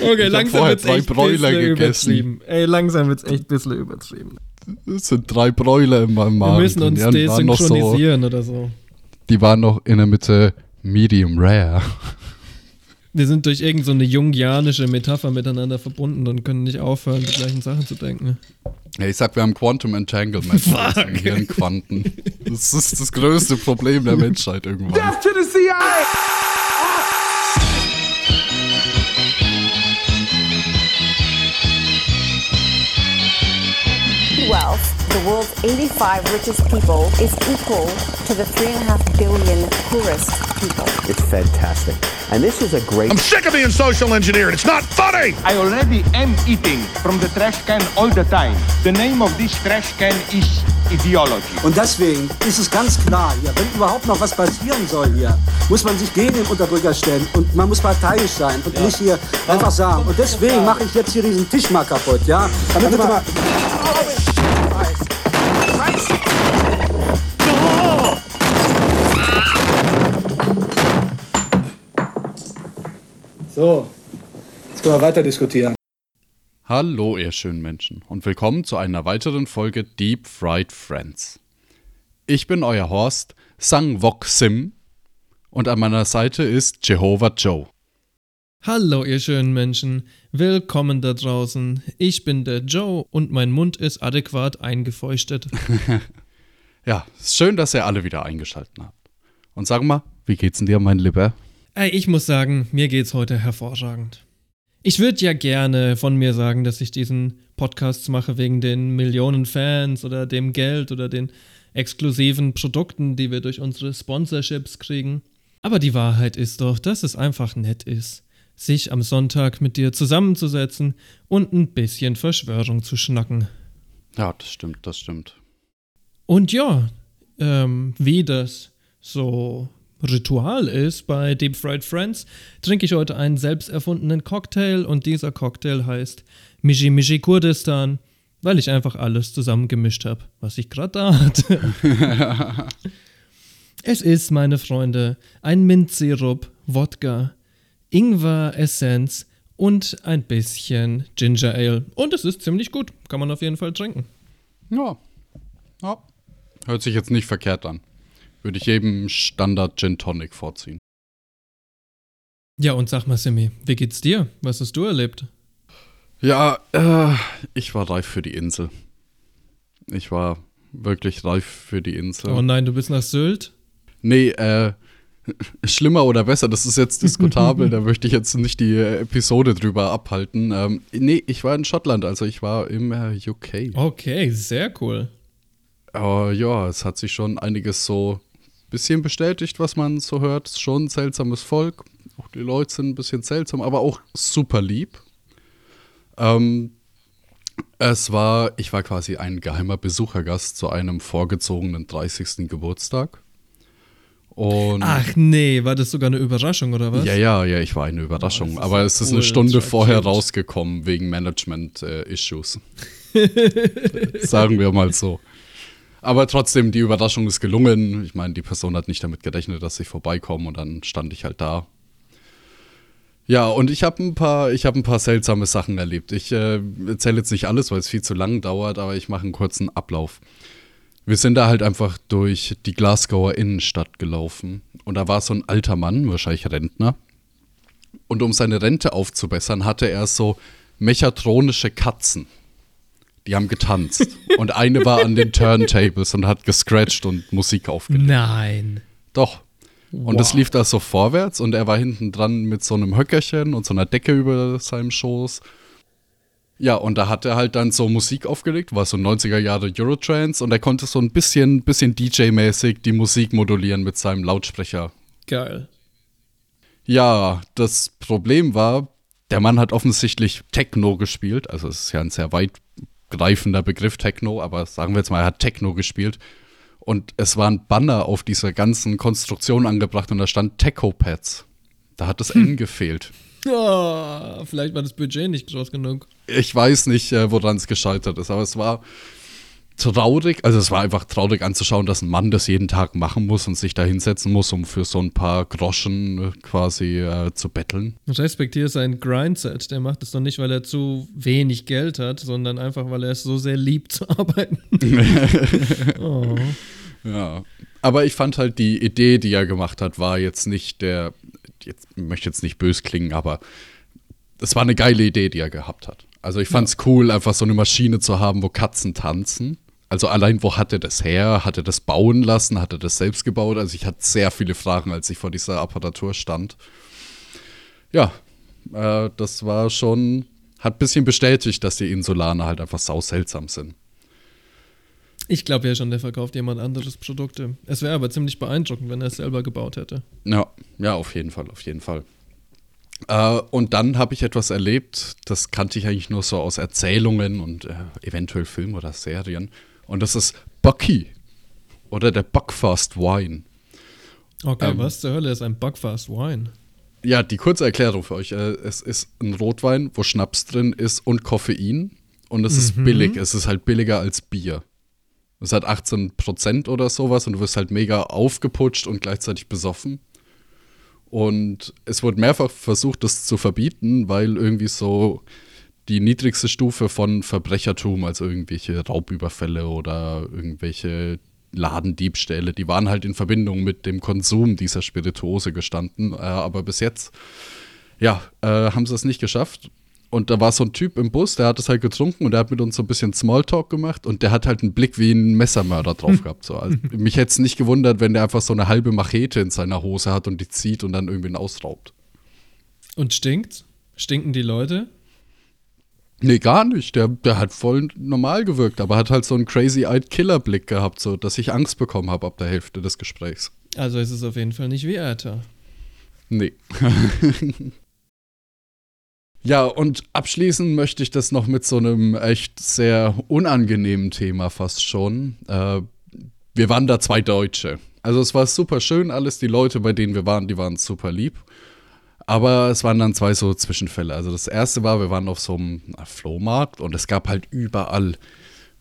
Okay, Ich langsam vorher wird's drei echt bisschen gegessen. übertrieben. Ey, langsam wird's echt ein bisschen übertrieben. Es sind drei Bräuler in meinem Magen. Wir müssen uns noch so, desynchronisieren oder so. Die waren noch in der Mitte medium rare. Wir sind durch irgendeine so eine jungianische Metapher miteinander verbunden und können nicht aufhören, die gleichen Sachen zu denken. Ja, ich sag, wir haben Quantum Entanglement Fuck. in Hirnquanten. Das ist das größte Problem der Menschheit irgendwann. to the CIA! Wealth, the world's 85 richest people, is equal to the 3.5 billion poorest people. It's fantastic. And this is a great I'm sick of being social engineered. It's not funny. I already am eating from the trash can all the time. The name of this trash can is ideology. Und deswegen ist es ganz klar hier, wenn überhaupt noch was passieren soll hier, muss man sich gegen den Unterdrücker stellen und man muss parteiisch sein und nicht hier einfach sagen. Und deswegen mache ich jetzt hier diesen Tisch mal kaputt, ja? Damit du mal So, jetzt können wir weiter diskutieren. Hallo, ihr schönen Menschen, und willkommen zu einer weiteren Folge Deep Fried Friends. Ich bin euer Horst Sang Wok Sim und an meiner Seite ist Jehovah Joe. Hallo, ihr schönen Menschen. Willkommen da draußen. Ich bin der Joe und mein Mund ist adäquat eingefeuchtet. Ja, schön, dass ihr alle wieder eingeschaltet habt. Und sag mal, wie geht's denn dir, mein Lieber? Ey, ich muss sagen, mir geht's heute hervorragend. Ich würde ja gerne von mir sagen, dass ich diesen Podcast mache wegen den Millionen Fans oder dem Geld oder den exklusiven Produkten, die wir durch unsere Sponsorships kriegen. Aber die Wahrheit ist doch, dass es einfach nett ist, sich am Sonntag mit dir zusammenzusetzen und ein bisschen Verschwörung zu schnacken. Ja, das stimmt, das stimmt. Und ja, ähm, wie das so Ritual ist bei Deep Fried Friends, trinke ich heute einen selbst erfundenen Cocktail und dieser Cocktail heißt Mishi Mishi Kurdistan, weil ich einfach alles zusammengemischt habe, was ich gerade da hatte. es ist, meine Freunde, ein Minzsirup, Wodka, Ingwer-Essenz und ein bisschen Ginger Ale. Und es ist ziemlich gut, kann man auf jeden Fall trinken. Ja. ja. Hört sich jetzt nicht verkehrt an. Würde ich jedem Standard Gin Tonic vorziehen. Ja, und sag mal, Simi, wie geht's dir? Was hast du erlebt? Ja, äh, ich war reif für die Insel. Ich war wirklich reif für die Insel. Oh nein, du bist nach Sylt? Nee, äh, schlimmer oder besser, das ist jetzt diskutabel, da möchte ich jetzt nicht die äh, Episode drüber abhalten. Ähm, nee, ich war in Schottland, also ich war im äh, UK. Okay, sehr cool. Aber ja, es hat sich schon einiges so bisschen bestätigt, was man so hört. Schon ein seltsames Volk. Auch die Leute sind ein bisschen seltsam, aber auch super lieb. Ähm, es war, ich war quasi ein geheimer Besuchergast zu einem vorgezogenen 30. Geburtstag. Und Ach nee, war das sogar eine Überraschung oder was? ja, ja, ja, ich war eine Überraschung. ist aber es ist eine ultra Stunde vorher rausgekommen wegen Management-Issues. Sagen wir mal so. Aber trotzdem, die Überraschung ist gelungen. Ich meine, die Person hat nicht damit gerechnet, dass ich vorbeikomme und dann stand ich halt da. Ja, und ich habe ein paar, ich habe ein paar seltsame Sachen erlebt. Ich äh, erzähle jetzt nicht alles, weil es viel zu lang dauert, aber ich mache einen kurzen Ablauf. Wir sind da halt einfach durch die Glasgower Innenstadt gelaufen und da war so ein alter Mann, wahrscheinlich Rentner. Und um seine Rente aufzubessern, hatte er so mechatronische Katzen. Die haben getanzt. und eine war an den Turntables und hat gescratcht und Musik aufgelegt. Nein. Doch. Und es lief da so vorwärts und er war hinten dran mit so einem Höckerchen und so einer Decke über seinem Schoß. Ja, und da hat er halt dann so Musik aufgelegt, war so 90er Jahre Eurotrance und er konnte so ein bisschen, bisschen DJ-mäßig die Musik modulieren mit seinem Lautsprecher. Geil. Ja, das Problem war, der Mann hat offensichtlich Techno gespielt, also es ist ja ein sehr weitgreifender Begriff Techno, aber sagen wir jetzt mal, er hat Techno gespielt. Und es war ein Banner auf dieser ganzen Konstruktion angebracht und da stand Techopads. Da hat das N gefehlt. Oh, vielleicht war das Budget nicht groß genug. Ich weiß nicht, äh, woran es gescheitert ist, aber es war. Traurig, also es war einfach traurig anzuschauen, dass ein Mann das jeden Tag machen muss und sich da hinsetzen muss, um für so ein paar Groschen äh, quasi äh, zu betteln. Ich respektiere sein Grindset. Der macht es doch nicht, weil er zu wenig Geld hat, sondern einfach, weil er es so sehr liebt zu arbeiten. oh. Ja. Aber ich fand halt die Idee, die er gemacht hat, war jetzt nicht der, jetzt ich möchte jetzt nicht bös klingen, aber es war eine geile Idee, die er gehabt hat. Also ich fand's cool, einfach so eine Maschine zu haben, wo Katzen tanzen. Also allein, wo hat er das her? Hat er das bauen lassen? Hat er das selbst gebaut? Also ich hatte sehr viele Fragen, als ich vor dieser Apparatur stand. Ja, äh, das war schon, hat ein bisschen bestätigt, dass die Insulane halt einfach sau seltsam sind. Ich glaube ja schon, der verkauft jemand anderes Produkte. Es wäre aber ziemlich beeindruckend, wenn er es selber gebaut hätte. Ja, ja, auf jeden Fall, auf jeden Fall. Äh, und dann habe ich etwas erlebt, das kannte ich eigentlich nur so aus Erzählungen und äh, eventuell Filmen oder Serien. Und das ist Bucky oder der Buckfast Wine. Okay, ähm, was zur Hölle ist ein Buckfast Wine? Ja, die kurze Erklärung für euch. Äh, es ist ein Rotwein, wo Schnaps drin ist und Koffein. Und es mhm. ist billig. Es ist halt billiger als Bier. Es hat 18% oder sowas und du wirst halt mega aufgeputscht und gleichzeitig besoffen. Und es wurde mehrfach versucht, das zu verbieten, weil irgendwie so die niedrigste Stufe von Verbrechertum, also irgendwelche Raubüberfälle oder irgendwelche Ladendiebstähle, die waren halt in Verbindung mit dem Konsum dieser Spirituose gestanden. Äh, aber bis jetzt, ja, äh, haben sie es nicht geschafft. Und da war so ein Typ im Bus, der hat es halt getrunken und der hat mit uns so ein bisschen Smalltalk gemacht und der hat halt einen Blick wie ein Messermörder drauf gehabt. So. Also, mich hätte es nicht gewundert, wenn der einfach so eine halbe Machete in seiner Hose hat und die zieht und dann irgendwen ausraubt. Und stinkt? Stinken die Leute? Nee, gar nicht. Der, der hat voll normal gewirkt, aber hat halt so einen crazy-eyed Killer-Blick gehabt, so dass ich Angst bekommen habe ab der Hälfte des Gesprächs. Also ist es auf jeden Fall nicht wie Äther. Nee. Ja, und abschließen möchte ich das noch mit so einem echt sehr unangenehmen Thema fast schon. Äh, wir waren da zwei Deutsche. Also es war super schön, alles. Die Leute, bei denen wir waren, die waren super lieb. Aber es waren dann zwei so Zwischenfälle. Also das erste war, wir waren auf so einem Flohmarkt und es gab halt überall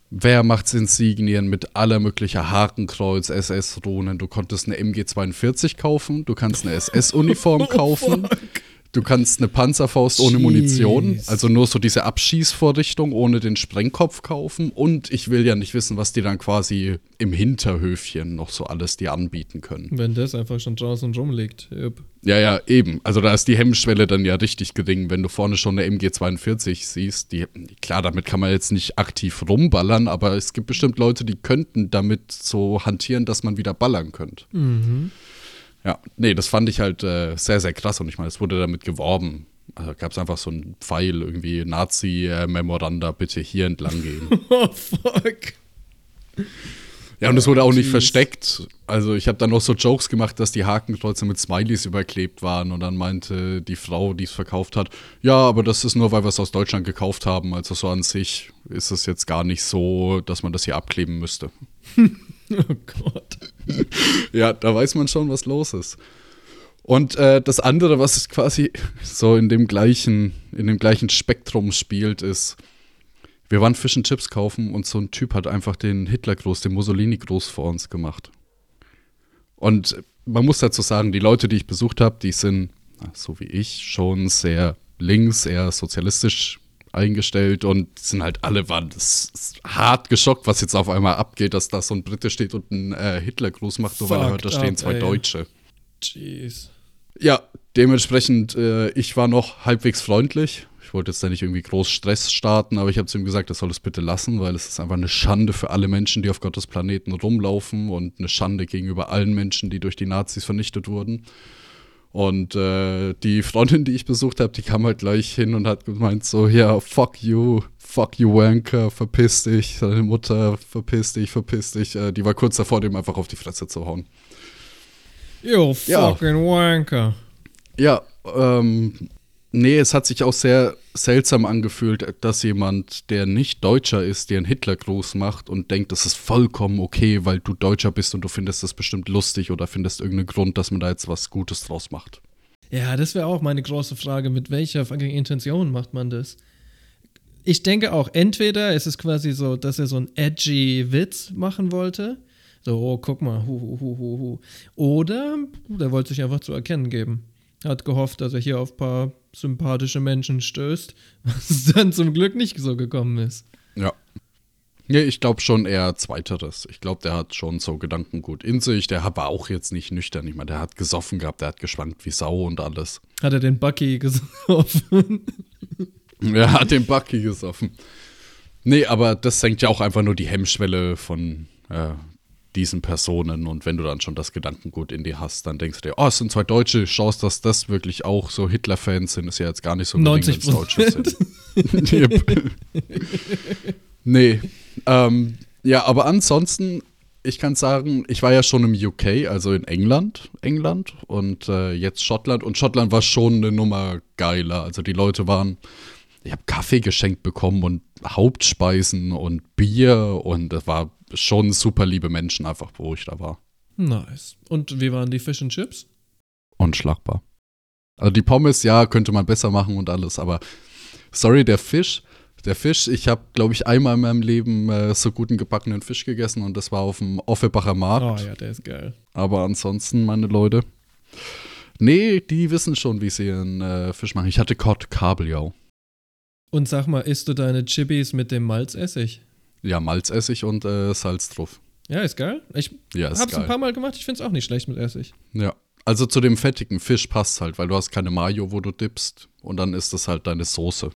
Wehrmachtsinsignien mit aller möglicher Hakenkreuz, SS-Runen. Du konntest eine MG42 kaufen, du kannst eine SS-Uniform oh, kaufen. Fuck. Du kannst eine Panzerfaust Jeez. ohne Munition, also nur so diese Abschießvorrichtung ohne den Sprengkopf kaufen. Und ich will ja nicht wissen, was die dann quasi im Hinterhöfchen noch so alles dir anbieten können. Wenn das einfach schon draußen rumliegt. Yep. Ja, ja, eben. Also da ist die Hemmschwelle dann ja richtig gering, wenn du vorne schon eine MG42 siehst. Die, klar, damit kann man jetzt nicht aktiv rumballern, aber es gibt bestimmt Leute, die könnten damit so hantieren, dass man wieder ballern könnte. Mhm. Ja, nee, das fand ich halt äh, sehr, sehr krass und ich meine, es wurde damit geworben. Also gab es einfach so einen Pfeil, irgendwie Nazi-Memoranda, bitte hier entlang gehen. oh, fuck. Ja, und es wurde auch nicht versteckt. Also ich habe dann noch so Jokes gemacht, dass die Hakenkreuze mit Smileys überklebt waren und dann meinte die Frau, die es verkauft hat, ja, aber das ist nur, weil wir es aus Deutschland gekauft haben. Also so an sich ist es jetzt gar nicht so, dass man das hier abkleben müsste. oh Gott. ja, da weiß man schon, was los ist. Und äh, das andere, was es quasi so in dem gleichen, in dem gleichen Spektrum spielt, ist, wir waren Fish and Chips kaufen und so ein Typ hat einfach den Hitlergruß, den Mussolini-Gruß vor uns gemacht. Und man muss dazu sagen, die Leute, die ich besucht habe, die sind, so wie ich, schon sehr links, eher sozialistisch eingestellt und sind halt alle waren hart geschockt, was jetzt auf einmal abgeht, dass da so ein Brite steht und einen äh, Hitlergruß macht, nur weil er hört, da stehen zwei ey. Deutsche. Jeez. Ja, dementsprechend, äh, ich war noch halbwegs freundlich. Ich wollte jetzt da nicht irgendwie groß Stress starten, aber ich habe zu ihm gesagt, er soll es bitte lassen, weil es ist einfach eine Schande für alle Menschen, die auf Gottes Planeten rumlaufen und eine Schande gegenüber allen Menschen, die durch die Nazis vernichtet wurden. Und äh, die Freundin, die ich besucht habe, die kam halt gleich hin und hat gemeint so, ja, fuck you, fuck you Wanker, verpiss dich, deine Mutter, verpiss dich, verpiss dich. Äh, die war kurz davor, dem einfach auf die Fresse zu hauen. You fucking ja. Wanker. Ja, ähm, Nee, es hat sich auch sehr seltsam angefühlt, dass jemand, der nicht Deutscher ist, dir einen Hitlergruß macht und denkt, das ist vollkommen okay, weil du Deutscher bist und du findest das bestimmt lustig oder findest irgendeinen Grund, dass man da jetzt was Gutes draus macht. Ja, das wäre auch meine große Frage. Mit welcher Intention macht man das? Ich denke auch, entweder ist es quasi so, dass er so einen edgy Witz machen wollte. So, oh, guck mal, hu, hu, hu, hu. Oder der wollte sich einfach zu erkennen geben. Hat gehofft, dass er hier auf ein paar sympathische Menschen stößt, was dann zum Glück nicht so gekommen ist. Ja. Nee, ich glaube schon eher Zweiteres. Ich glaube, der hat schon so Gedankengut in sich. Der war auch jetzt nicht nüchtern. Ich meine, der hat gesoffen gehabt, der hat geschwankt wie Sau und alles. Hat er den Bucky gesoffen? Er hat den Bucky gesoffen. Nee, aber das senkt ja auch einfach nur die Hemmschwelle von äh, diesen Personen. Und wenn du dann schon das Gedankengut in dir hast, dann denkst du dir, oh, es sind zwei Deutsche, Chance, dass das wirklich auch so Hitler-Fans sind, ist ja jetzt gar nicht so gering, 90 wenn's Deutsche sind. Nee. Ähm, ja, aber ansonsten, ich kann sagen, ich war ja schon im UK, also in England, England und äh, jetzt Schottland. Und Schottland war schon eine Nummer geiler. Also die Leute waren, ich habe Kaffee geschenkt bekommen und Hauptspeisen und Bier und es war schon super liebe Menschen einfach, wo ich da war. nice. Und wie waren die Fish and Chips? Unschlagbar. Also die Pommes, ja, könnte man besser machen und alles, aber sorry, der Fisch, der Fisch, ich habe, glaube ich, einmal in meinem Leben äh, so guten gebackenen Fisch gegessen und das war auf dem Offenbacher Markt. Oh ja, der ist geil. Aber ansonsten, meine Leute, nee, die wissen schon, wie sie ihren äh, Fisch machen. Ich hatte Kott Kabeljau. Und sag mal, isst du deine Chibis mit dem Malzessig? Ja, Malzessig und äh, Salz drauf. Ja, ist geil. Ich Ja, hab's ein geil. paar Mal gemacht, ich find's auch nicht schlecht mit Essig. Ja. Also zu dem fettigen Fisch passt halt, weil du hast keine Mayo, wo du dippst und dann ist das halt deine Soße.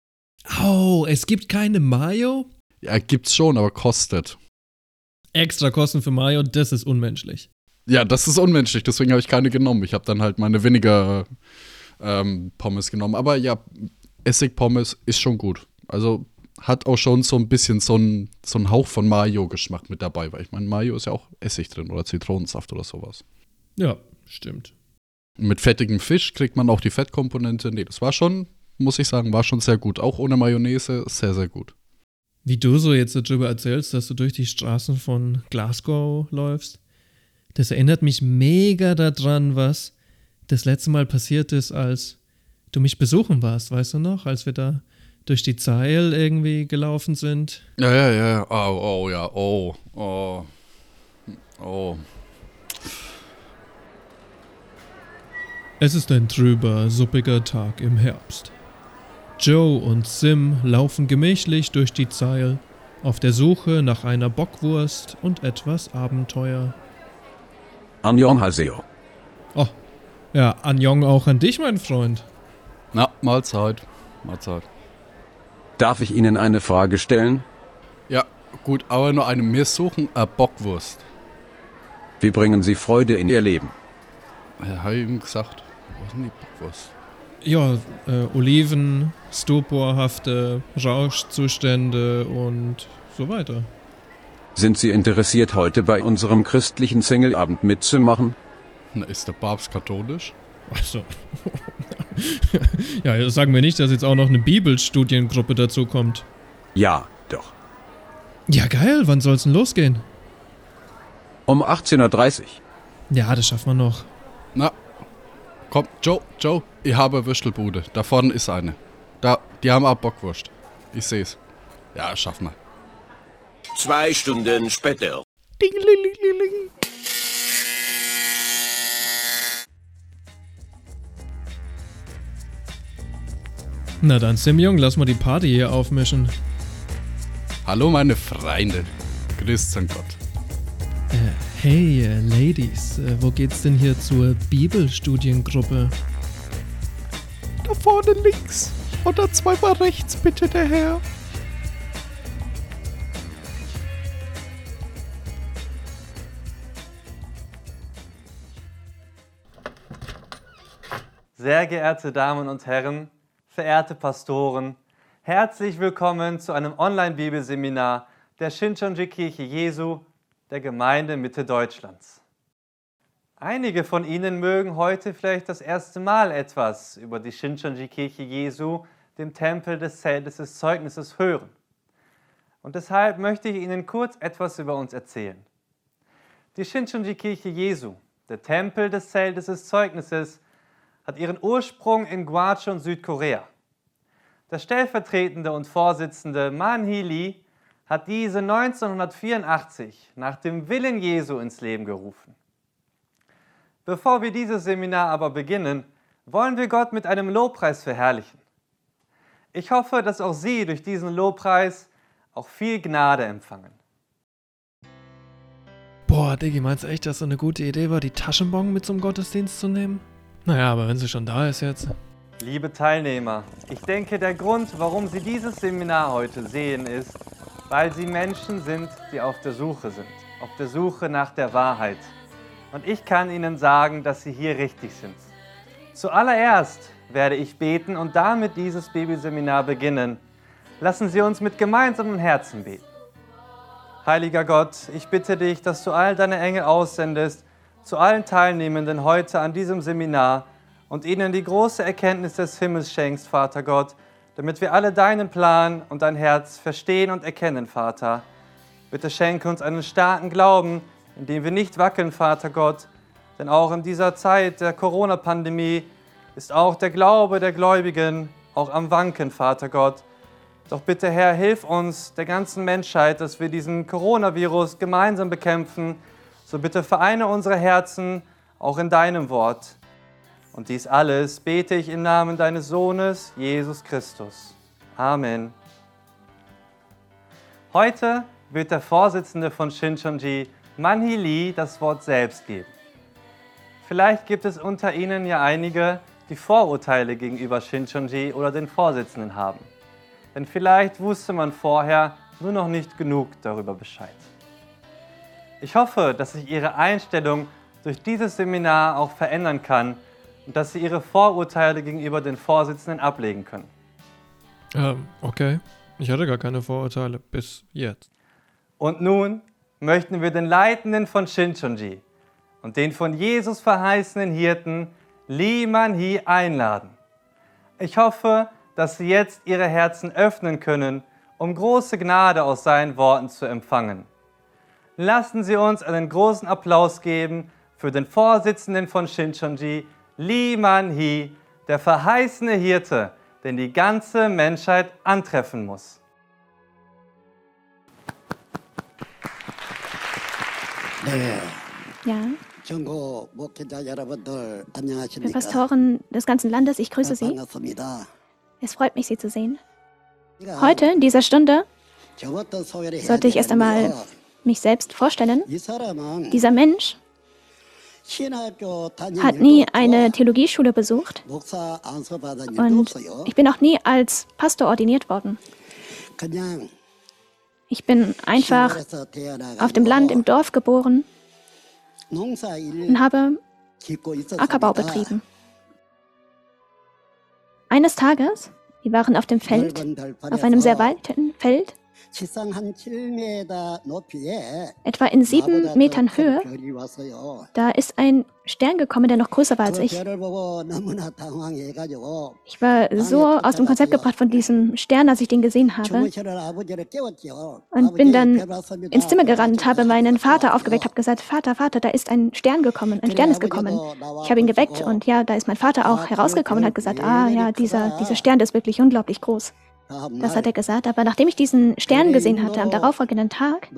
Oh, es gibt keine Mayo? Ja, gibt's schon, aber kostet. Extra Kosten für Mayo, das ist unmenschlich. Ja, das ist unmenschlich, deswegen habe ich keine genommen. Ich habe dann halt meine weniger ähm, Pommes genommen. Aber ja, Essig-Pommes ist schon gut. Also hat auch schon so ein bisschen so ein, so Hauch von Mayo-Geschmack mit dabei, weil ich meine, Mayo ist ja auch Essig drin oder Zitronensaft oder sowas. Ja, stimmt. Mit fettigem Fisch kriegt man auch die Fettkomponente. Nee, das war schon, muss ich sagen, war schon sehr gut. Auch ohne Mayonnaise sehr, sehr gut. Wie du so jetzt darüber erzählst, dass du durch die Straßen von Glasgow läufst, das erinnert mich mega daran, was das letzte Mal passiert ist, als du mich besuchen warst, weißt du noch, als wir da durch die Zeil irgendwie gelaufen sind. Ja, ja, ja. Oh, oh, ja. Oh, oh. Oh. Es ist ein trüber, suppiger Tag im Herbst. Joe und Sim laufen gemächlich durch die Zeil, auf der Suche nach einer Bockwurst und etwas Abenteuer. Annyeonghaseyo. Oh, ja, Anjong auch an dich, mein Freund. Na, Mahlzeit. Mahlzeit. Darf ich Ihnen eine Frage stellen? Ja, gut, aber nur eine. Wir suchen eine Bockwurst. Wie bringen Sie Freude in Ihr Leben? Ja, hab ich ihm gesagt. Was ist denn die Bockwurst? Ja, äh, Oliven, stuporhafte Rauschzustände und so weiter. Sind Sie interessiert, heute bei unserem christlichen Singleabend mitzumachen? Na, ist der Papst katholisch? Achso. ja, das sagen wir nicht, dass jetzt auch noch eine Bibelstudiengruppe dazu kommt. Ja, doch. Ja, geil, wann soll's denn losgehen? Um 18.30 Uhr. Ja, das schaffen wir noch. Na, komm, Joe, Joe, ich habe eine Würstelbude. Da vorne ist eine. Da, die haben auch Bockwurst. Ich seh's. Ja, schaffen wir. Zwei Stunden später. Na dann, Sim Jung, lass mal die Party hier aufmischen. Hallo, meine Freunde. Grüß Gott. Äh, hey, äh, Ladies, äh, wo geht's denn hier zur Bibelstudiengruppe? Da vorne links. Oder zweimal rechts, bitte, der Herr. Sehr geehrte Damen und Herren, verehrte Pastoren, herzlich willkommen zu einem Online-Bibelseminar der Shincheonji-Kirche Jesu der Gemeinde Mitte Deutschlands. Einige von Ihnen mögen heute vielleicht das erste Mal etwas über die Shincheonji-Kirche Jesu, dem Tempel des Zeltes des Zeugnisses, hören. Und deshalb möchte ich Ihnen kurz etwas über uns erzählen. Die Shincheonji-Kirche Jesu, der Tempel des Zeltes des Zeugnisses, hat ihren Ursprung in Gwacheon, Südkorea. Der stellvertretende und Vorsitzende Man Lee hat diese 1984 nach dem Willen Jesu ins Leben gerufen. Bevor wir dieses Seminar aber beginnen, wollen wir Gott mit einem Lobpreis verherrlichen. Ich hoffe, dass auch Sie durch diesen Lobpreis auch viel Gnade empfangen. Boah, Diggi, meinst du echt, dass so eine gute Idee war, die Taschenbon mit zum Gottesdienst zu nehmen? Naja, aber wenn sie schon da ist jetzt. Liebe Teilnehmer, ich denke, der Grund, warum Sie dieses Seminar heute sehen, ist, weil Sie Menschen sind, die auf der Suche sind, auf der Suche nach der Wahrheit. Und ich kann Ihnen sagen, dass Sie hier richtig sind. Zuallererst werde ich beten und damit dieses Bibelseminar beginnen. Lassen Sie uns mit gemeinsamen Herzen beten. Heiliger Gott, ich bitte dich, dass du all deine Engel aussendest zu allen Teilnehmenden heute an diesem Seminar und ihnen die große Erkenntnis des Himmels schenkst, Vater Gott, damit wir alle deinen Plan und dein Herz verstehen und erkennen, Vater. Bitte schenke uns einen starken Glauben, in dem wir nicht wackeln, Vater Gott, denn auch in dieser Zeit der Corona-Pandemie ist auch der Glaube der Gläubigen auch am Wanken, Vater Gott. Doch bitte, Herr, hilf uns, der ganzen Menschheit, dass wir diesen Coronavirus gemeinsam bekämpfen. So bitte vereine unsere Herzen auch in deinem Wort. Und dies alles bete ich im Namen deines Sohnes, Jesus Christus. Amen. Heute wird der Vorsitzende von Shincheonji, Manhee Lee, das Wort selbst geben. Vielleicht gibt es unter Ihnen ja einige, die Vorurteile gegenüber Shincheonji oder den Vorsitzenden haben. Denn vielleicht wusste man vorher nur noch nicht genug darüber Bescheid. Ich hoffe, dass sich Ihre Einstellung durch dieses Seminar auch verändern kann und dass Sie Ihre Vorurteile gegenüber den Vorsitzenden ablegen können. Ähm, okay. Ich hatte gar keine Vorurteile bis jetzt. Und nun möchten wir den Leitenden von Shincheonji und den von Jesus verheißenen Hirten Lee Man-hee einladen. Ich hoffe, dass Sie jetzt Ihre Herzen öffnen können, um große Gnade aus seinen Worten zu empfangen. Lassen Sie uns einen großen Applaus geben für den Vorsitzenden von Shincheonji, Lee Man-hee, der verheißene Hirte, den die ganze Menschheit antreffen muss. Ja. Für Pastoren des ganzen Landes, ich grüße Sie. Es freut mich, Sie zu sehen. Heute, in dieser Stunde, sollte ich erst einmal mich selbst vorstellen. Dieser Mensch hat nie eine Theologieschule besucht. Und ich bin auch nie als Pastor ordiniert worden. Ich bin einfach auf dem Land im Dorf geboren und habe Ackerbau betrieben. Eines Tages, wir waren auf dem Feld, auf einem sehr weiten Feld, etwa in sieben Metern Höhe, da ist ein Stern gekommen, der noch größer war als ich. Ich war so aus dem Konzept gebracht von diesem Stern, als ich den gesehen habe. Und bin dann ins Zimmer gerannt, habe meinen Vater aufgeweckt, habe gesagt, Vater, Vater, da ist ein Stern gekommen, ein Stern ist gekommen. Ich habe ihn geweckt und ja, da ist mein Vater auch herausgekommen und hat gesagt, ah ja, dieser, dieser Stern ist wirklich unglaublich groß. Das hat er gesagt. Aber nachdem ich diesen Stern gesehen hatte am darauffolgenden Tag,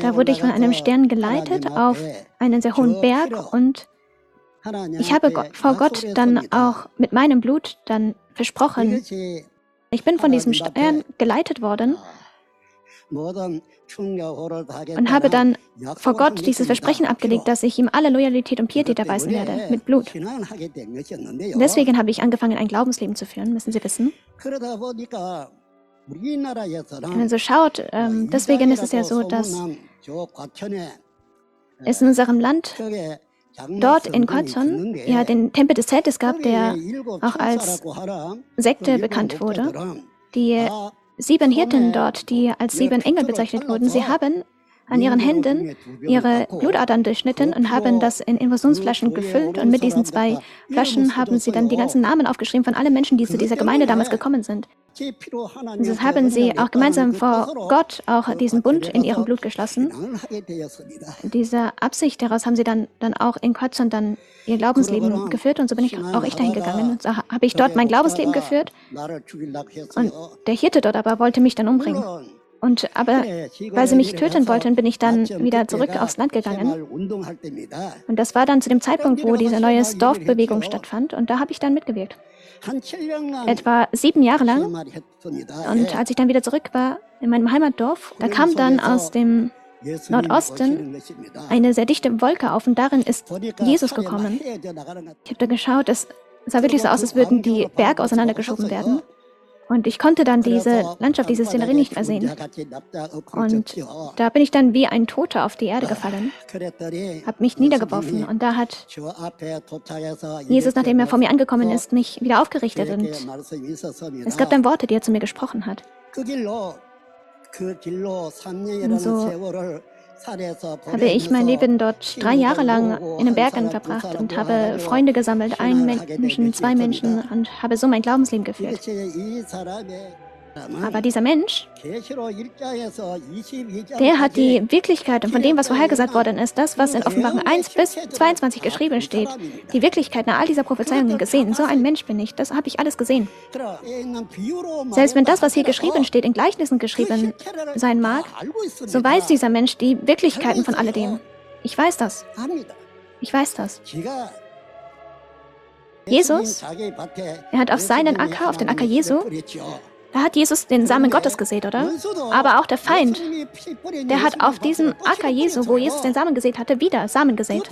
da wurde ich von einem Stern geleitet auf einen sehr hohen Berg und ich habe vor Gott dann auch mit meinem Blut dann versprochen, ich bin von diesem Stern geleitet worden und habe dann vor Gott dieses Versprechen abgelegt, dass ich ihm alle Loyalität und Pietät erweisen werde, mit Blut. Und deswegen habe ich angefangen, ein Glaubensleben zu führen, müssen Sie wissen. Wenn man so schaut, ähm, deswegen ist es ja so, dass es in unserem Land dort in Kwachon ja den Tempel des Zeltes gab, der auch als Sekte bekannt wurde. Die sieben Hirten dort, die als sieben Engel bezeichnet wurden, sie haben an ihren Händen ihre Blutadern durchschnitten und haben das in Infusionsflaschen gefüllt. Und mit diesen zwei Flaschen haben sie dann die ganzen Namen aufgeschrieben von allen Menschen, die zu dieser Gemeinde damals gekommen sind. So haben sie auch gemeinsam vor Gott auch diesen Bund in ihrem Blut geschlossen. Diese Absicht daraus haben sie dann, dann auch in Kotzon dann ihr Glaubensleben geführt und so bin ich auch ich dahin gegangen. Und so habe ich dort mein Glaubensleben geführt und der Hirte dort aber wollte mich dann umbringen. Und aber weil sie mich töten wollten, bin ich dann wieder zurück aufs Land gegangen. Und das war dann zu dem Zeitpunkt, wo diese neue Dorfbewegung stattfand. Und da habe ich dann mitgewirkt. Etwa sieben Jahre lang. Und als ich dann wieder zurück war in meinem Heimatdorf, da kam dann aus dem Nordosten eine sehr dichte Wolke auf und darin ist Jesus gekommen. Ich habe da geschaut, es sah wirklich so aus, als würden die Berge auseinandergeschoben werden. Und ich konnte dann diese Landschaft, diese Szenerie nicht mehr sehen. Und da bin ich dann wie ein Toter auf die Erde gefallen, habe mich niedergeworfen und da hat Jesus, nachdem er vor mir angekommen ist, mich wieder aufgerichtet und es gab dann Worte, die er zu mir gesprochen hat. Und so habe ich mein Leben dort drei Jahre lang in den Bergen verbracht und habe Freunde gesammelt, einen Menschen, zwei Menschen und habe so mein Glaubensleben geführt. Aber dieser Mensch, der hat die Wirklichkeit von dem, was vorhergesagt worden ist, das, was in Offenbarung 1 bis 22 geschrieben steht, die Wirklichkeit nach all dieser Prophezeiungen gesehen. So ein Mensch bin ich, das habe ich alles gesehen. Selbst wenn das, was hier geschrieben steht, in Gleichnissen geschrieben sein mag, so weiß dieser Mensch die Wirklichkeiten von alledem. Ich weiß das. Ich weiß das. Jesus, er hat auf seinen Acker, auf den Acker Jesu, da hat Jesus den Samen Gottes gesät, oder? Aber auch der Feind, der hat auf diesem Acker Jesu, wo Jesus den Samen gesät hatte, wieder Samen gesät.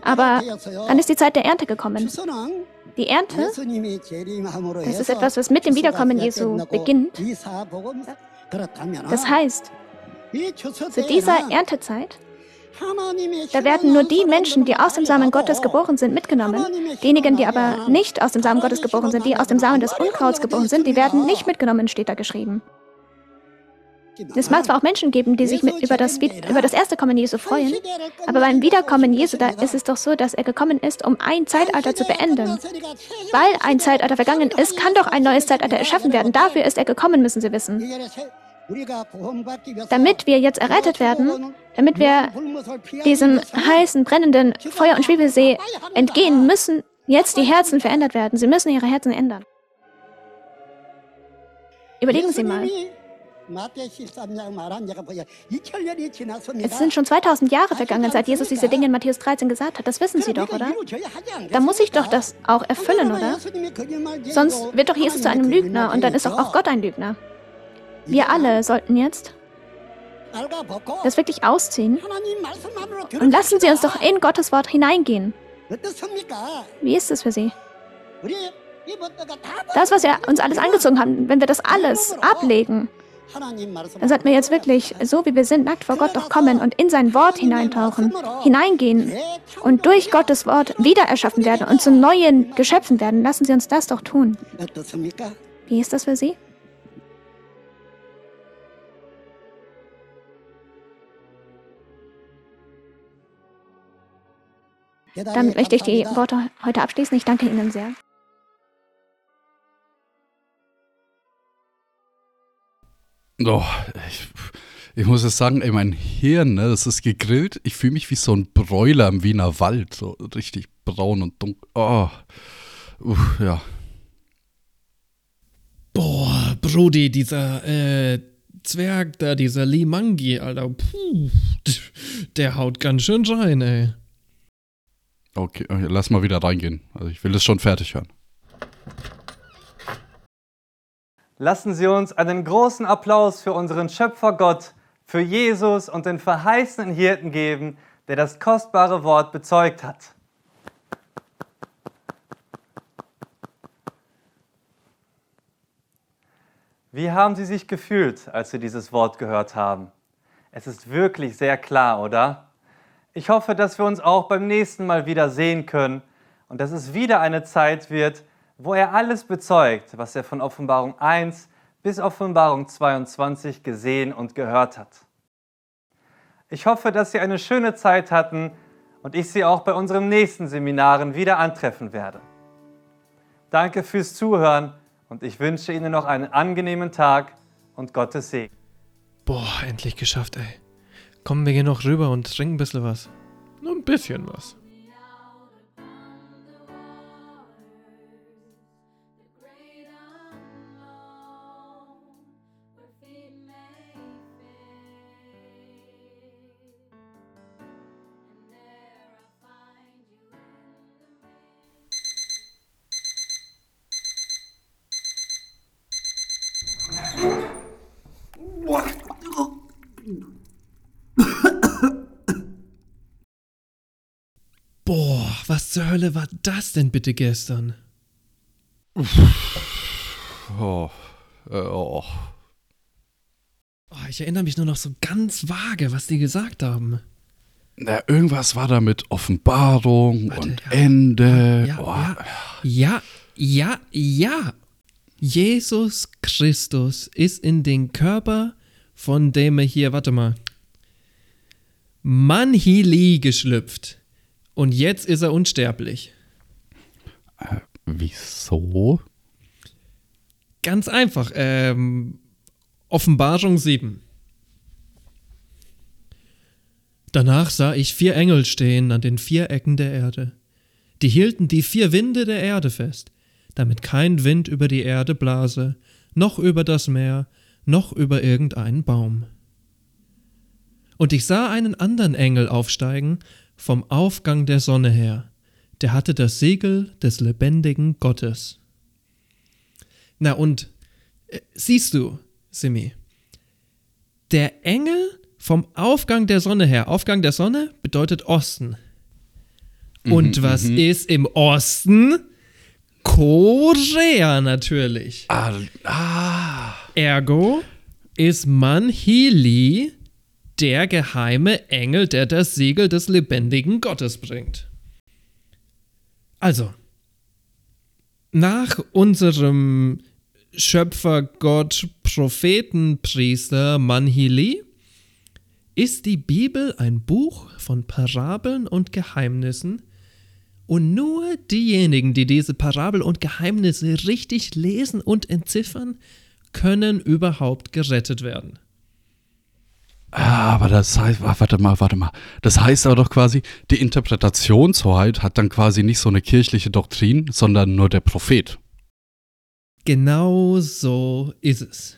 Aber dann ist die Zeit der Ernte gekommen. Die Ernte, das ist etwas, was mit dem Wiederkommen Jesu beginnt. Das heißt, zu dieser Erntezeit da werden nur die Menschen, die aus dem Samen Gottes geboren sind, mitgenommen. Diejenigen, die aber nicht aus dem Samen Gottes geboren sind, die aus dem Samen des Unkrauts geboren sind, die werden nicht mitgenommen, steht da geschrieben. Es mag zwar auch Menschen geben, die sich über das, über das erste Kommen Jesu freuen, aber beim Wiederkommen Jesu, da ist es doch so, dass er gekommen ist, um ein Zeitalter zu beenden. Weil ein Zeitalter vergangen ist, kann doch ein neues Zeitalter erschaffen werden. Dafür ist er gekommen, müssen Sie wissen. Damit wir jetzt errettet werden, damit wir diesem heißen, brennenden Feuer- und Schwebelsee entgehen, müssen jetzt die Herzen verändert werden. Sie müssen ihre Herzen ändern. Überlegen Sie mal. Es sind schon 2000 Jahre vergangen, seit Jesus diese Dinge in Matthäus 13 gesagt hat. Das wissen Sie doch, oder? Da muss ich doch das auch erfüllen, oder? Sonst wird doch Jesus zu einem Lügner und dann ist doch auch Gott ein Lügner. Wir alle sollten jetzt das wirklich ausziehen und lassen Sie uns doch in Gottes Wort hineingehen. Wie ist es für Sie? Das, was wir uns alles angezogen haben, wenn wir das alles ablegen, dann sollten wir jetzt wirklich, so wie wir sind, nackt vor Gott doch kommen und in sein Wort hineintauchen, hineingehen und durch Gottes Wort wieder erschaffen werden und zu neuen Geschöpfen werden. Lassen Sie uns das doch tun. Wie ist das für Sie? Damit möchte ich die Worte heute abschließen. Ich danke Ihnen sehr. Oh, ich, ich muss es sagen, ey, mein Hirn, ne, das ist gegrillt. Ich fühle mich wie so ein Bräuler im Wiener Wald. So richtig braun und dunkel. Oh, Uff, ja. Boah, Brody, dieser äh, Zwerg da, dieser Limangi, Alter. Puh, der haut ganz schön rein, ey. Okay, okay, lass mal wieder reingehen. Also ich will es schon fertig hören. Lassen Sie uns einen großen Applaus für unseren Schöpfer Gott, für Jesus und den verheißenen Hirten geben, der das kostbare Wort bezeugt hat. Wie haben Sie sich gefühlt, als Sie dieses Wort gehört haben? Es ist wirklich sehr klar, oder? Ich hoffe, dass wir uns auch beim nächsten Mal wieder sehen können und dass es wieder eine Zeit wird, wo er alles bezeugt, was er von Offenbarung 1 bis Offenbarung 22 gesehen und gehört hat. Ich hoffe, dass Sie eine schöne Zeit hatten und ich Sie auch bei unseren nächsten Seminaren wieder antreffen werde. Danke fürs Zuhören und ich wünsche Ihnen noch einen angenehmen Tag und Gottes Segen. Boah, endlich geschafft, ey. Kommen wir hier noch rüber und trinken ein bisschen was. Nur ein bisschen was. Was zur Hölle war das denn bitte gestern? Oh, oh. Oh, ich erinnere mich nur noch so ganz vage, was die gesagt haben. Na, irgendwas war da mit Offenbarung Warte, und ja. Ende. Ja, oh, ja, ja, ja, ja. Jesus Christus ist in den Körper von dem er hier, warte mal, Manhili geschlüpft. Und jetzt ist er unsterblich. Wieso? Ganz einfach. Ähm, Offenbarung 7. Danach sah ich vier Engel stehen an den vier Ecken der Erde. Die hielten die vier Winde der Erde fest, damit kein Wind über die Erde blase, noch über das Meer, noch über irgendeinen Baum. Und ich sah einen anderen Engel aufsteigen vom Aufgang der Sonne her, der hatte das Segel des lebendigen Gottes. Na und, äh, siehst du, Simi, der Engel vom Aufgang der Sonne her, Aufgang der Sonne bedeutet Osten. Und Mhm, was mhm. ist im Osten? Korea natürlich. Ah, ah. Ergo ist Manhili der geheime Engel, der das Siegel des lebendigen Gottes bringt. Also, nach unserem Schöpfergott, Propheten, Priester Manhili ist die Bibel ein Buch von Parabeln und Geheimnissen und nur diejenigen, die diese Parabel und Geheimnisse richtig lesen und entziffern, können überhaupt gerettet werden. Ah, aber das heißt, wa- warte mal, warte mal. Das heißt aber doch quasi, die Interpretationshoheit hat dann quasi nicht so eine kirchliche Doktrin, sondern nur der Prophet. Genau so ist es.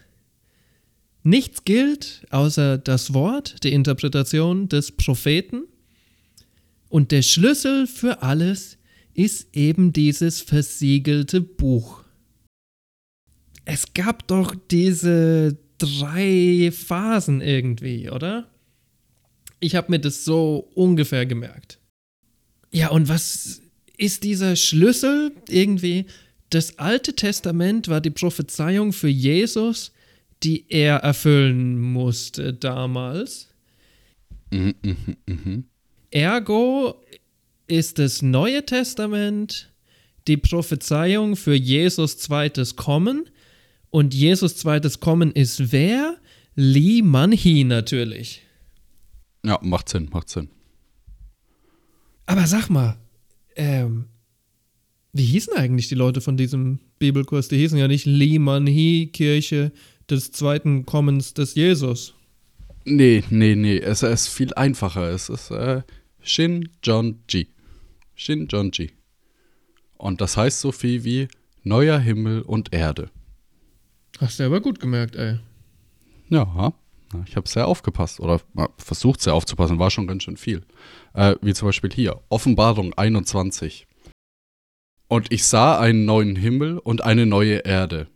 Nichts gilt außer das Wort, die Interpretation des Propheten. Und der Schlüssel für alles ist eben dieses versiegelte Buch. Es gab doch diese drei Phasen irgendwie, oder? Ich habe mir das so ungefähr gemerkt. Ja, und was ist dieser Schlüssel irgendwie? Das Alte Testament war die Prophezeiung für Jesus, die er erfüllen musste damals. Mhm, mhm, mhm. Ergo ist das Neue Testament die Prophezeiung für Jesus zweites Kommen. Und Jesus zweites Kommen ist wer? Li Manhi natürlich. Ja, macht Sinn, macht Sinn. Aber sag mal, ähm, wie hießen eigentlich die Leute von diesem Bibelkurs? Die hießen ja nicht Li Manhi Kirche des zweiten Kommens des Jesus. Nee, nee, nee, es ist viel einfacher. Es ist äh, Shin John Ji. Shin John Ji. Und das heißt so viel wie neuer Himmel und Erde. Hast du aber gut gemerkt, ey. Ja, ich habe sehr aufgepasst oder versucht sehr aufzupassen, war schon ganz schön viel. Äh, wie zum Beispiel hier, Offenbarung 21. Und ich sah einen neuen Himmel und eine neue Erde.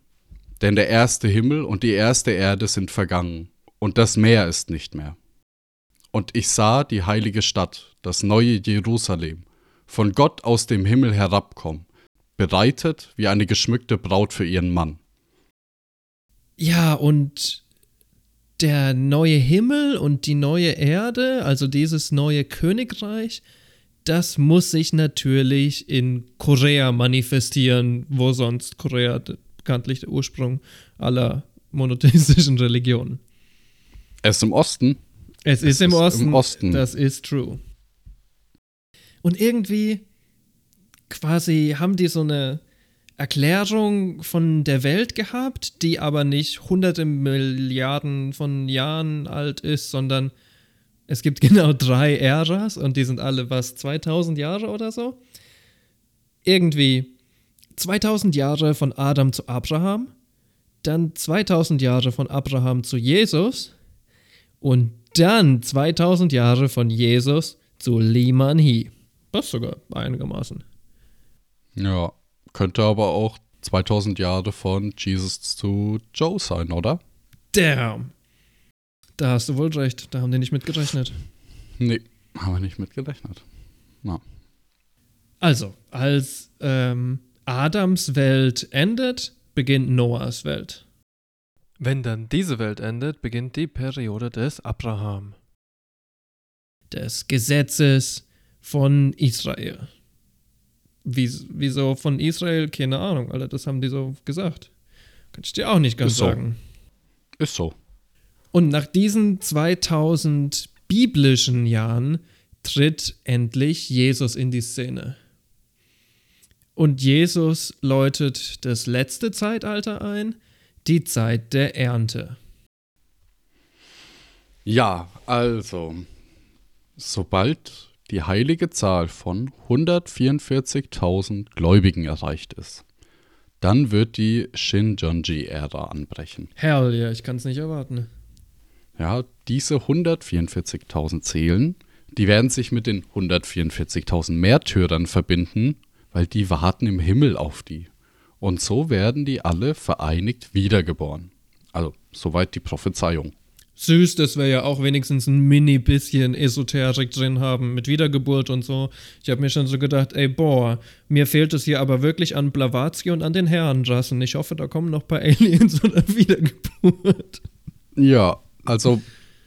Denn der erste Himmel und die erste Erde sind vergangen, und das Meer ist nicht mehr. Und ich sah die heilige Stadt, das neue Jerusalem, von Gott aus dem Himmel herabkommen, bereitet wie eine geschmückte Braut für ihren Mann. Ja, und der neue Himmel und die neue Erde, also dieses neue Königreich, das muss sich natürlich in Korea manifestieren, wo sonst Korea bekanntlich der Ursprung aller monotheistischen Religionen. Es ist im Osten. Es ist, Es im, ist im Osten, Osten. Das ist true. Und irgendwie quasi haben die so eine Erklärung von der Welt gehabt, die aber nicht hunderte Milliarden von Jahren alt ist, sondern es gibt genau drei Äras und die sind alle was 2000 Jahre oder so. Irgendwie 2000 Jahre von Adam zu Abraham, dann 2000 Jahre von Abraham zu Jesus und dann 2000 Jahre von Jesus zu Liman He. Das sogar einigermaßen. Ja, könnte aber auch 2000 Jahre von Jesus zu Joe sein, oder? Damn. Da hast du wohl recht. Da haben die nicht mit gerechnet. Nee, haben wir nicht mit gerechnet. Na. Also, als ähm, Adams Welt endet, beginnt Noahs Welt. Wenn dann diese Welt endet, beginnt die Periode des Abraham. Des Gesetzes von Israel. Wie, wieso von Israel? Keine Ahnung, Alter, das haben die so gesagt. Kann ich dir auch nicht ganz Ist so. sagen. Ist so. Und nach diesen 2000 biblischen Jahren tritt endlich Jesus in die Szene. Und Jesus läutet das letzte Zeitalter ein, die Zeit der Ernte. Ja, also, sobald die heilige Zahl von 144.000 Gläubigen erreicht ist, dann wird die Shinjonji-Ära anbrechen. Hell ja, ich kann es nicht erwarten. Ja, diese 144.000 Seelen, die werden sich mit den 144.000 Märtyrern verbinden, weil die warten im Himmel auf die. Und so werden die alle vereinigt wiedergeboren. Also, soweit die Prophezeiung. Süß, dass wir ja auch wenigstens ein mini bisschen Esoterik drin haben mit Wiedergeburt und so. Ich habe mir schon so gedacht, ey, boah, mir fehlt es hier aber wirklich an Blavatsky und an den Herrenrassen. Ich hoffe, da kommen noch ein paar Aliens oder Wiedergeburt. Ja, also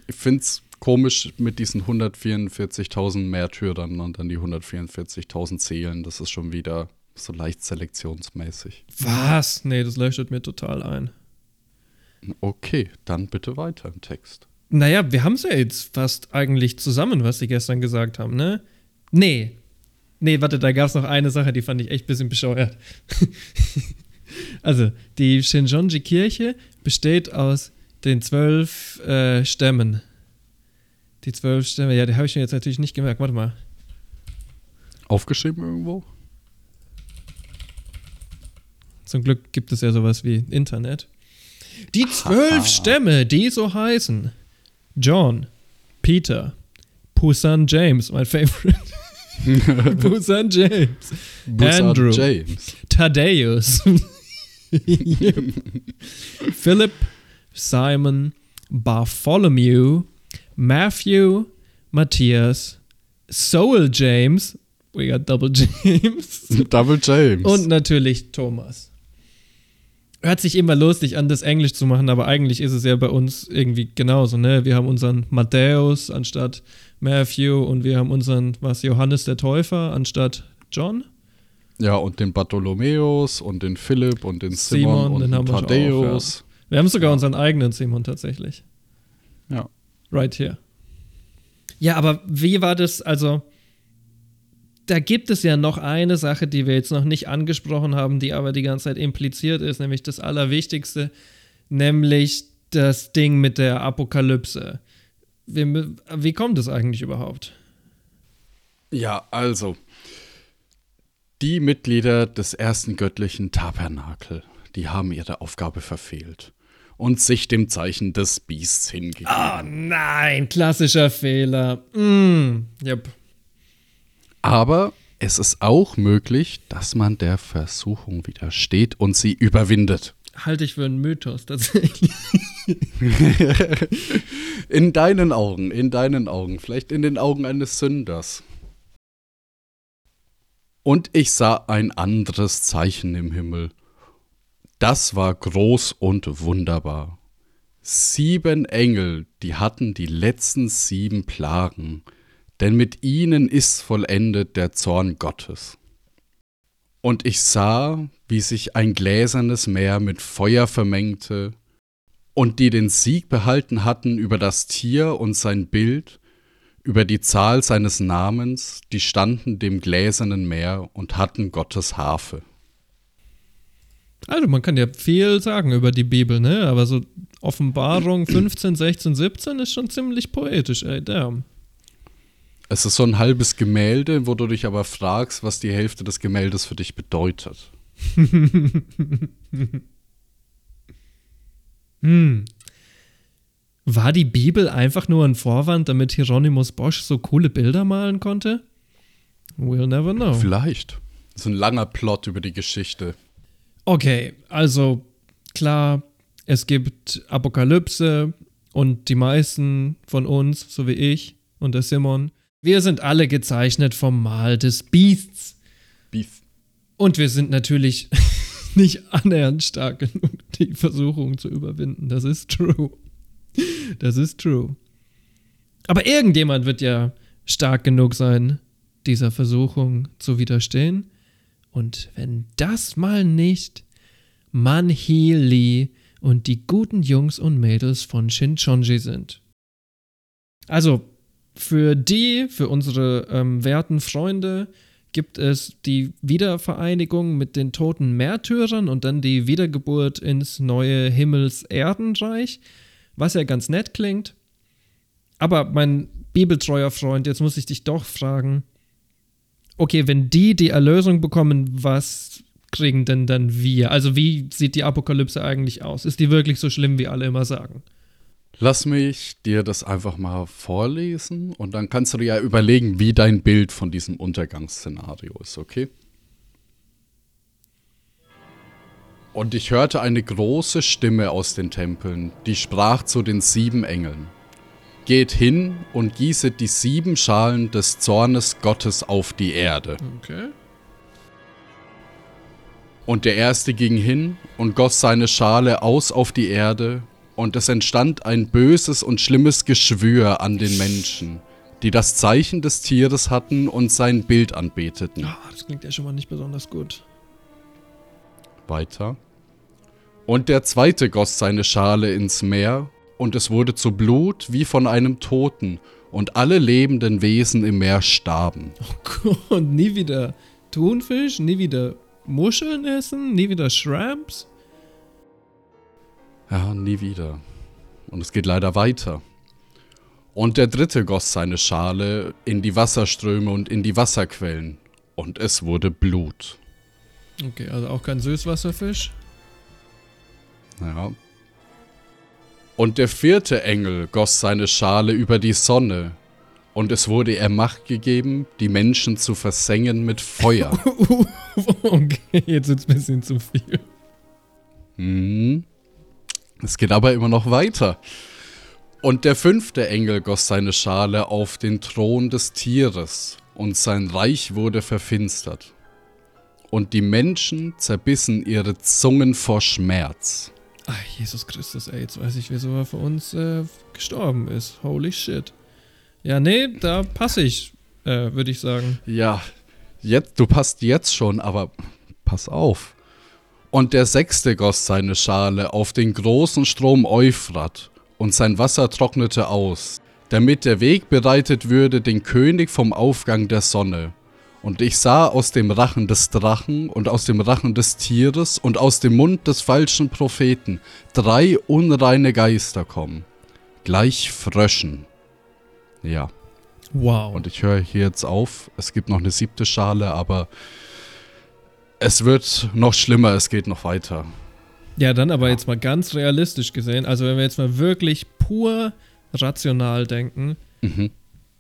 ich finde es komisch mit diesen 144.000 Märtyrern und dann die 144.000 Seelen. Das ist schon wieder so leicht selektionsmäßig. Was? Nee, das leuchtet mir total ein. Okay, dann bitte weiter im Text. Naja, wir haben es ja jetzt fast eigentlich zusammen, was sie gestern gesagt haben, ne? Nee. Nee, warte, da gab es noch eine Sache, die fand ich echt ein bisschen bescheuert. also, die Shinjonji-Kirche besteht aus den zwölf äh, Stämmen. Die zwölf Stämme, ja, die habe ich mir jetzt natürlich nicht gemerkt. Warte mal. Aufgeschrieben irgendwo? Zum Glück gibt es ja sowas wie Internet. Die zwölf Stämme, die so heißen: John, Peter, Pusan James, mein Favorite. Pusan James, Busan Andrew, James. Thaddeus, Philip, Simon, Bartholomew, Matthew, Matthias, Soul James, we got Double James. Double James. Und natürlich Thomas. Hört sich immer lustig an, das Englisch zu machen, aber eigentlich ist es ja bei uns irgendwie genauso, ne? Wir haben unseren Matthäus anstatt Matthew und wir haben unseren, was, Johannes der Täufer anstatt John. Ja, und den Bartholomäus und den Philipp und den Simon, Simon, und den den Thaddäus. ja. Wir haben sogar unseren eigenen Simon tatsächlich. Ja. Right here. Ja, aber wie war das, also da gibt es ja noch eine Sache, die wir jetzt noch nicht angesprochen haben, die aber die ganze Zeit impliziert ist, nämlich das Allerwichtigste, nämlich das Ding mit der Apokalypse. Wie, wie kommt es eigentlich überhaupt? Ja, also. Die Mitglieder des ersten göttlichen Tabernakel, die haben ihre Aufgabe verfehlt und sich dem Zeichen des Biests hingegeben. Oh nein, klassischer Fehler. Mm, yep. Aber es ist auch möglich, dass man der Versuchung widersteht und sie überwindet. Halte ich für einen Mythos tatsächlich. in deinen Augen, in deinen Augen, vielleicht in den Augen eines Sünders. Und ich sah ein anderes Zeichen im Himmel. Das war groß und wunderbar. Sieben Engel, die hatten die letzten sieben Plagen, denn mit ihnen ist vollendet der Zorn Gottes. Und ich sah, wie sich ein gläsernes Meer mit Feuer vermengte, und die den Sieg behalten hatten über das Tier und sein Bild, über die Zahl seines Namens, die standen dem gläsernen Meer und hatten Gottes Harfe. Also man kann ja viel sagen über die Bibel, ne? Aber so Offenbarung 15, 16, 17 ist schon ziemlich poetisch, ey, damn. Es ist so ein halbes Gemälde, wo du dich aber fragst, was die Hälfte des Gemäldes für dich bedeutet. hm. War die Bibel einfach nur ein Vorwand, damit Hieronymus Bosch so coole Bilder malen konnte? We'll never know. Vielleicht. So ein langer Plot über die Geschichte. Okay, also klar, es gibt Apokalypse und die meisten von uns, so wie ich und der Simon, wir sind alle gezeichnet vom Mal des Beasts. Beast. Und wir sind natürlich nicht annähernd stark genug, die Versuchung zu überwinden. Das ist true. Das ist true. Aber irgendjemand wird ja stark genug sein, dieser Versuchung zu widerstehen. Und wenn das mal nicht Manhee Lee und die guten Jungs und Mädels von Shinchonji sind. Also, für die, für unsere ähm, werten Freunde, gibt es die Wiedervereinigung mit den toten Märtyrern und dann die Wiedergeburt ins neue Himmels-Erdenreich, was ja ganz nett klingt. Aber mein bibeltreuer Freund, jetzt muss ich dich doch fragen, okay, wenn die die Erlösung bekommen, was kriegen denn dann wir? Also wie sieht die Apokalypse eigentlich aus? Ist die wirklich so schlimm, wie alle immer sagen? Lass mich dir das einfach mal vorlesen und dann kannst du dir ja überlegen, wie dein Bild von diesem Untergangsszenario ist, okay? Und ich hörte eine große Stimme aus den Tempeln, die sprach zu den sieben Engeln. Geht hin und gießet die sieben Schalen des Zornes Gottes auf die Erde. Okay. Und der erste ging hin und goss seine Schale aus auf die Erde, und es entstand ein böses und schlimmes Geschwür an den Menschen, die das Zeichen des Tieres hatten und sein Bild anbeteten. Oh, das klingt ja schon mal nicht besonders gut. Weiter. Und der zweite goss seine Schale ins Meer, und es wurde zu Blut wie von einem Toten, und alle lebenden Wesen im Meer starben. Oh Gott, nie wieder Thunfisch, nie wieder Muscheln essen, nie wieder Shrimps? Ja, nie wieder. Und es geht leider weiter. Und der dritte goss seine Schale in die Wasserströme und in die Wasserquellen. Und es wurde Blut. Okay, also auch kein Süßwasserfisch? Ja. Und der vierte Engel goss seine Schale über die Sonne. Und es wurde ihr Macht gegeben, die Menschen zu versengen mit Feuer. okay, jetzt ist ein bisschen zu viel. Mhm. Es geht aber immer noch weiter. Und der fünfte Engel goss seine Schale auf den Thron des Tieres, und sein Reich wurde verfinstert. Und die Menschen zerbissen ihre Zungen vor Schmerz. Ach, Jesus Christus, ey, jetzt weiß ich, wieso er für uns äh, gestorben ist. Holy shit. Ja, nee, da passe ich, äh, würde ich sagen. Ja, jetzt, du passt jetzt schon, aber pass auf. Und der sechste goss seine Schale auf den großen Strom Euphrat, und sein Wasser trocknete aus, damit der Weg bereitet würde den König vom Aufgang der Sonne. Und ich sah aus dem Rachen des Drachen und aus dem Rachen des Tieres und aus dem Mund des falschen Propheten drei unreine Geister kommen, gleich Fröschen. Ja. Wow. Und ich höre hier jetzt auf. Es gibt noch eine siebte Schale, aber es wird noch schlimmer, es geht noch weiter. Ja, dann aber jetzt mal ganz realistisch gesehen, also wenn wir jetzt mal wirklich pur rational denken, mhm.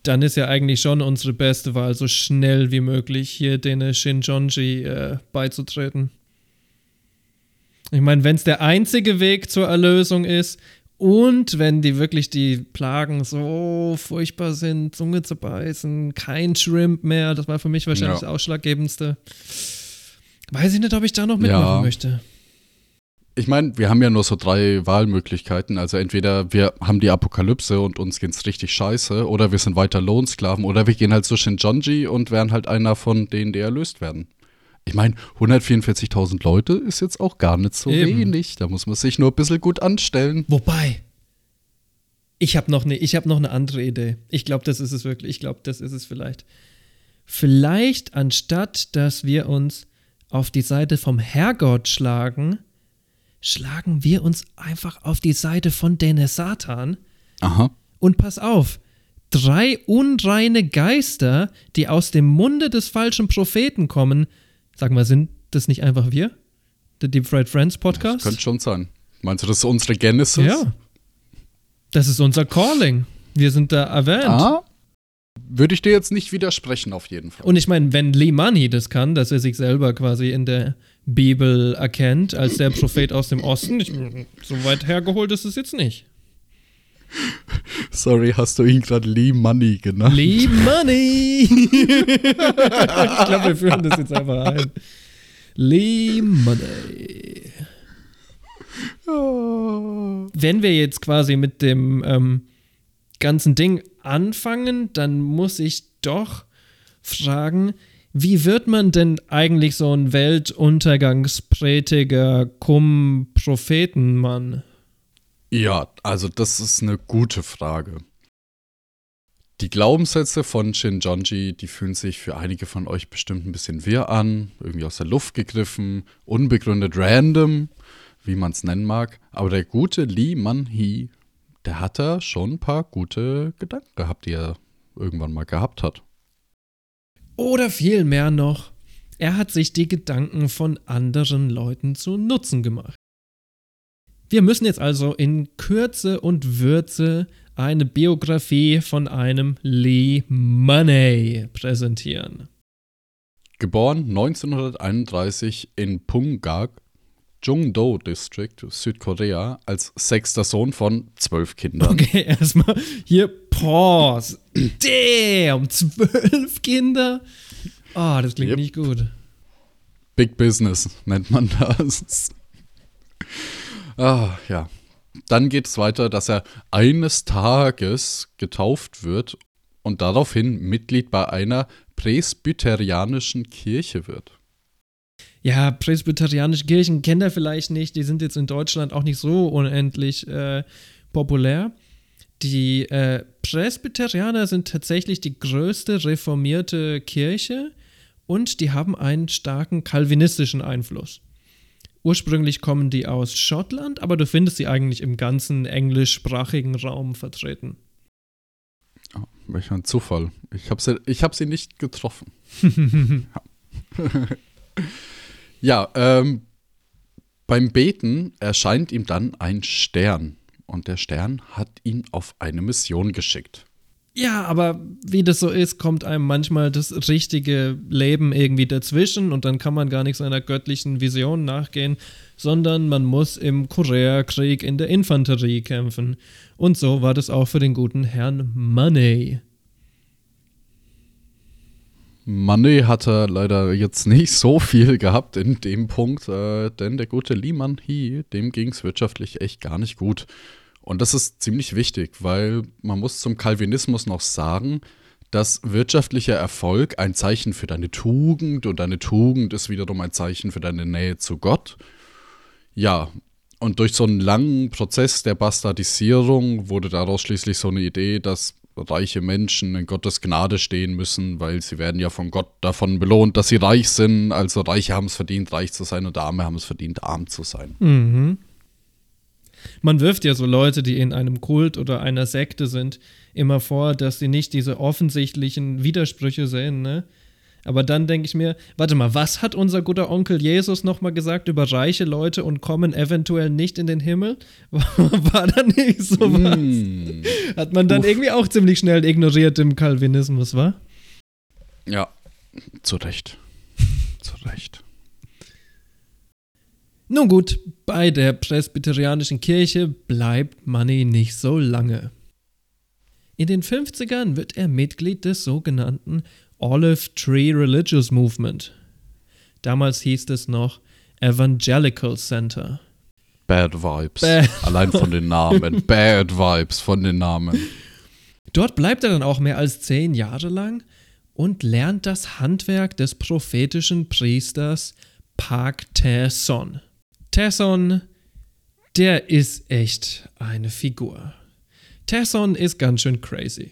dann ist ja eigentlich schon unsere beste Wahl, so schnell wie möglich hier den Shinjonji äh, beizutreten. Ich meine, wenn es der einzige Weg zur Erlösung ist und wenn die wirklich die Plagen so furchtbar sind, Zunge zu beißen, kein Shrimp mehr, das war für mich wahrscheinlich ja. das Ausschlaggebendste. Weiß ich nicht, ob ich da noch mitmachen ja. möchte. Ich meine, wir haben ja nur so drei Wahlmöglichkeiten. Also entweder wir haben die Apokalypse und uns geht's richtig scheiße, oder wir sind weiter Lohnsklaven, oder wir gehen halt zu Shinjonji und werden halt einer von denen, die erlöst werden. Ich meine, 144.000 Leute ist jetzt auch gar nicht so Eben. wenig. Da muss man sich nur ein bisschen gut anstellen. Wobei, ich habe noch, ne, hab noch eine andere Idee. Ich glaube, das ist es wirklich. Ich glaube, das ist es vielleicht. Vielleicht, anstatt dass wir uns auf die Seite vom Herrgott schlagen, schlagen wir uns einfach auf die Seite von Dene Satan. Aha. Und pass auf, drei unreine Geister, die aus dem Munde des falschen Propheten kommen, sag mal, sind das nicht einfach wir? Der Deep Fried Friends Podcast? Das könnte schon sein. Meinst du, das ist unsere Genesis? Ja. Das ist unser Calling. Wir sind da erwähnt. Ah, würde ich dir jetzt nicht widersprechen, auf jeden Fall. Und ich meine, wenn Lee Money das kann, dass er sich selber quasi in der Bibel erkennt als der Prophet aus dem Osten, ich, so weit hergeholt ist es jetzt nicht. Sorry, hast du ihn gerade Lee Money genannt? Lee Money! ich glaube, wir führen das jetzt einfach ein. Lee Money. Wenn wir jetzt quasi mit dem ähm, ganzen Ding anfangen, dann muss ich doch fragen, wie wird man denn eigentlich so ein Weltuntergangsprediger, Kum-Prophetenmann? Ja, also das ist eine gute Frage. Die Glaubenssätze von Shinjonji, die fühlen sich für einige von euch bestimmt ein bisschen wirr an, irgendwie aus der Luft gegriffen, unbegründet random, wie man es nennen mag. Aber der gute Lee Man-hee, der hat da schon ein paar gute Gedanken gehabt, die er irgendwann mal gehabt hat. Oder vielmehr noch, er hat sich die Gedanken von anderen Leuten zu Nutzen gemacht. Wir müssen jetzt also in Kürze und Würze eine Biografie von einem Lee Money präsentieren. Geboren 1931 in Punggak, Jungdo District, Südkorea, als sechster Sohn von zwölf Kindern. Okay, erstmal hier Pause. Damn, zwölf Kinder? Ah, oh, das klingt yep. nicht gut. Big Business nennt man das. Ah, ja. Dann geht es weiter, dass er eines Tages getauft wird und daraufhin Mitglied bei einer presbyterianischen Kirche wird. Ja, presbyterianische Kirchen kennt er vielleicht nicht. Die sind jetzt in Deutschland auch nicht so unendlich äh, populär. Die äh, Presbyterianer sind tatsächlich die größte reformierte Kirche und die haben einen starken kalvinistischen Einfluss. Ursprünglich kommen die aus Schottland, aber du findest sie eigentlich im ganzen englischsprachigen Raum vertreten. Oh, welch ein Zufall. Ich habe sie, hab sie nicht getroffen. ja, ähm, beim Beten erscheint ihm dann ein Stern. Und der Stern hat ihn auf eine Mission geschickt. Ja, aber wie das so ist, kommt einem manchmal das richtige Leben irgendwie dazwischen und dann kann man gar nicht seiner göttlichen Vision nachgehen, sondern man muss im Koreakrieg in der Infanterie kämpfen. Und so war das auch für den guten Herrn Money. Money hat er leider jetzt nicht so viel gehabt in dem Punkt, äh, denn der gute Lee Man-hee, dem ging es wirtschaftlich echt gar nicht gut. Und das ist ziemlich wichtig, weil man muss zum Calvinismus noch sagen, dass wirtschaftlicher Erfolg ein Zeichen für deine Tugend und deine Tugend ist wiederum ein Zeichen für deine Nähe zu Gott. Ja, und durch so einen langen Prozess der Bastardisierung wurde daraus schließlich so eine Idee, dass reiche Menschen in Gottes Gnade stehen müssen, weil sie werden ja von Gott davon belohnt, dass sie reich sind. Also Reiche haben es verdient, reich zu sein und Arme haben es verdient, arm zu sein. Mhm. Man wirft ja so Leute, die in einem Kult oder einer Sekte sind, immer vor, dass sie nicht diese offensichtlichen Widersprüche sehen, ne? Aber dann denke ich mir, warte mal, was hat unser guter Onkel Jesus nochmal gesagt über reiche Leute und kommen eventuell nicht in den Himmel? War da nicht sowas? Mm. Hat man dann Uff. irgendwie auch ziemlich schnell ignoriert im Calvinismus, wa? Ja, zu Recht. zu Recht. Nun gut, bei der presbyterianischen Kirche bleibt Money nicht so lange. In den 50ern wird er Mitglied des sogenannten Olive Tree Religious Movement. Damals hieß es noch Evangelical Center. Bad Vibes. Bad Allein von den Namen. Bad Vibes von den Namen. Dort bleibt er dann auch mehr als zehn Jahre lang und lernt das Handwerk des prophetischen Priesters Park Tae-son. Tesson, der ist echt eine Figur. Tesson ist ganz schön crazy.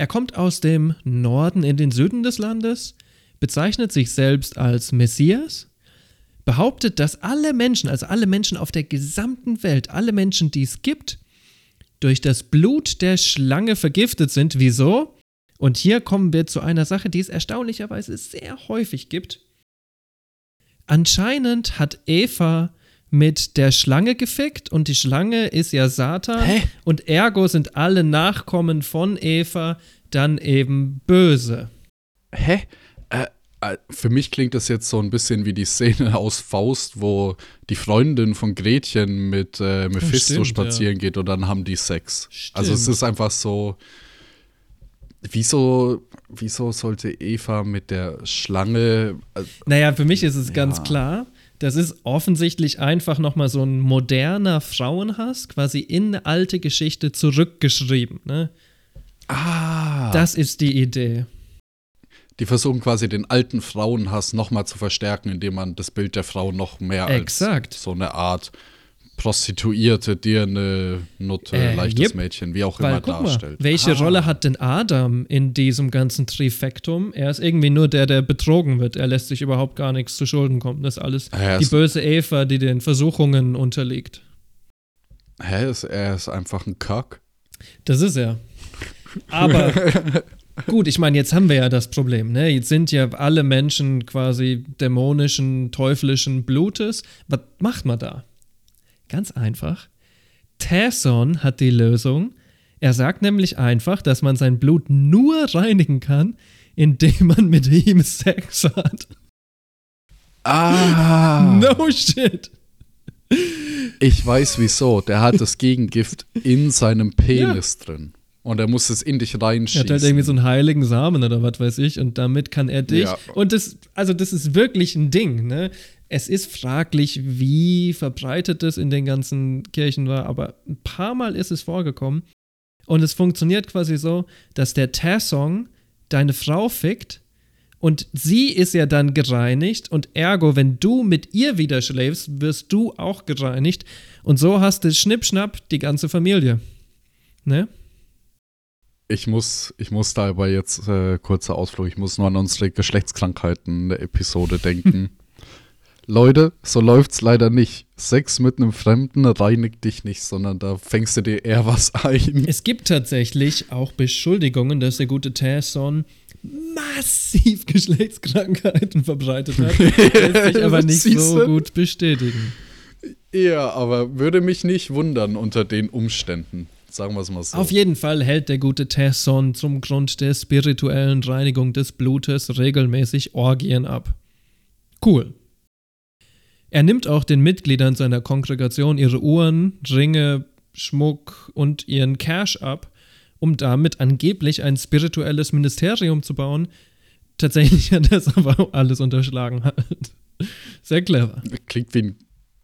Er kommt aus dem Norden in den Süden des Landes, bezeichnet sich selbst als Messias, behauptet, dass alle Menschen, also alle Menschen auf der gesamten Welt, alle Menschen, die es gibt, durch das Blut der Schlange vergiftet sind. Wieso? Und hier kommen wir zu einer Sache, die es erstaunlicherweise sehr häufig gibt. Anscheinend hat Eva mit der Schlange gefickt und die Schlange ist ja Satan Hä? und ergo sind alle Nachkommen von Eva dann eben böse. Hä? Äh, äh, für mich klingt das jetzt so ein bisschen wie die Szene aus Faust, wo die Freundin von Gretchen mit äh, Mephisto stimmt, spazieren ja. geht und dann haben die Sex. Also es Stimmt. ist einfach so. Wieso, wieso sollte Eva mit der Schlange. Äh, Naja, für mich ist es ganz Ja. klar, das ist offensichtlich einfach nochmal so ein moderner Frauenhass, quasi in eine alte Geschichte zurückgeschrieben. Ne? ah! Das ist die Idee. Die versuchen quasi den alten Frauenhass nochmal zu verstärken, indem man das Bild der Frau noch mehr Exakt. als so eine Art Prostituierte, Dirne, Nutte, Äh, leichtes jep. Mädchen, wie auch Weil immer guck mal, darstellt. welche Ah. Rolle hat denn Adam in diesem ganzen Trifektum? Er ist irgendwie nur der, der betrogen wird. Er lässt sich überhaupt gar nichts zu Schulden kommen. Das ist alles Er die ist- böse Eva, die den Versuchungen unterliegt. Hä, ist, er ist einfach ein Kack. Das ist er. Aber gut, ich meine, jetzt haben wir ja das Problem. Ne? Jetzt sind ja alle Menschen quasi dämonischen, teuflischen Blutes. Was macht man da? Ganz einfach. Tasson hat die Lösung. Er sagt nämlich einfach, dass man sein Blut nur reinigen kann, indem man mit ihm Sex hat. Ah! No shit. Ich weiß wieso. Der hat das Gegengift in seinem Penis drin. Und er muss es in dich Er hat reinschießen. halt irgendwie so einen heiligen Samen oder was weiß ich und damit kann er dich. Ja. Und das, also das ist wirklich ein Ding, ne? Es ist fraglich, wie verbreitet das in den ganzen Kirchen war, aber ein paar Mal ist es vorgekommen. Und es funktioniert quasi so, dass der Tassong deine Frau fickt und sie ist ja dann gereinigt und ergo, wenn du mit ihr wieder schläfst, wirst du auch gereinigt. Und so hast du Schnippschnapp die ganze Familie. Ne? Ich muss, ich muss da aber jetzt äh, kurzer Ausflug. Ich muss nur an unsere Geschlechtskrankheiten-Episode denken. Leute, so läuft's leider nicht. Sex mit einem Fremden reinigt dich nicht, sondern da fängst du dir eher was ein. Es gibt tatsächlich auch Beschuldigungen, dass der gute Tasson massiv Geschlechtskrankheiten verbreitet hat. Lässt sich aber nicht so gut bestätigen. Ja, aber würde mich nicht wundern unter den Umständen. Sagen wir es mal so. Auf jeden Fall hält der gute Tasson zum Grund der spirituellen Reinigung des Blutes regelmäßig Orgien ab. Cool. Er nimmt auch den Mitgliedern seiner Kongregation ihre Uhren, Ringe, Schmuck und ihren Cash ab, um damit angeblich ein spirituelles Ministerium zu bauen. Tatsächlich hat er es aber alles unterschlagen halt. Sehr clever. Klingt wie ein,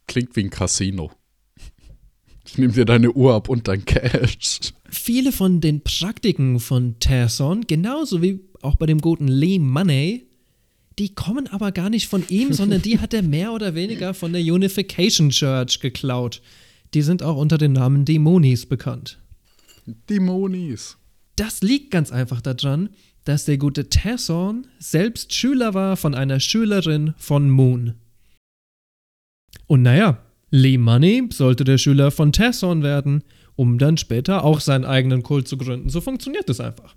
klingt wie ein Casino. Ich nehme dir deine Uhr ab und dein Cash. Viele von den Praktiken von Tasson, genauso wie auch bei dem guten Lee Money, die kommen aber gar nicht von ihm, sondern die hat er mehr oder weniger von der Unification Church geklaut. Die sind auch unter dem Namen Dämonis bekannt. Dämonis. Das liegt ganz einfach daran, dass der gute Tasson selbst Schüler war von einer Schülerin von Moon. Und naja, Lee Money sollte der Schüler von Tasson werden, um dann später auch seinen eigenen Kult zu gründen. So funktioniert es einfach.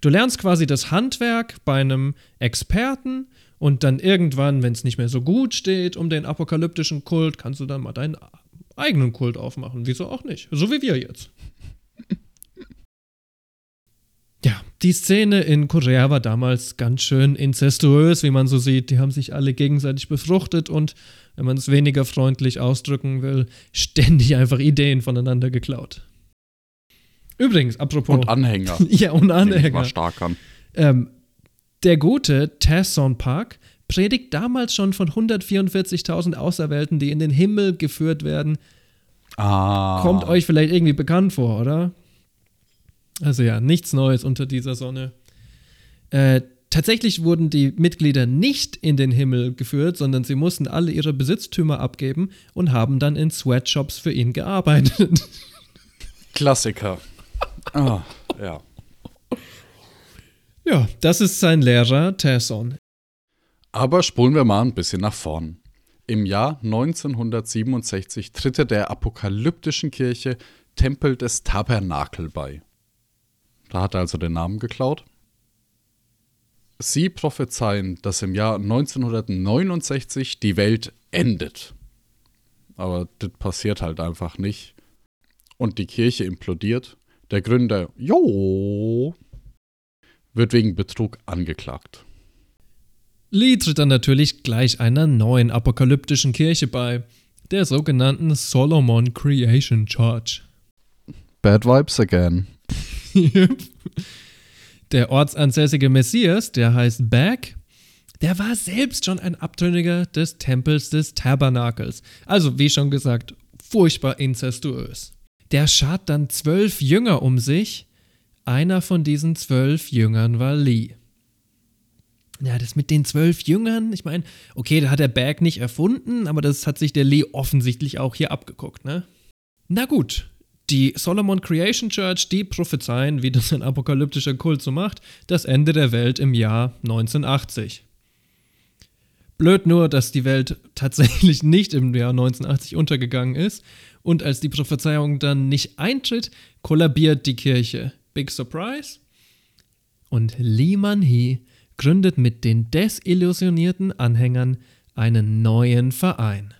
Du lernst quasi das Handwerk bei einem Experten und dann irgendwann, wenn es nicht mehr so gut steht um den apokalyptischen Kult, kannst du dann mal deinen eigenen Kult aufmachen. Wieso auch nicht? So wie wir jetzt. Ja, die Szene in Korea war damals ganz schön inzestuös, wie man so sieht. Die haben sich alle gegenseitig befruchtet und, wenn man es weniger freundlich ausdrücken will, ständig einfach Ideen voneinander geklaut. Übrigens, apropos. Und Anhänger. ja, und Anhänger. mal stark an. Ähm, der gute Tasson Park predigt damals schon von 144.000 Auserwählten, die in den Himmel geführt werden. Ah. Kommt euch vielleicht irgendwie bekannt vor, oder? Also ja, nichts Neues unter dieser Sonne. Äh, tatsächlich wurden die Mitglieder nicht in den Himmel geführt, sondern sie mussten alle ihre Besitztümer abgeben und haben dann in Sweatshops für ihn gearbeitet. Klassiker. Ah, ja. ja, das ist sein Lehrer Tasson. Aber spulen wir mal ein bisschen nach vorn. Im Jahr 1967 tritt er der apokalyptischen Kirche Tempel des Tabernakel bei. Da hat er also den Namen geklaut. Sie prophezeien, dass im Jahr 1969 die Welt endet. Aber das passiert halt einfach nicht. Und die Kirche implodiert. Der Gründer, jo, wird wegen Betrug angeklagt. Lee tritt dann natürlich gleich einer neuen apokalyptischen Kirche bei, der sogenannten Solomon Creation Church. Bad Vibes again. der ortsansässige Messias, der heißt Back, der war selbst schon ein Abtrünniger des Tempels des Tabernakels. Also, wie schon gesagt, furchtbar inzestuös. Der schart dann zwölf Jünger um sich. Einer von diesen zwölf Jüngern war Lee. Ja, das mit den zwölf Jüngern, ich meine, okay, da hat der Berg nicht erfunden, aber das hat sich der Lee offensichtlich auch hier abgeguckt, ne? Na gut, die Solomon Creation Church, die prophezeien, wie das ein apokalyptischer Kult so macht, das Ende der Welt im Jahr 1980. Blöd nur, dass die Welt tatsächlich nicht im Jahr 1980 untergegangen ist und als die Prophezeiung dann nicht eintritt, kollabiert die Kirche. Big Surprise? Und Lee Man-hee gründet mit den desillusionierten Anhängern einen neuen Verein.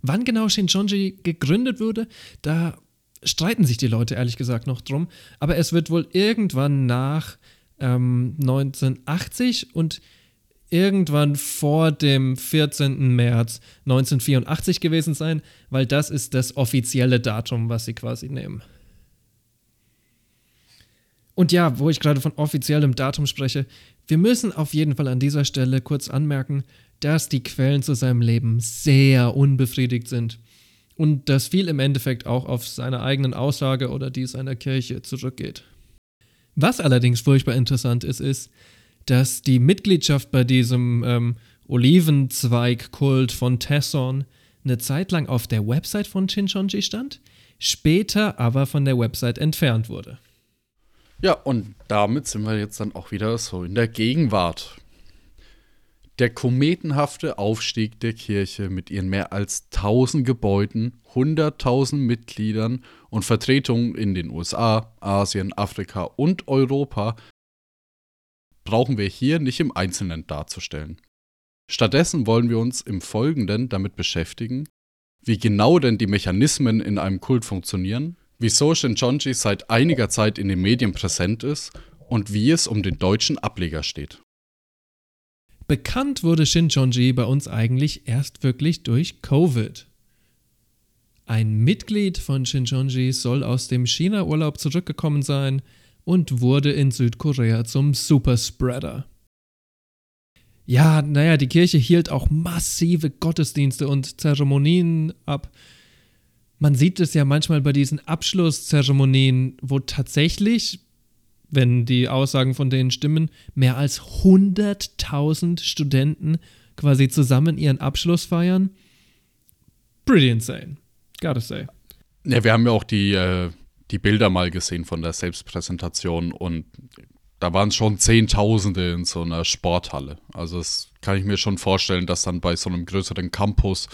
Wann genau Shinchonji gegründet wurde, da streiten sich die Leute ehrlich gesagt noch drum, aber es wird wohl irgendwann nach ähm, 1980 und irgendwann vor dem 14. März 1984 gewesen sein, weil das ist das offizielle Datum, was sie quasi nehmen. Und ja, wo ich gerade von offiziellem Datum spreche, wir müssen auf jeden Fall an dieser Stelle kurz anmerken, dass die Quellen zu seinem Leben sehr unbefriedigt sind und dass viel im Endeffekt auch auf seine eigenen Aussage oder die seiner Kirche zurückgeht. Was allerdings furchtbar interessant ist, ist, dass die Mitgliedschaft bei diesem ähm, Olivenzweig-Kult von Tesson eine Zeit lang auf der Website von Shinchonji stand, später aber von der Website entfernt wurde. Ja, und damit sind wir jetzt dann auch wieder so in der Gegenwart. Der kometenhafte Aufstieg der Kirche mit ihren mehr als 1000 Gebäuden, 100.000 Mitgliedern und Vertretungen in den USA, Asien, Afrika und Europa brauchen wir hier nicht im Einzelnen darzustellen. Stattdessen wollen wir uns im Folgenden damit beschäftigen, wie genau denn die Mechanismen in einem Kult funktionieren wieso Shinchonji seit einiger Zeit in den Medien präsent ist und wie es um den deutschen Ableger steht. Bekannt wurde Shinchonji bei uns eigentlich erst wirklich durch Covid. Ein Mitglied von Shinchonji soll aus dem China-Urlaub zurückgekommen sein und wurde in Südkorea zum Superspreader. Ja, naja, die Kirche hielt auch massive Gottesdienste und Zeremonien ab, man sieht es ja manchmal bei diesen Abschlusszeremonien, wo tatsächlich, wenn die Aussagen von denen stimmen, mehr als 100.000 Studenten quasi zusammen ihren Abschluss feiern. Pretty insane, gotta say. Ja, wir haben ja auch die, äh, die Bilder mal gesehen von der Selbstpräsentation und da waren es schon Zehntausende in so einer Sporthalle. Also das kann ich mir schon vorstellen, dass dann bei so einem größeren Campus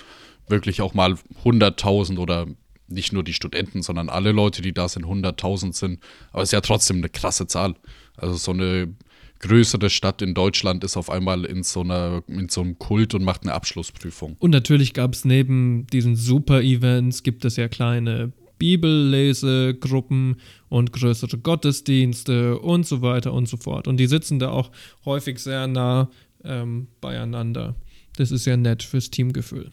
wirklich auch mal 100.000 oder nicht nur die Studenten, sondern alle Leute, die da sind, 100.000 sind. Aber es ist ja trotzdem eine krasse Zahl. Also so eine größere Stadt in Deutschland ist auf einmal in so, einer, in so einem Kult und macht eine Abschlussprüfung. Und natürlich gab es neben diesen Super-Events, gibt es ja kleine Bibellesegruppen und größere Gottesdienste und so weiter und so fort. Und die sitzen da auch häufig sehr nah ähm, beieinander. Das ist ja nett fürs Teamgefühl.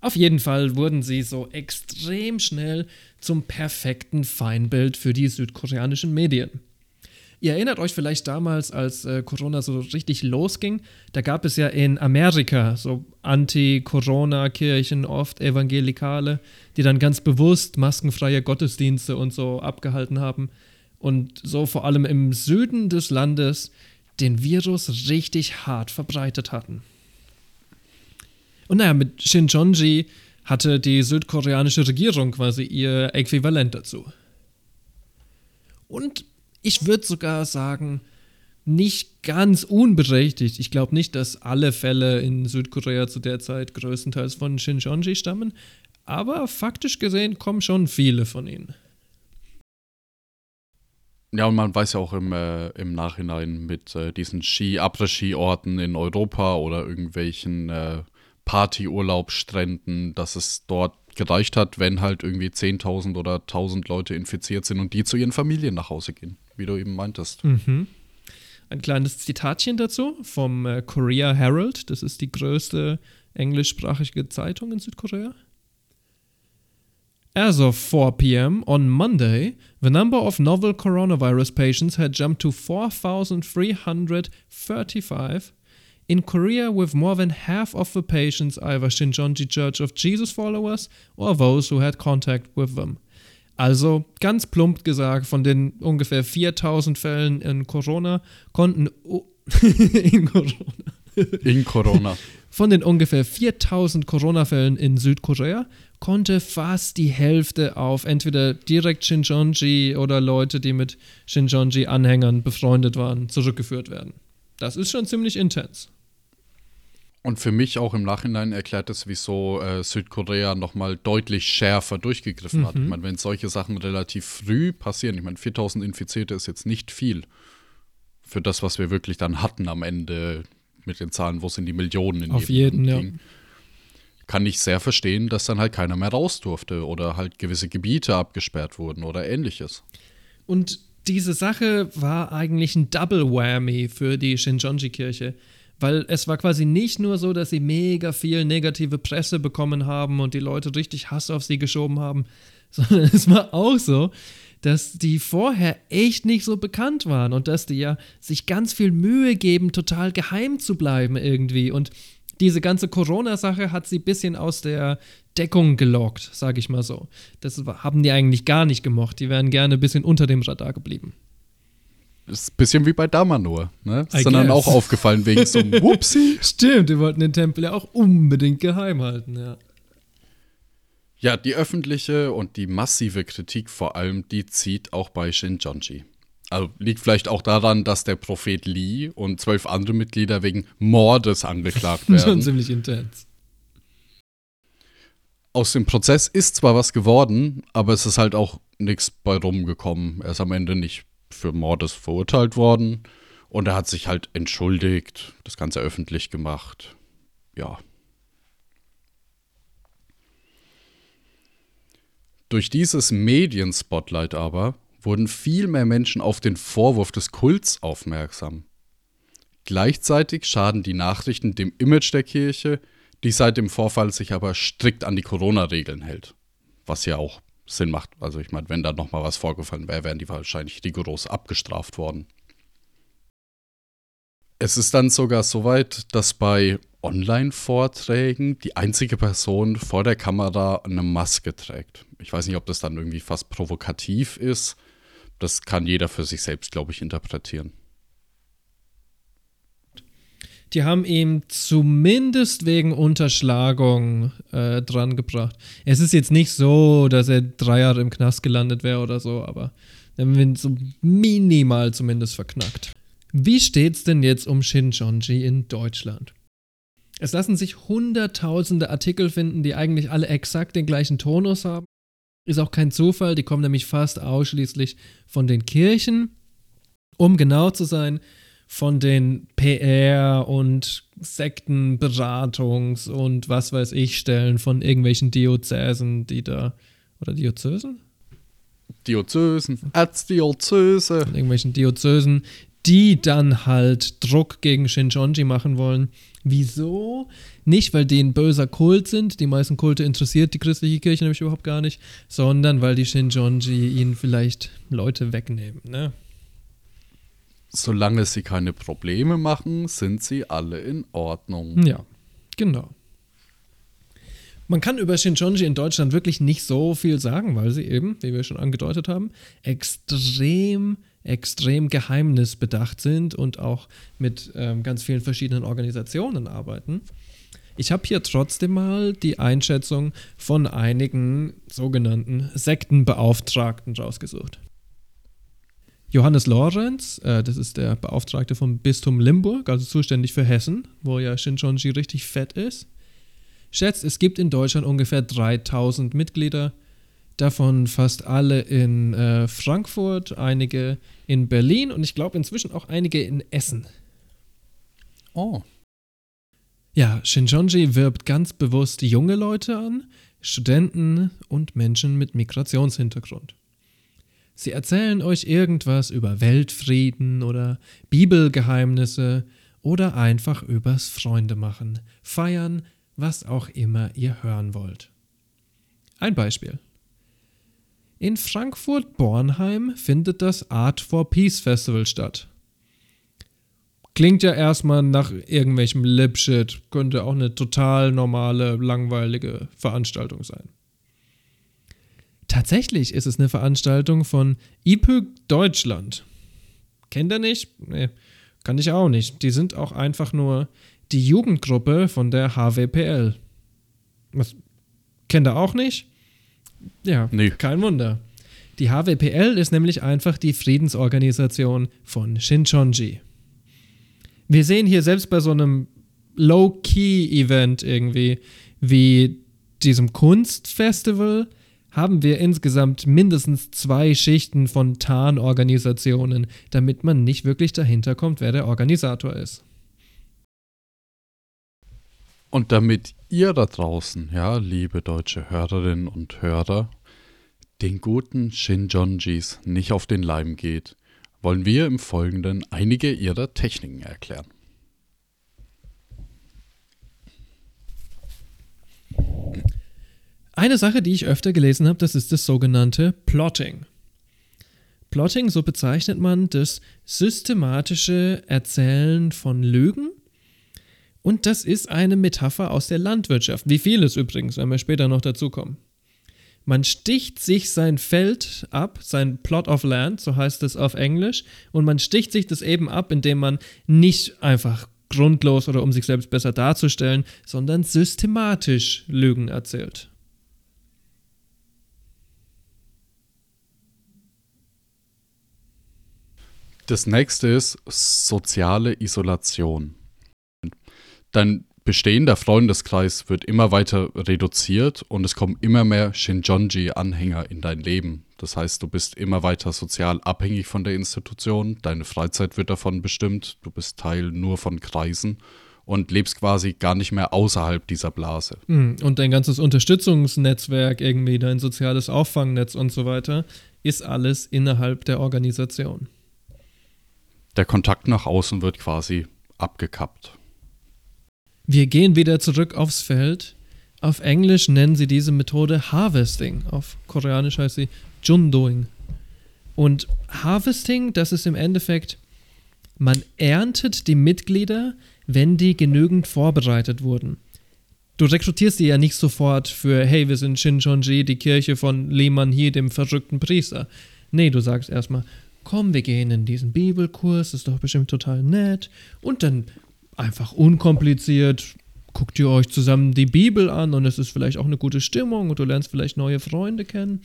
Auf jeden Fall wurden sie so extrem schnell zum perfekten Feindbild für die südkoreanischen Medien. Ihr erinnert euch vielleicht damals, als äh, Corona so richtig losging, da gab es ja in Amerika so Anti-Corona-Kirchen, oft Evangelikale, die dann ganz bewusst maskenfreie Gottesdienste und so abgehalten haben und so vor allem im Süden des Landes den Virus richtig hart verbreitet hatten. Und naja, mit Shincheonji hatte die südkoreanische Regierung quasi ihr Äquivalent dazu. Und ich würde sogar sagen, nicht ganz unberechtigt. Ich glaube nicht, dass alle Fälle in Südkorea zu der Zeit größtenteils von Shincheonji stammen, aber faktisch gesehen kommen schon viele von ihnen. Ja, und man weiß ja auch im, äh, im Nachhinein mit äh, diesen Ski-Après-Ski-Orten in Europa oder irgendwelchen äh, Partyurlaubsstränden, dass es dort gereicht hat, wenn halt irgendwie 10.000 oder 1.000 Leute infiziert sind und die zu ihren Familien nach Hause gehen, wie du eben meintest. Mhm. Ein kleines Zitatchen dazu vom äh, Korea Herald, das ist die größte englischsprachige Zeitung in Südkorea. As of 4 p.m. on Monday, the number of novel coronavirus patients had jumped to 4,335. In Korea, with more than half of the patients either Shincheonji Church of Jesus followers or those who had contact with them. Also ganz plump gesagt, von den ungefähr 4000 Fällen in Corona konnten in Corona. In Corona. Von den ungefähr 4000 Corona-Fällen in Südkorea konnte fast die Hälfte auf entweder direkt Shincheonji oder Leute, die mit Shincheonji-Anhängern befreundet waren, zurückgeführt werden. Das ist schon ziemlich intens. Und für mich auch im Nachhinein erklärt es, wieso äh, Südkorea nochmal deutlich schärfer durchgegriffen mhm. hat. Ich meine, wenn solche Sachen relativ früh passieren, ich meine, 4000 Infizierte ist jetzt nicht viel für das, was wir wirklich dann hatten am Ende mit den Zahlen, wo sind die Millionen in Auf jeden, ja. Kann ich sehr verstehen, dass dann halt keiner mehr raus durfte oder halt gewisse Gebiete abgesperrt wurden oder ähnliches. Und diese Sache war eigentlich ein Double Whammy für die Shinjonji-Kirche. Weil es war quasi nicht nur so, dass sie mega viel negative Presse bekommen haben und die Leute richtig Hass auf sie geschoben haben, sondern es war auch so, dass die vorher echt nicht so bekannt waren und dass die ja sich ganz viel Mühe geben, total geheim zu bleiben irgendwie. Und diese ganze Corona-Sache hat sie ein bisschen aus der Deckung gelockt, sage ich mal so. Das haben die eigentlich gar nicht gemocht. Die wären gerne ein bisschen unter dem Radar geblieben. Ist ein bisschen wie bei Damanor, ne? Ist dann, auch aufgefallen wegen so einem Whoopsie. Stimmt, die wollten den Tempel ja auch unbedingt geheim halten, ja. Ja, die öffentliche und die massive Kritik vor allem, die zieht auch bei Shinjonji. Also liegt vielleicht auch daran, dass der Prophet Lee und zwölf andere Mitglieder wegen Mordes angeklagt werden. Schon ziemlich intens. Aus dem Prozess ist zwar was geworden, aber es ist halt auch nichts bei rumgekommen. Er ist am Ende nicht für Mordes verurteilt worden. Und er hat sich halt entschuldigt, das Ganze öffentlich gemacht. Ja. Durch dieses Medienspotlight aber wurden viel mehr Menschen auf den Vorwurf des Kults aufmerksam. Gleichzeitig schaden die Nachrichten dem Image der Kirche, die seit dem Vorfall sich aber strikt an die Corona-Regeln hält. Was ja auch Sinn macht. Also ich meine, wenn da nochmal was vorgefallen wäre, wären die wahrscheinlich rigoros abgestraft worden. Es ist dann sogar so weit, dass bei Online-Vorträgen die einzige Person vor der Kamera eine Maske trägt. Ich weiß nicht, ob das dann irgendwie fast provokativ ist. Das kann jeder für sich selbst, glaube ich, interpretieren die haben ihn zumindest wegen Unterschlagung äh, dran gebracht. Es ist jetzt nicht so, dass er drei Jahre im Knast gelandet wäre oder so, aber dann ihn so minimal zumindest verknackt. Wie steht's denn jetzt um Shincheonji in Deutschland? Es lassen sich hunderttausende Artikel finden, die eigentlich alle exakt den gleichen Tonus haben. Ist auch kein Zufall, die kommen nämlich fast ausschließlich von den Kirchen. Um genau zu sein, von den PR und Sektenberatungs- und was weiß ich Stellen von irgendwelchen Diözesen, die da. Oder Diözesen? Diözesen, Erzdiözese. Von irgendwelchen Diözesen, die dann halt Druck gegen Shinjonji machen wollen. Wieso? Nicht, weil die ein böser Kult sind, die meisten Kulte interessiert die christliche Kirche nämlich überhaupt gar nicht, sondern weil die Shinjonji ihnen vielleicht Leute wegnehmen, ne? Solange sie keine Probleme machen, sind sie alle in Ordnung. Ja, genau. Man kann über Shincheonji in Deutschland wirklich nicht so viel sagen, weil sie eben, wie wir schon angedeutet haben, extrem, extrem geheimnisbedacht sind und auch mit ähm, ganz vielen verschiedenen Organisationen arbeiten. Ich habe hier trotzdem mal die Einschätzung von einigen sogenannten Sektenbeauftragten rausgesucht. Johannes Lorenz, äh, das ist der Beauftragte vom Bistum Limburg, also zuständig für Hessen, wo ja Shincheonji richtig fett ist, schätzt, es gibt in Deutschland ungefähr 3000 Mitglieder, davon fast alle in äh, Frankfurt, einige in Berlin und ich glaube inzwischen auch einige in Essen. Oh. Ja, Shincheonji wirbt ganz bewusst junge Leute an, Studenten und Menschen mit Migrationshintergrund. Sie erzählen euch irgendwas über Weltfrieden oder Bibelgeheimnisse oder einfach übers Freundemachen, feiern, was auch immer ihr hören wollt. Ein Beispiel. In Frankfurt-Bornheim findet das Art for Peace Festival statt. Klingt ja erstmal nach irgendwelchem Lipshit, könnte auch eine total normale, langweilige Veranstaltung sein. Tatsächlich ist es eine Veranstaltung von IPÖG Deutschland. Kennt ihr nicht? Nee, kann ich auch nicht. Die sind auch einfach nur die Jugendgruppe von der HWPL. Was? Kennt ihr auch nicht? Ja, nee. kein Wunder. Die HWPL ist nämlich einfach die Friedensorganisation von Shinchonji. Wir sehen hier selbst bei so einem Low-Key-Event irgendwie, wie diesem Kunstfestival, haben wir insgesamt mindestens zwei Schichten von Tarnorganisationen, damit man nicht wirklich dahinter kommt, wer der Organisator ist. Und damit ihr da draußen, ja, liebe deutsche Hörerinnen und Hörer, den guten Shinjonjis nicht auf den Leim geht, wollen wir im Folgenden einige ihrer Techniken erklären. Eine Sache, die ich öfter gelesen habe, das ist das sogenannte Plotting. Plotting, so bezeichnet man das systematische Erzählen von Lügen. Und das ist eine Metapher aus der Landwirtschaft. Wie vieles übrigens, wenn wir später noch dazu kommen. Man sticht sich sein Feld ab, sein Plot of Land, so heißt es auf Englisch, und man sticht sich das eben ab, indem man nicht einfach grundlos oder um sich selbst besser darzustellen, sondern systematisch Lügen erzählt. Das nächste ist soziale Isolation. Dein bestehender Freundeskreis wird immer weiter reduziert und es kommen immer mehr Shinjonji-Anhänger in dein Leben. Das heißt, du bist immer weiter sozial abhängig von der Institution, deine Freizeit wird davon bestimmt, du bist Teil nur von Kreisen und lebst quasi gar nicht mehr außerhalb dieser Blase. Hm, und dein ganzes Unterstützungsnetzwerk, irgendwie dein soziales Auffangnetz und so weiter, ist alles innerhalb der Organisation der Kontakt nach außen wird quasi abgekappt. Wir gehen wieder zurück aufs Feld. Auf Englisch nennen sie diese Methode Harvesting. Auf Koreanisch heißt sie Jundoing. Und Harvesting, das ist im Endeffekt, man erntet die Mitglieder, wenn die genügend vorbereitet wurden. Du rekrutierst die ja nicht sofort für, hey, wir sind Shinchonji, die Kirche von Lehmann hier, dem verrückten Priester. Nee, du sagst erstmal, komm, wir gehen in diesen Bibelkurs, ist doch bestimmt total nett. Und dann einfach unkompliziert guckt ihr euch zusammen die Bibel an und es ist vielleicht auch eine gute Stimmung und du lernst vielleicht neue Freunde kennen.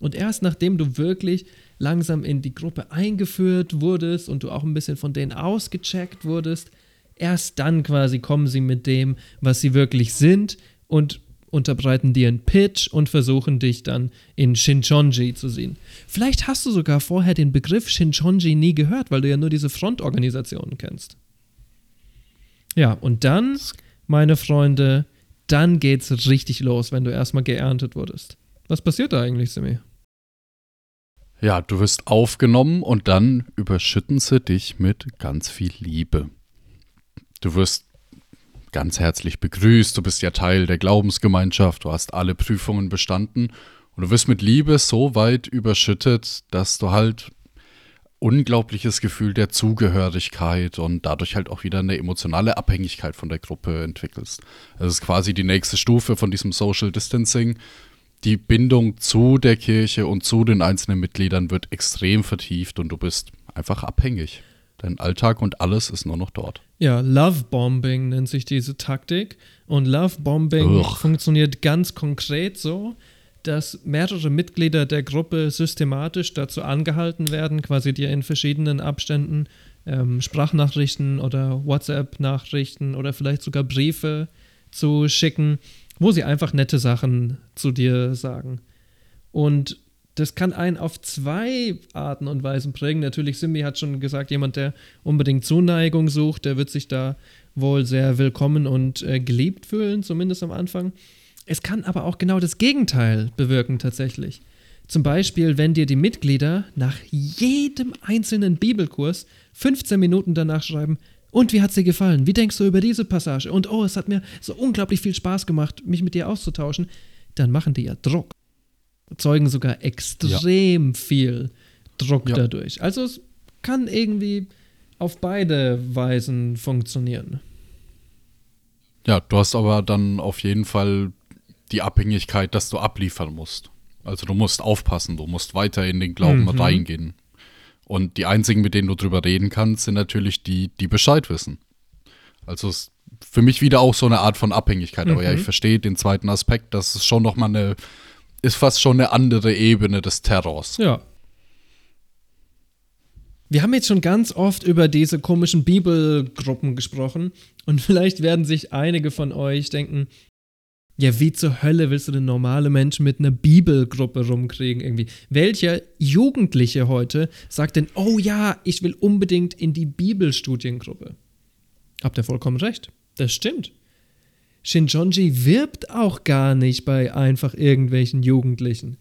Und erst nachdem du wirklich langsam in die Gruppe eingeführt wurdest und du auch ein bisschen von denen ausgecheckt wurdest, erst dann quasi kommen sie mit dem, was sie wirklich sind und unterbreiten dir einen Pitch und versuchen dich dann in Shinchonji zu sehen. Vielleicht hast du sogar vorher den Begriff Shinchonji nie gehört, weil du ja nur diese Frontorganisationen kennst. Ja, und dann, meine Freunde, dann geht's richtig los, wenn du erstmal geerntet wurdest. Was passiert da eigentlich, Simi? Ja, du wirst aufgenommen und dann überschütten sie dich mit ganz viel Liebe. Du wirst ganz herzlich begrüßt, du bist ja Teil der Glaubensgemeinschaft, du hast alle Prüfungen bestanden und du wirst mit Liebe so weit überschüttet, dass du halt unglaubliches Gefühl der Zugehörigkeit und dadurch halt auch wieder eine emotionale Abhängigkeit von der Gruppe entwickelst. Das ist quasi die nächste Stufe von diesem Social Distancing. Die Bindung zu der Kirche und zu den einzelnen Mitgliedern wird extrem vertieft und du bist einfach abhängig. Dein Alltag und alles ist nur noch dort. Ja, Love Bombing nennt sich diese Taktik. Und Love Bombing Ugh. funktioniert ganz konkret so, dass mehrere Mitglieder der Gruppe systematisch dazu angehalten werden, quasi dir in verschiedenen Abständen ähm, Sprachnachrichten oder WhatsApp-Nachrichten oder vielleicht sogar Briefe zu schicken, wo sie einfach nette Sachen zu dir sagen. Und das kann einen auf zwei Arten und Weisen prägen. Natürlich, Simbi hat schon gesagt, jemand, der unbedingt Zuneigung sucht, der wird sich da wohl sehr willkommen und äh, geliebt fühlen, zumindest am Anfang. Es kann aber auch genau das Gegenteil bewirken tatsächlich. Zum Beispiel, wenn dir die Mitglieder nach jedem einzelnen Bibelkurs 15 Minuten danach schreiben, und wie hat dir gefallen? Wie denkst du über diese Passage? Und oh, es hat mir so unglaublich viel Spaß gemacht, mich mit dir auszutauschen. Dann machen die ja Druck. Zeugen sogar extrem ja. viel Druck ja. dadurch. Also es kann irgendwie auf beide Weisen funktionieren. Ja, du hast aber dann auf jeden Fall die Abhängigkeit, dass du abliefern musst. Also du musst aufpassen, du musst weiter in den Glauben mhm. reingehen. Und die einzigen, mit denen du drüber reden kannst, sind natürlich die, die Bescheid wissen. Also es für mich wieder auch so eine Art von Abhängigkeit. Mhm. Aber ja, ich mhm. verstehe den zweiten Aspekt, das ist schon nochmal eine, ist fast schon eine andere Ebene des Terrors. Ja. Wir haben jetzt schon ganz oft über diese komischen Bibelgruppen gesprochen und vielleicht werden sich einige von euch denken, ja, wie zur Hölle willst du denn normale Menschen mit einer Bibelgruppe rumkriegen irgendwie? Welcher Jugendliche heute sagt denn, oh ja, ich will unbedingt in die Bibelstudiengruppe? Habt ihr vollkommen recht. Das stimmt. Shinjonji wirbt auch gar nicht bei einfach irgendwelchen Jugendlichen.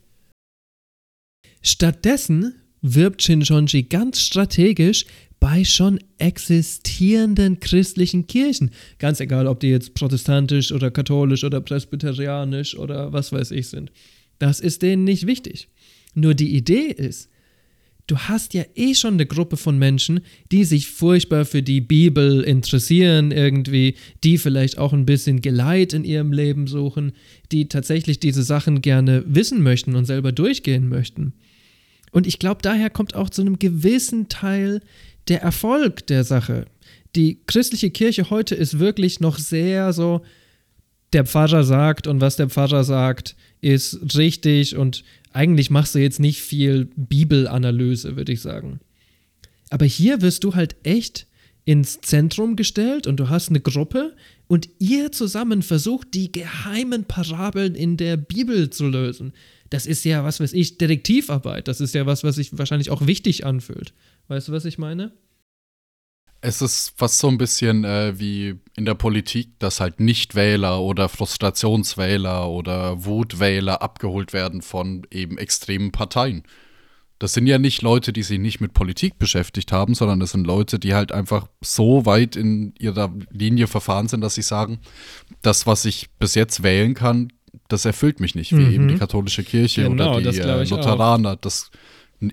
Stattdessen wirbt Shinjonji ganz strategisch bei schon existierenden christlichen Kirchen. Ganz egal, ob die jetzt protestantisch oder katholisch oder presbyterianisch oder was weiß ich sind. Das ist denen nicht wichtig. Nur die Idee ist, du hast ja eh schon eine Gruppe von Menschen, die sich furchtbar für die Bibel interessieren, irgendwie, die vielleicht auch ein bisschen Geleit in ihrem Leben suchen, die tatsächlich diese Sachen gerne wissen möchten und selber durchgehen möchten. Und ich glaube, daher kommt auch zu einem gewissen Teil der Erfolg der Sache. Die christliche Kirche heute ist wirklich noch sehr so, der Pfarrer sagt und was der Pfarrer sagt, ist richtig und eigentlich machst du jetzt nicht viel Bibelanalyse, würde ich sagen. Aber hier wirst du halt echt ins Zentrum gestellt und du hast eine Gruppe und ihr zusammen versucht, die geheimen Parabeln in der Bibel zu lösen. Das ist ja, was weiß ich, Detektivarbeit. Das ist ja was, was sich wahrscheinlich auch wichtig anfühlt. Weißt du, was ich meine? Es ist fast so ein bisschen äh, wie in der Politik, dass halt Nichtwähler oder Frustrationswähler oder Wutwähler abgeholt werden von eben extremen Parteien. Das sind ja nicht Leute, die sich nicht mit Politik beschäftigt haben, sondern das sind Leute, die halt einfach so weit in ihrer Linie verfahren sind, dass sie sagen, das, was ich bis jetzt wählen kann, das erfüllt mich nicht, wie mhm. eben die katholische Kirche genau, oder die äh, Lutheraner. Auch. Das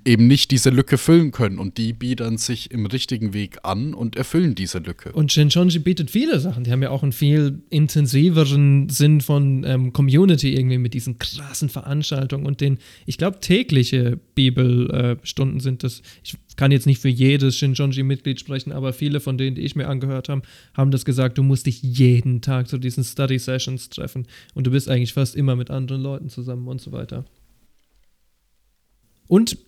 eben nicht diese Lücke füllen können. Und die bieten sich im richtigen Weg an und erfüllen diese Lücke. Und Shinchonji bietet viele Sachen. Die haben ja auch einen viel intensiveren Sinn von ähm, Community irgendwie mit diesen krassen Veranstaltungen und den, ich glaube, tägliche Bibelstunden äh, sind das. Ich kann jetzt nicht für jedes Shinchonji-Mitglied sprechen, aber viele von denen, die ich mir angehört habe, haben das gesagt, du musst dich jeden Tag zu diesen Study-Sessions treffen und du bist eigentlich fast immer mit anderen Leuten zusammen und so weiter. Und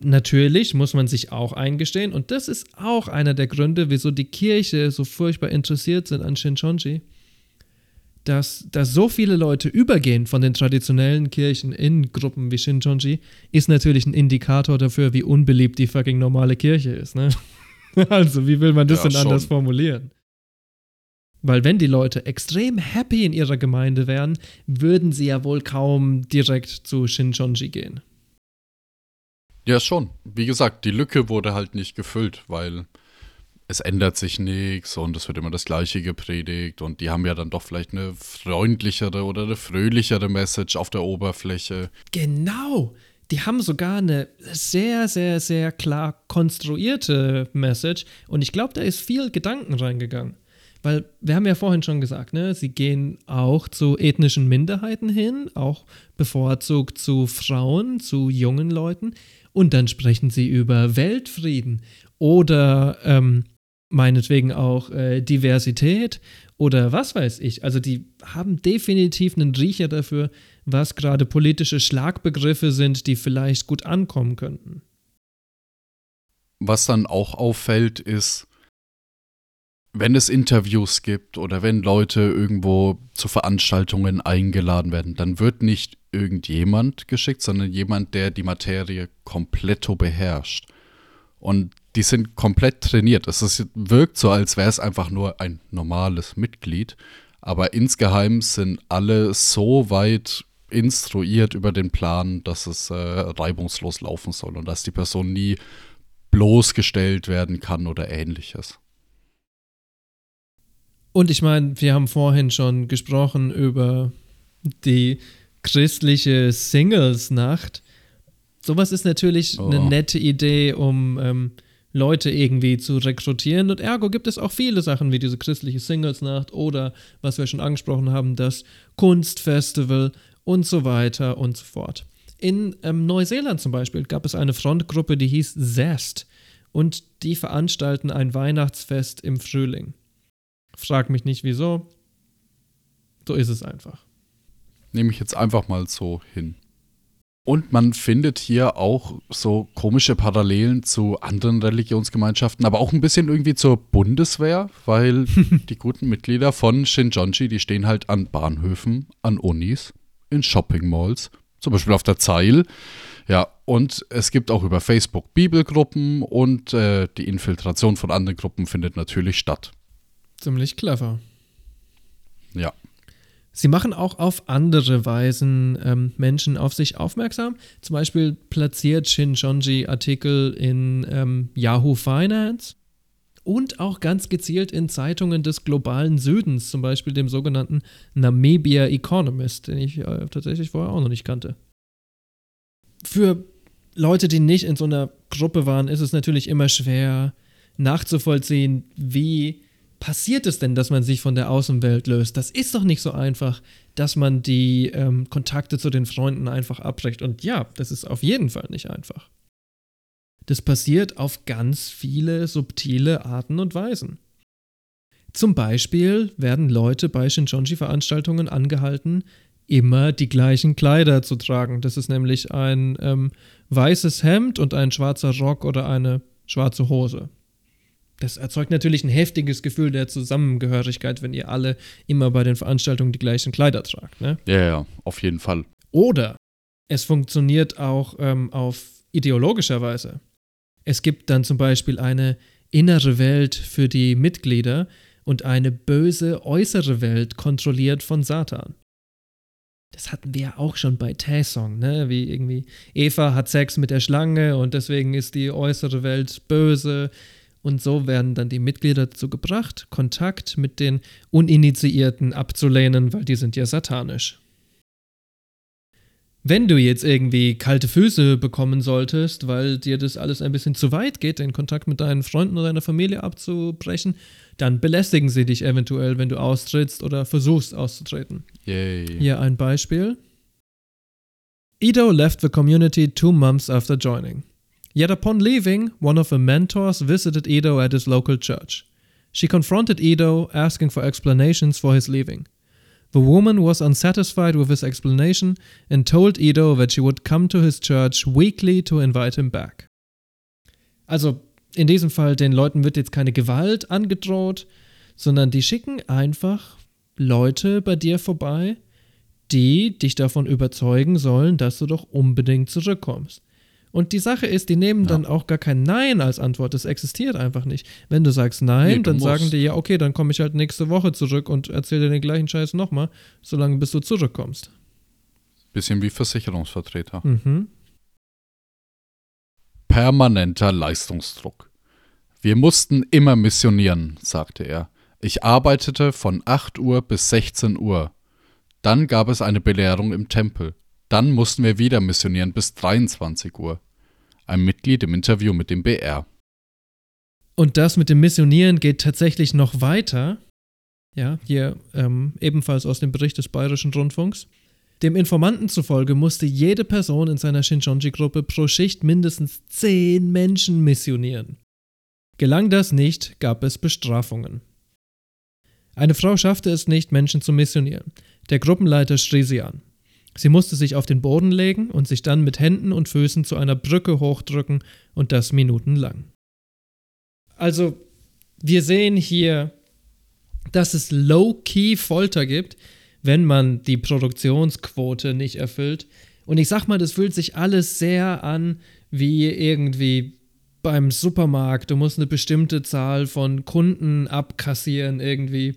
natürlich muss man sich auch eingestehen, und das ist auch einer der Gründe, wieso die Kirche so furchtbar interessiert sind an Shinchonji, dass, dass so viele Leute übergehen von den traditionellen Kirchen in Gruppen wie Shinchonji, ist natürlich ein Indikator dafür, wie unbeliebt die fucking normale Kirche ist. Ne? also, wie will man das ja, denn anders formulieren? Weil wenn die Leute extrem happy in ihrer Gemeinde wären, würden sie ja wohl kaum direkt zu Shinchonji gehen. Ja, schon. Wie gesagt, die Lücke wurde halt nicht gefüllt, weil es ändert sich nichts und es wird immer das Gleiche gepredigt und die haben ja dann doch vielleicht eine freundlichere oder eine fröhlichere Message auf der Oberfläche. Genau. Die haben sogar eine sehr, sehr, sehr klar konstruierte Message und ich glaube, da ist viel Gedanken reingegangen. Weil wir haben ja vorhin schon gesagt, ne, sie gehen auch zu ethnischen Minderheiten hin, auch bevorzugt zu Frauen, zu jungen Leuten und dann sprechen sie über Weltfrieden oder ähm, meinetwegen auch äh, Diversität oder was weiß ich. Also die haben definitiv einen Riecher dafür, was gerade politische Schlagbegriffe sind, die vielleicht gut ankommen könnten. Was dann auch auffällt, ist, wenn es Interviews gibt oder wenn Leute irgendwo zu Veranstaltungen eingeladen werden, dann wird nicht irgendjemand geschickt, sondern jemand, der die Materie komplett beherrscht. Und die sind komplett trainiert. Es wirkt so, als wäre es einfach nur ein normales Mitglied. Aber insgeheim sind alle so weit instruiert über den Plan, dass es äh, reibungslos laufen soll und dass die Person nie bloßgestellt werden kann oder ähnliches. Und ich meine, wir haben vorhin schon gesprochen über die christliche Singles-Nacht. Sowas ist natürlich oh. eine nette Idee, um ähm, Leute irgendwie zu rekrutieren. Und ergo gibt es auch viele Sachen wie diese christliche Singles-Nacht oder, was wir schon angesprochen haben, das Kunstfestival und so weiter und so fort. In ähm, Neuseeland zum Beispiel gab es eine Frontgruppe, die hieß Zest und die veranstalten ein Weihnachtsfest im Frühling. Frag mich nicht wieso. So ist es einfach. Nehme ich jetzt einfach mal so hin. Und man findet hier auch so komische Parallelen zu anderen Religionsgemeinschaften, aber auch ein bisschen irgendwie zur Bundeswehr, weil die guten Mitglieder von Shinjonji, die stehen halt an Bahnhöfen, an Unis, in Shopping-Malls, zum Beispiel auf der Zeil. Ja, und es gibt auch über Facebook Bibelgruppen und äh, die Infiltration von anderen Gruppen findet natürlich statt. Ziemlich clever. Ja. Sie machen auch auf andere Weisen ähm, Menschen auf sich aufmerksam. Zum Beispiel platziert Shinjonji Artikel in ähm, Yahoo Finance und auch ganz gezielt in Zeitungen des globalen Südens, zum Beispiel dem sogenannten Namibia Economist, den ich äh, tatsächlich vorher auch noch nicht kannte. Für Leute, die nicht in so einer Gruppe waren, ist es natürlich immer schwer nachzuvollziehen, wie passiert es denn, dass man sich von der Außenwelt löst? Das ist doch nicht so einfach, dass man die ähm, Kontakte zu den Freunden einfach abbricht. Und ja, das ist auf jeden Fall nicht einfach. Das passiert auf ganz viele subtile Arten und Weisen. Zum Beispiel werden Leute bei Shinjonji-Veranstaltungen angehalten, immer die gleichen Kleider zu tragen. Das ist nämlich ein ähm, weißes Hemd und ein schwarzer Rock oder eine schwarze Hose das erzeugt natürlich ein heftiges Gefühl der Zusammengehörigkeit, wenn ihr alle immer bei den Veranstaltungen die gleichen Kleider tragt. Ne? Ja, ja, auf jeden Fall. Oder es funktioniert auch ähm, auf ideologischer Weise. Es gibt dann zum Beispiel eine innere Welt für die Mitglieder und eine böse äußere Welt kontrolliert von Satan. Das hatten wir ja auch schon bei Taesong, ne? Wie irgendwie Eva hat Sex mit der Schlange und deswegen ist die äußere Welt böse. Und so werden dann die Mitglieder dazu gebracht, Kontakt mit den Uninitiierten abzulehnen, weil die sind ja satanisch. Wenn du jetzt irgendwie kalte Füße bekommen solltest, weil dir das alles ein bisschen zu weit geht, den Kontakt mit deinen Freunden oder deiner Familie abzubrechen, dann belästigen sie dich eventuell, wenn du austrittst oder versuchst auszutreten. Yay. Hier ein Beispiel. Ido left the community two months after joining. Yet upon leaving, one of her mentors visited Edo at his local church. She confronted Edo, asking for explanations for his leaving. The woman was unsatisfied with his explanation and told Edo that she would come to his church weekly to invite him back. Also, in diesem Fall, den Leuten wird jetzt keine Gewalt angedroht, sondern die schicken einfach Leute bei dir vorbei, die dich davon überzeugen sollen, dass du doch unbedingt zurückkommst. Und die Sache ist, die nehmen ja. dann auch gar kein Nein als Antwort. Das existiert einfach nicht. Wenn du sagst Nein, nee, dann musst. sagen die ja, okay, dann komme ich halt nächste Woche zurück und erzähle dir den gleichen Scheiß nochmal, solange bis du zurückkommst. Bisschen wie Versicherungsvertreter. Mhm. Permanenter Leistungsdruck. Wir mussten immer missionieren, sagte er. Ich arbeitete von 8 Uhr bis 16 Uhr. Dann gab es eine Belehrung im Tempel. Dann mussten wir wieder missionieren bis 23 Uhr ein Mitglied im Interview mit dem BR. Und das mit dem Missionieren geht tatsächlich noch weiter. Ja, hier ähm, ebenfalls aus dem Bericht des Bayerischen Rundfunks. Dem Informanten zufolge musste jede Person in seiner Shinjonji-Gruppe pro Schicht mindestens zehn Menschen missionieren. Gelang das nicht, gab es Bestrafungen. Eine Frau schaffte es nicht, Menschen zu missionieren. Der Gruppenleiter schrie sie an. Sie musste sich auf den Boden legen und sich dann mit Händen und Füßen zu einer Brücke hochdrücken und das minutenlang. Also, wir sehen hier, dass es low-key Folter gibt, wenn man die Produktionsquote nicht erfüllt. Und ich sag mal, das fühlt sich alles sehr an wie irgendwie beim Supermarkt. Du musst eine bestimmte Zahl von Kunden abkassieren irgendwie.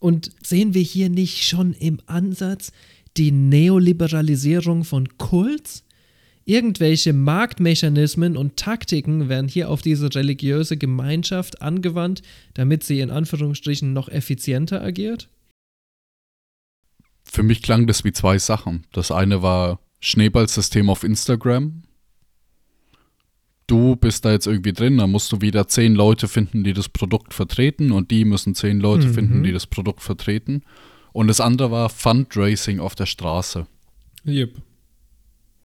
Und sehen wir hier nicht schon im Ansatz die Neoliberalisierung von Kults? Irgendwelche Marktmechanismen und Taktiken werden hier auf diese religiöse Gemeinschaft angewandt, damit sie in Anführungsstrichen noch effizienter agiert? Für mich klang das wie zwei Sachen. Das eine war Schneeballsystem auf Instagram. Du bist da jetzt irgendwie drin, dann musst du wieder zehn Leute finden, die das Produkt vertreten und die müssen zehn Leute mhm. finden, die das Produkt vertreten. Und das andere war Fundraising auf der Straße. Yep.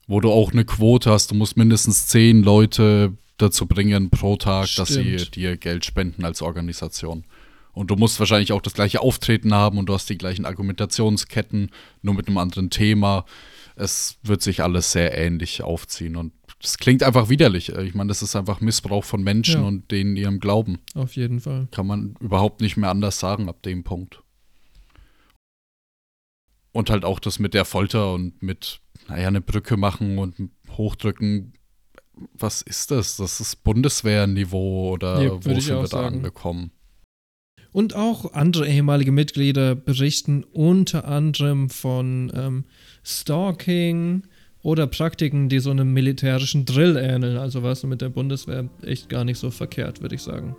Wo du auch eine Quote hast, du musst mindestens zehn Leute dazu bringen pro Tag, Stimmt. dass sie dir Geld spenden als Organisation. Und du musst wahrscheinlich auch das gleiche Auftreten haben und du hast die gleichen Argumentationsketten, nur mit einem anderen Thema. Es wird sich alles sehr ähnlich aufziehen und das klingt einfach widerlich. Ich meine, das ist einfach Missbrauch von Menschen ja. und denen ihrem Glauben. Auf jeden Fall. Kann man überhaupt nicht mehr anders sagen ab dem Punkt. Und halt auch das mit der Folter und mit, naja, eine Brücke machen und hochdrücken. Was ist das? Das ist Bundeswehrniveau oder ja, wo sind wir da angekommen? Und auch andere ehemalige Mitglieder berichten unter anderem von ähm, Stalking oder Praktiken, die so einem militärischen Drill ähneln. Also was mit der Bundeswehr echt gar nicht so verkehrt, würde ich sagen.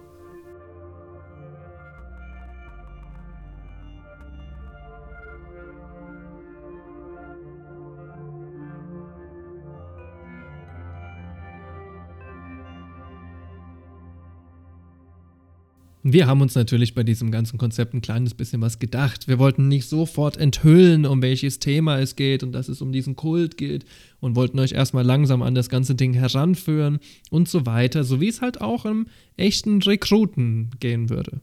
Wir haben uns natürlich bei diesem ganzen Konzept ein kleines bisschen was gedacht. Wir wollten nicht sofort enthüllen, um welches Thema es geht und dass es um diesen Kult geht und wollten euch erstmal langsam an das ganze Ding heranführen und so weiter, so wie es halt auch im echten Rekruten gehen würde.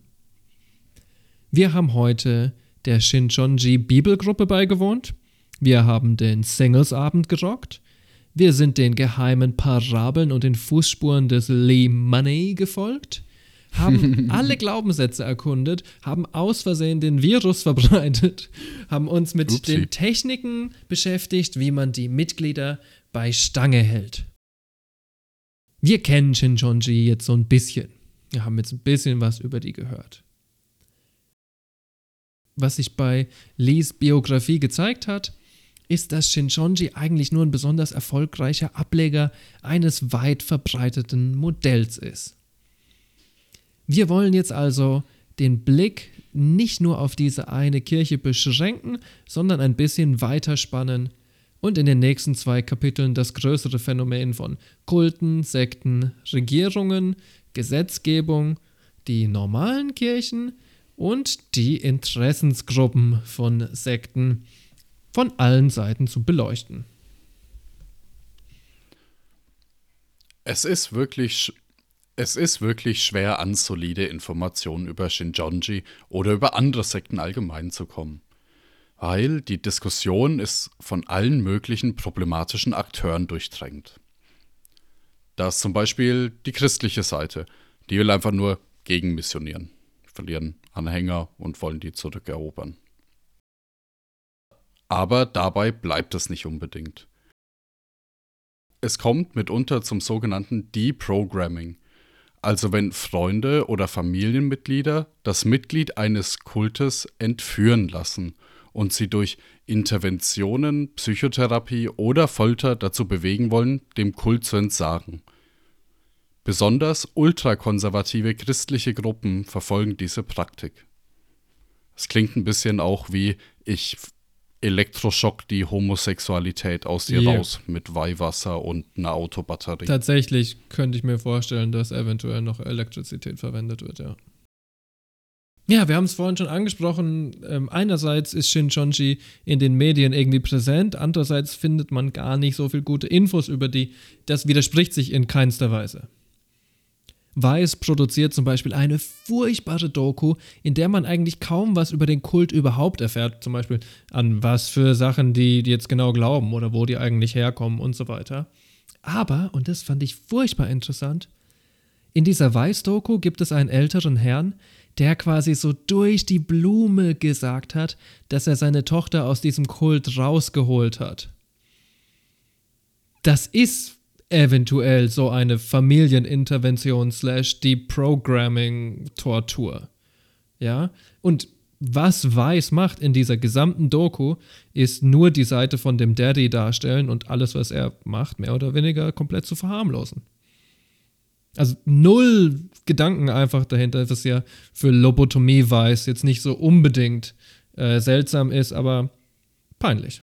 Wir haben heute der Shinchonji Bibelgruppe beigewohnt. Wir haben den Singles-Abend gerockt. Wir sind den geheimen Parabeln und den Fußspuren des Lee Money gefolgt haben alle Glaubenssätze erkundet, haben aus Versehen den Virus verbreitet, haben uns mit Upsi. den Techniken beschäftigt, wie man die Mitglieder bei Stange hält. Wir kennen Shinchonji jetzt so ein bisschen. Wir haben jetzt ein bisschen was über die gehört. Was sich bei Lees Biografie gezeigt hat, ist, dass Shinchonji eigentlich nur ein besonders erfolgreicher Ableger eines weit verbreiteten Modells ist. Wir wollen jetzt also den Blick nicht nur auf diese eine Kirche beschränken, sondern ein bisschen weiterspannen und in den nächsten zwei Kapiteln das größere Phänomen von Kulten, Sekten, Regierungen, Gesetzgebung, die normalen Kirchen und die Interessensgruppen von Sekten von allen Seiten zu beleuchten. Es ist wirklich es ist wirklich schwer, an solide Informationen über Shinjonji oder über andere Sekten allgemein zu kommen. Weil die Diskussion ist von allen möglichen problematischen Akteuren durchdrängt. Da ist zum Beispiel die christliche Seite, die will einfach nur gegenmissionieren, verlieren Anhänger und wollen die zurückerobern. Aber dabei bleibt es nicht unbedingt. Es kommt mitunter zum sogenannten Deprogramming, also wenn Freunde oder Familienmitglieder das Mitglied eines Kultes entführen lassen und sie durch Interventionen, Psychotherapie oder Folter dazu bewegen wollen, dem Kult zu entsagen. Besonders ultrakonservative christliche Gruppen verfolgen diese Praktik. Es klingt ein bisschen auch wie ich Elektroschock die Homosexualität aus dir yeah. raus mit Weihwasser und einer Autobatterie. Tatsächlich könnte ich mir vorstellen, dass eventuell noch Elektrizität verwendet wird, ja. Ja, wir haben es vorhin schon angesprochen. Ähm, einerseits ist Shinchonji in den Medien irgendwie präsent, andererseits findet man gar nicht so viel gute Infos über die. Das widerspricht sich in keinster Weise. Weiß produziert zum Beispiel eine furchtbare Doku, in der man eigentlich kaum was über den Kult überhaupt erfährt. Zum Beispiel an was für Sachen die, jetzt genau glauben oder wo die eigentlich herkommen und so weiter. Aber, und das fand ich furchtbar interessant, in dieser Weiß-Doku gibt es einen älteren Herrn, der quasi so durch die Blume gesagt hat, dass er seine Tochter aus diesem Kult rausgeholt hat. Das ist eventuell so eine Familienintervention slash Deprogramming-Tortur. Ja? Und was Weiß macht in dieser gesamten Doku, ist nur die Seite von dem Daddy darstellen und alles, was er macht, mehr oder weniger komplett zu verharmlosen. Also null Gedanken einfach dahinter, dass ja für Lobotomie Weiß jetzt nicht so unbedingt äh, seltsam ist, aber peinlich.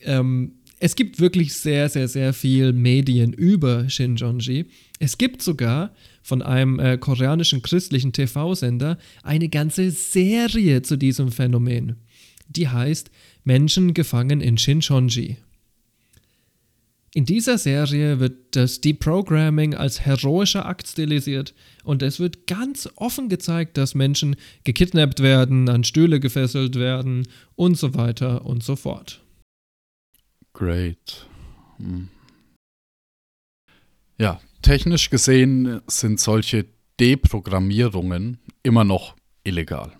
Ähm, es gibt wirklich sehr, sehr, sehr viel Medien über Shinjonji. Es gibt sogar von einem äh, koreanischen christlichen TV-Sender eine ganze Serie zu diesem Phänomen. Die heißt Menschen gefangen in Shinjonji. In dieser Serie wird das Deprogramming als heroischer Akt stilisiert und es wird ganz offen gezeigt, dass Menschen gekidnappt werden, an Stühle gefesselt werden und so weiter und so fort. Great. Hm. Ja, technisch gesehen sind solche Deprogrammierungen immer noch illegal.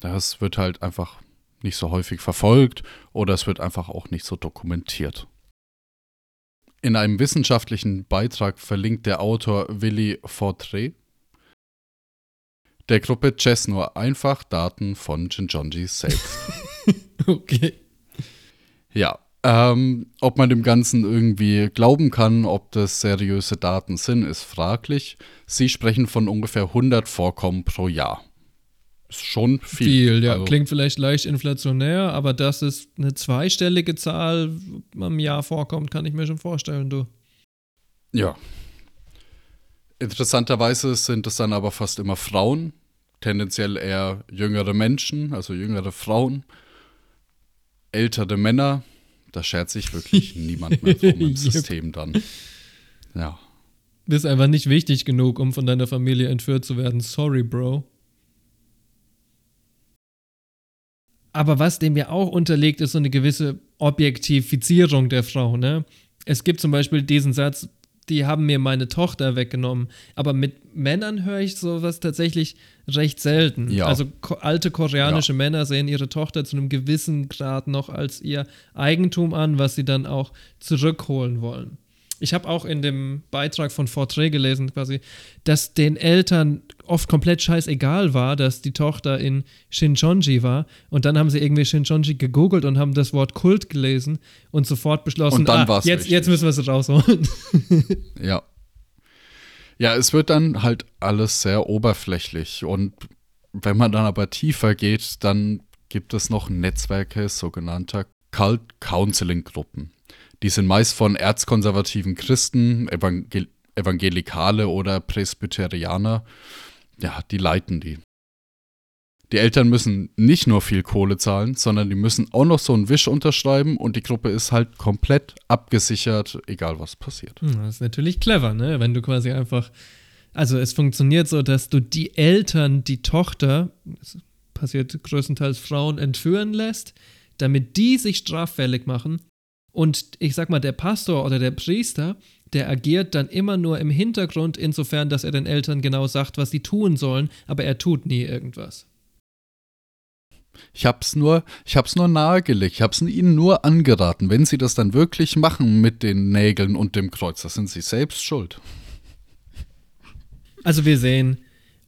Das wird halt einfach nicht so häufig verfolgt oder es wird einfach auch nicht so dokumentiert. In einem wissenschaftlichen Beitrag verlinkt der Autor Willy Fortré der Gruppe Chess nur einfach Daten von Jinjonji selbst. okay. Ja, ähm, ob man dem Ganzen irgendwie glauben kann, ob das seriöse Daten sind, ist fraglich. Sie sprechen von ungefähr 100 Vorkommen pro Jahr. Ist schon viel. Viel, ja. Also, Klingt vielleicht leicht inflationär, aber dass es eine zweistellige Zahl am Jahr vorkommt, kann ich mir schon vorstellen, du. Ja. Interessanterweise sind es dann aber fast immer Frauen, tendenziell eher jüngere Menschen, also jüngere Frauen, ältere Männer, da schert sich wirklich niemand mehr drum im System dann. Ja. Bist einfach nicht wichtig genug, um von deiner Familie entführt zu werden. Sorry, Bro. Aber was dem ja auch unterlegt, ist so eine gewisse Objektifizierung der Frau, ne? Es gibt zum Beispiel diesen Satz, die haben mir meine Tochter weggenommen. Aber mit Männern höre ich sowas tatsächlich recht selten. Ja. Also ko alte koreanische ja. Männer sehen ihre Tochter zu einem gewissen Grad noch als ihr Eigentum an, was sie dann auch zurückholen wollen. Ich habe auch in dem Beitrag von Fortray gelesen, quasi, dass den Eltern oft komplett scheißegal war, dass die Tochter in Shinchonji war. Und dann haben sie irgendwie Shinchonji gegoogelt und haben das Wort Kult gelesen und sofort beschlossen, und dann ah, jetzt, jetzt müssen wir es rausholen. ja. Ja, es wird dann halt alles sehr oberflächlich. Und wenn man dann aber tiefer geht, dann gibt es noch Netzwerke sogenannter Cult Counseling Gruppen. Die sind meist von erzkonservativen Christen, Evangel Evangelikale oder Presbyterianer. Ja, die leiten die. Die Eltern müssen nicht nur viel Kohle zahlen, sondern die müssen auch noch so einen Wisch unterschreiben und die Gruppe ist halt komplett abgesichert, egal was passiert. Hm, das ist natürlich clever, ne? Wenn du quasi einfach. Also es funktioniert so, dass du die Eltern, die Tochter, das passiert größtenteils Frauen, entführen lässt, damit die sich straffällig machen und ich sag mal, der Pastor oder der Priester, der agiert dann immer nur im Hintergrund, insofern, dass er den Eltern genau sagt, was sie tun sollen, aber er tut nie irgendwas. Ich hab's nur, ich hab's nur nahegelegt, ich hab's ihnen nur angeraten. Wenn sie das dann wirklich machen mit den Nägeln und dem Kreuz, da sind sie selbst schuld. Also wir sehen,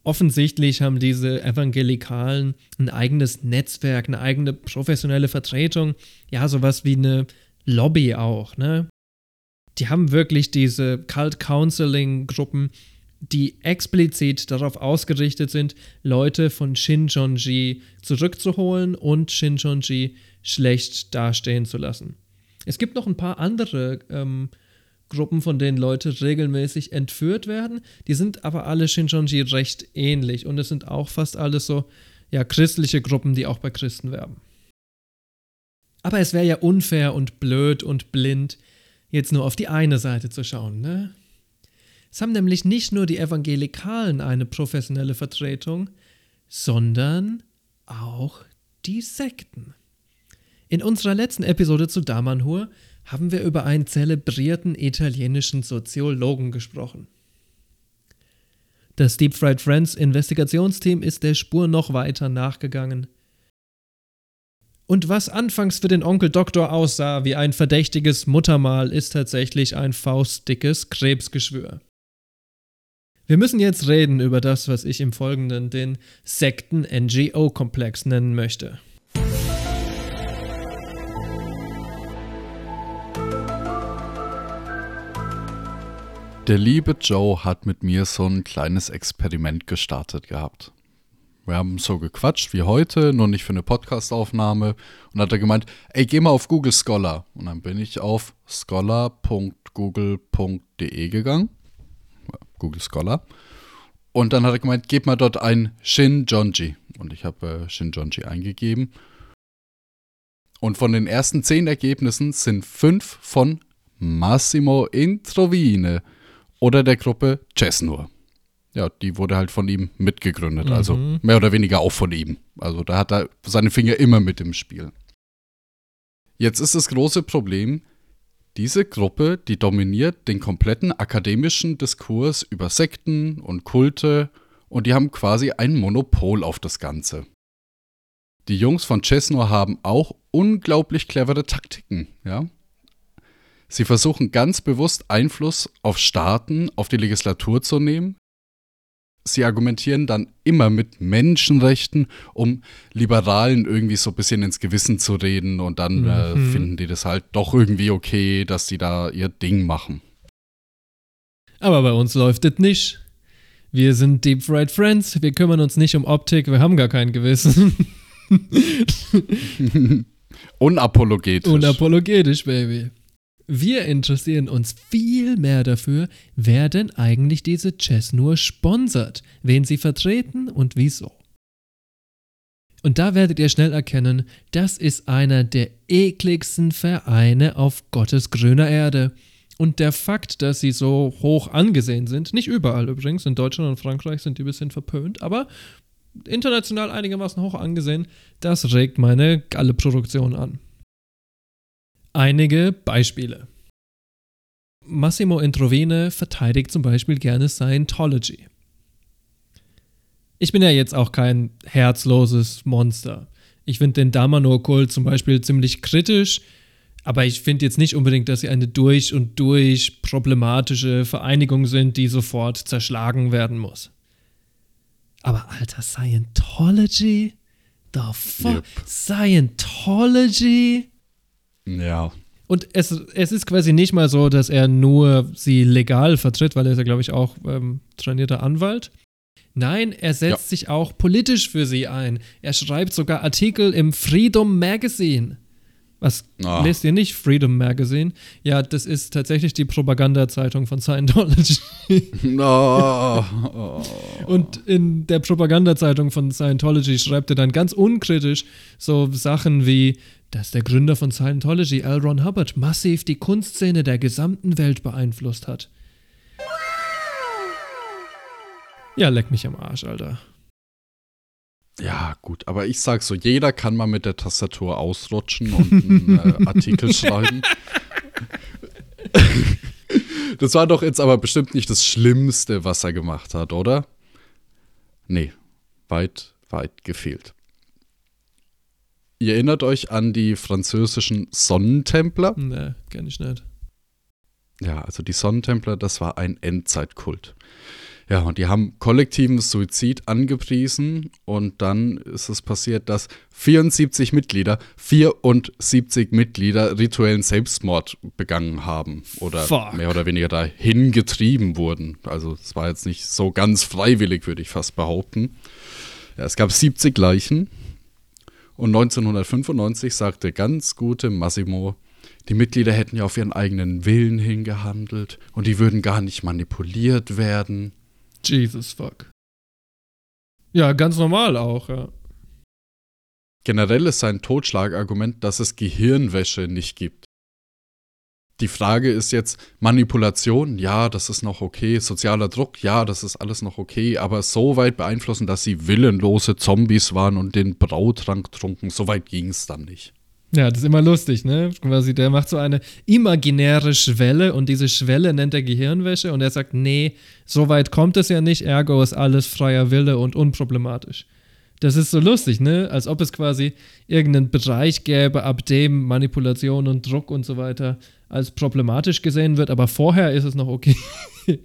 offensichtlich haben diese Evangelikalen ein eigenes Netzwerk, eine eigene professionelle Vertretung, ja, sowas wie eine Lobby auch, ne? Die haben wirklich diese Cult Counseling Gruppen, die explizit darauf ausgerichtet sind, Leute von Shinjonji zurückzuholen und Shinjonji schlecht dastehen zu lassen. Es gibt noch ein paar andere ähm, Gruppen, von denen Leute regelmäßig entführt werden. Die sind aber alle Shinjonji recht ähnlich und es sind auch fast alles so ja, christliche Gruppen, die auch bei Christen werben. Aber es wäre ja unfair und blöd und blind, jetzt nur auf die eine Seite zu schauen, ne? Es haben nämlich nicht nur die Evangelikalen eine professionelle Vertretung, sondern auch die Sekten. In unserer letzten Episode zu Damanhur haben wir über einen zelebrierten italienischen Soziologen gesprochen. Das Deep Fried Friends Investigationsteam ist der Spur noch weiter nachgegangen. Und was anfangs für den Onkel Doktor aussah wie ein verdächtiges Muttermal, ist tatsächlich ein faustdickes Krebsgeschwür. Wir müssen jetzt reden über das, was ich im Folgenden den Sekten-NGO-Komplex nennen möchte. Der liebe Joe hat mit mir so ein kleines Experiment gestartet gehabt. Wir haben so gequatscht wie heute, nur nicht für eine Podcastaufnahme. Und hat er gemeint, ey, geh mal auf Google Scholar. Und dann bin ich auf scholar.google.de gegangen. Google Scholar. Und dann hat er gemeint, gib mal dort ein Shinjonji. Und ich habe äh, Shinjonji eingegeben. Und von den ersten zehn Ergebnissen sind fünf von Massimo Introvine oder der Gruppe Chesnur. Ja, die wurde halt von ihm mitgegründet, also Mhm. mehr oder weniger auch von ihm. Also da hat er seine Finger immer mit im Spiel. Jetzt ist das große Problem, diese Gruppe, die dominiert den kompletten akademischen Diskurs über Sekten und Kulte und die haben quasi ein Monopol auf das Ganze. Die Jungs von Chesnur haben auch unglaublich clevere Taktiken, ja. Sie versuchen ganz bewusst Einfluss auf Staaten, auf die Legislatur zu nehmen. Sie argumentieren dann immer mit Menschenrechten, um Liberalen irgendwie so ein bisschen ins Gewissen zu reden und dann äh, Mhm. finden die das halt doch irgendwie okay, dass die da ihr Ding machen. Aber bei uns läuft es nicht. Wir sind Deep Fried Friends, wir kümmern uns nicht um Optik, wir haben gar kein Gewissen. Unapologetisch. Unapologetisch, Baby. Wir interessieren uns viel mehr dafür, wer denn eigentlich diese Chess nur sponsert, wen sie vertreten und wieso. Und da werdet ihr schnell erkennen, das ist einer der ekligsten Vereine auf Gottes grüner Erde. Und der Fakt, dass sie so hoch angesehen sind, nicht überall übrigens, in Deutschland und Frankreich sind die ein bisschen verpönt, aber international einigermaßen hoch angesehen, das regt meine Galle-Produktion an. Einige Beispiele. Massimo Introvine verteidigt zum Beispiel gerne Scientology. Ich bin ja jetzt auch kein herzloses Monster. Ich finde den Damano-Kult zum Beispiel ziemlich kritisch, aber ich finde jetzt nicht unbedingt, dass sie eine durch und durch problematische Vereinigung sind, die sofort zerschlagen werden muss. Aber alter, Scientology? The fuck? Yep. Scientology? Ja. Und es, es ist quasi nicht mal so, dass er nur sie legal vertritt, weil er ist ja, glaube ich, auch ähm, trainierter Anwalt. Nein, er setzt Ja. sich auch politisch für sie ein. Er schreibt sogar Artikel im Freedom Magazine. Was Ah. lest ihr nicht? Freedom Magazine? Ja, das ist tatsächlich die Propagandazeitung von Scientology. No. Oh. Und in der Propagandazeitung von Scientology schreibt er dann ganz unkritisch so Sachen wie, dass der Gründer von Scientology, L. Ron Hubbard, massiv die Kunstszene der gesamten Welt beeinflusst hat. Ja, leck mich am Arsch, Alter. Ja, gut, aber ich sag so, jeder kann mal mit der Tastatur ausrutschen und einen äh, Artikel schreiben. Das war doch jetzt aber bestimmt nicht das Schlimmste, was er gemacht hat, oder? Nee, weit, weit gefehlt. Ihr erinnert euch an die französischen Sonnentempler? Ne, kenn ich nicht. Ja, also die Sonnentempler, das war ein Endzeitkult. Ja, und die haben kollektiven Suizid angepriesen und dann ist es passiert, dass 74 Mitglieder, 74 Mitglieder rituellen Selbstmord begangen haben oder Fuck. mehr oder weniger dahin getrieben wurden. Also es war jetzt nicht so ganz freiwillig, würde ich fast behaupten. Ja, es gab 70 Leichen und 1995 sagte ganz gute Massimo, die Mitglieder hätten ja auf ihren eigenen Willen hingehandelt und die würden gar nicht manipuliert werden. Jesus fuck. Ja, ganz normal auch, ja. Generell ist sein Totschlagargument, dass es Gehirnwäsche nicht gibt. Die Frage ist jetzt, Manipulation, ja, das ist noch okay, sozialer Druck, ja, das ist alles noch okay, aber so weit beeinflussen, dass sie willenlose Zombies waren und den Brautrank trunken, so weit ging es dann nicht. Ja, das ist immer lustig, ne? Quasi, der macht so eine imaginäre Schwelle und diese Schwelle nennt er Gehirnwäsche und er sagt, nee, so weit kommt es ja nicht, ergo ist alles freier Wille und unproblematisch. Das ist so lustig, ne? Als ob es quasi irgendeinen Bereich gäbe, ab dem Manipulation und Druck und so weiter als problematisch gesehen wird, aber vorher ist es noch okay.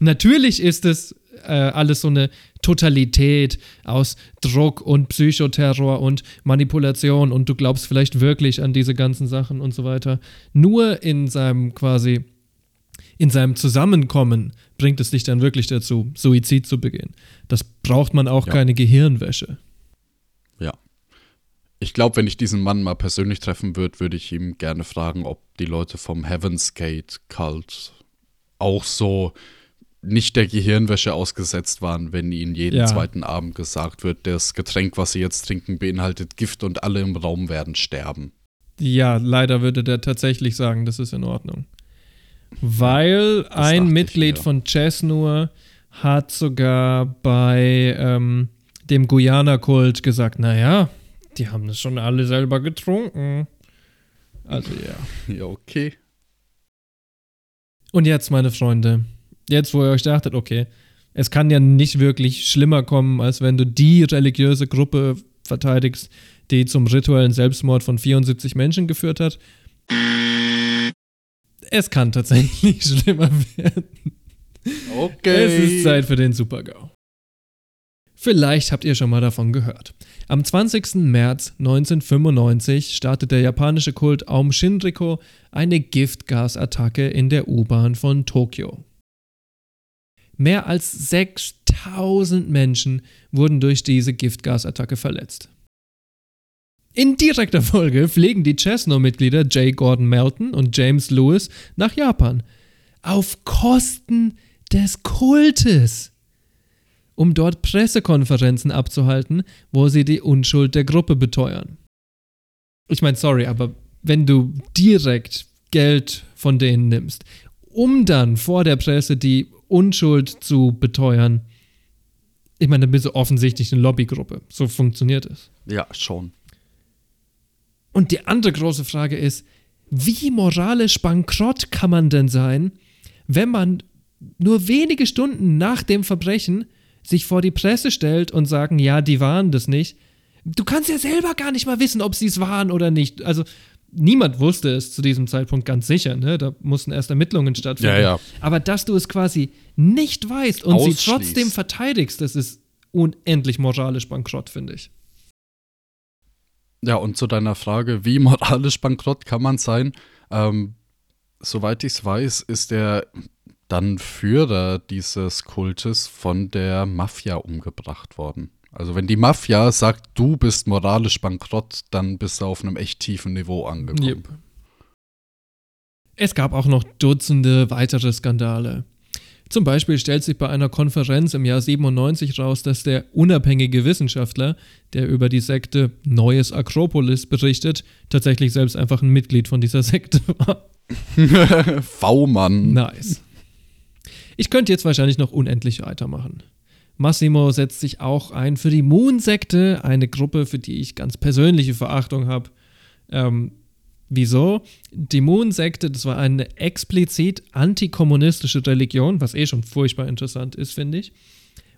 Natürlich ist es äh, alles so eine Totalität aus Druck und Psychoterror und Manipulation und du glaubst vielleicht wirklich an diese ganzen Sachen und so weiter. Nur in seinem quasi, in seinem Zusammenkommen bringt es dich dann wirklich dazu, Suizid zu begehen. Das braucht man auch ja. keine Gehirnwäsche. Ja. Ich glaube, wenn ich diesen Mann mal persönlich treffen würde, würde ich ihm gerne fragen, ob die Leute vom Heaven's Gate Cult auch so nicht der Gehirnwäsche ausgesetzt waren, wenn ihnen jeden ja. zweiten Abend gesagt wird, das Getränk, was sie jetzt trinken, beinhaltet Gift und alle im Raum werden sterben. Ja, leider würde der tatsächlich sagen, das ist in Ordnung. Weil das ein Mitglied von Chesnur hat sogar bei ähm, dem Guyana-Kult gesagt, naja, die haben das schon alle selber getrunken. Also ja. Ja, okay. Und jetzt, meine Freunde, jetzt, wo ihr euch dachtet, okay, es kann ja nicht wirklich schlimmer kommen, als wenn du die religiöse Gruppe verteidigst, die zum rituellen Selbstmord von 74 Menschen geführt hat. Es kann tatsächlich schlimmer werden. Okay. Es ist Zeit für den Super-GAU. Vielleicht habt ihr schon mal davon gehört. Am 20. März 1995 startet der japanische Kult Aum Shinriko eine Giftgasattacke in der U-Bahn von Tokio. Mehr als 6000 Menschen wurden durch diese Giftgasattacke verletzt. In direkter Folge fliegen die Chesno-Mitglieder J. Gordon Melton und James Lewis nach Japan. Auf Kosten des Kultes. Um dort Pressekonferenzen abzuhalten, wo sie die Unschuld der Gruppe beteuern. Ich meine, sorry, aber wenn du direkt Geld von denen nimmst, um dann vor der Presse die Unschuld zu beteuern. Ich meine, dann bist du offensichtlich eine Lobbygruppe. So funktioniert es. Ja, schon. Und die andere große Frage ist, wie moralisch bankrott kann man denn sein, wenn man nur wenige Stunden nach dem Verbrechen sich vor die Presse stellt und sagen, ja, die waren das nicht. Du kannst ja selber gar nicht mal wissen, ob sie es waren oder nicht. Also niemand wusste es zu diesem Zeitpunkt ganz sicher, ne? Da mussten erst Ermittlungen stattfinden. Ja, ja. Aber dass du es quasi nicht weißt und sie trotzdem verteidigst, das ist unendlich moralisch bankrott, finde ich. Ja, und zu deiner Frage, wie moralisch bankrott kann man sein? Ähm, soweit ich es weiß, ist der dann Führer dieses Kultes von der Mafia umgebracht worden. Also wenn die Mafia sagt, du bist moralisch bankrott, dann bist du auf einem echt tiefen Niveau angekommen. Yep. Es gab auch noch Dutzende weitere Skandale. Zum Beispiel stellt sich bei einer Konferenz im Jahr 97 raus, dass der unabhängige Wissenschaftler, der über die Sekte Neues Akropolis berichtet, tatsächlich selbst einfach ein Mitglied von dieser Sekte war. V-Mann. Nice. Ich könnte jetzt wahrscheinlich noch unendlich weitermachen. Massimo setzt sich auch ein für die Moon-Sekte, eine Gruppe, für die ich ganz persönliche Verachtung habe. Ähm, wieso? Die Moon-Sekte, das war eine explizit antikommunistische Religion, was eh schon furchtbar interessant ist, finde ich.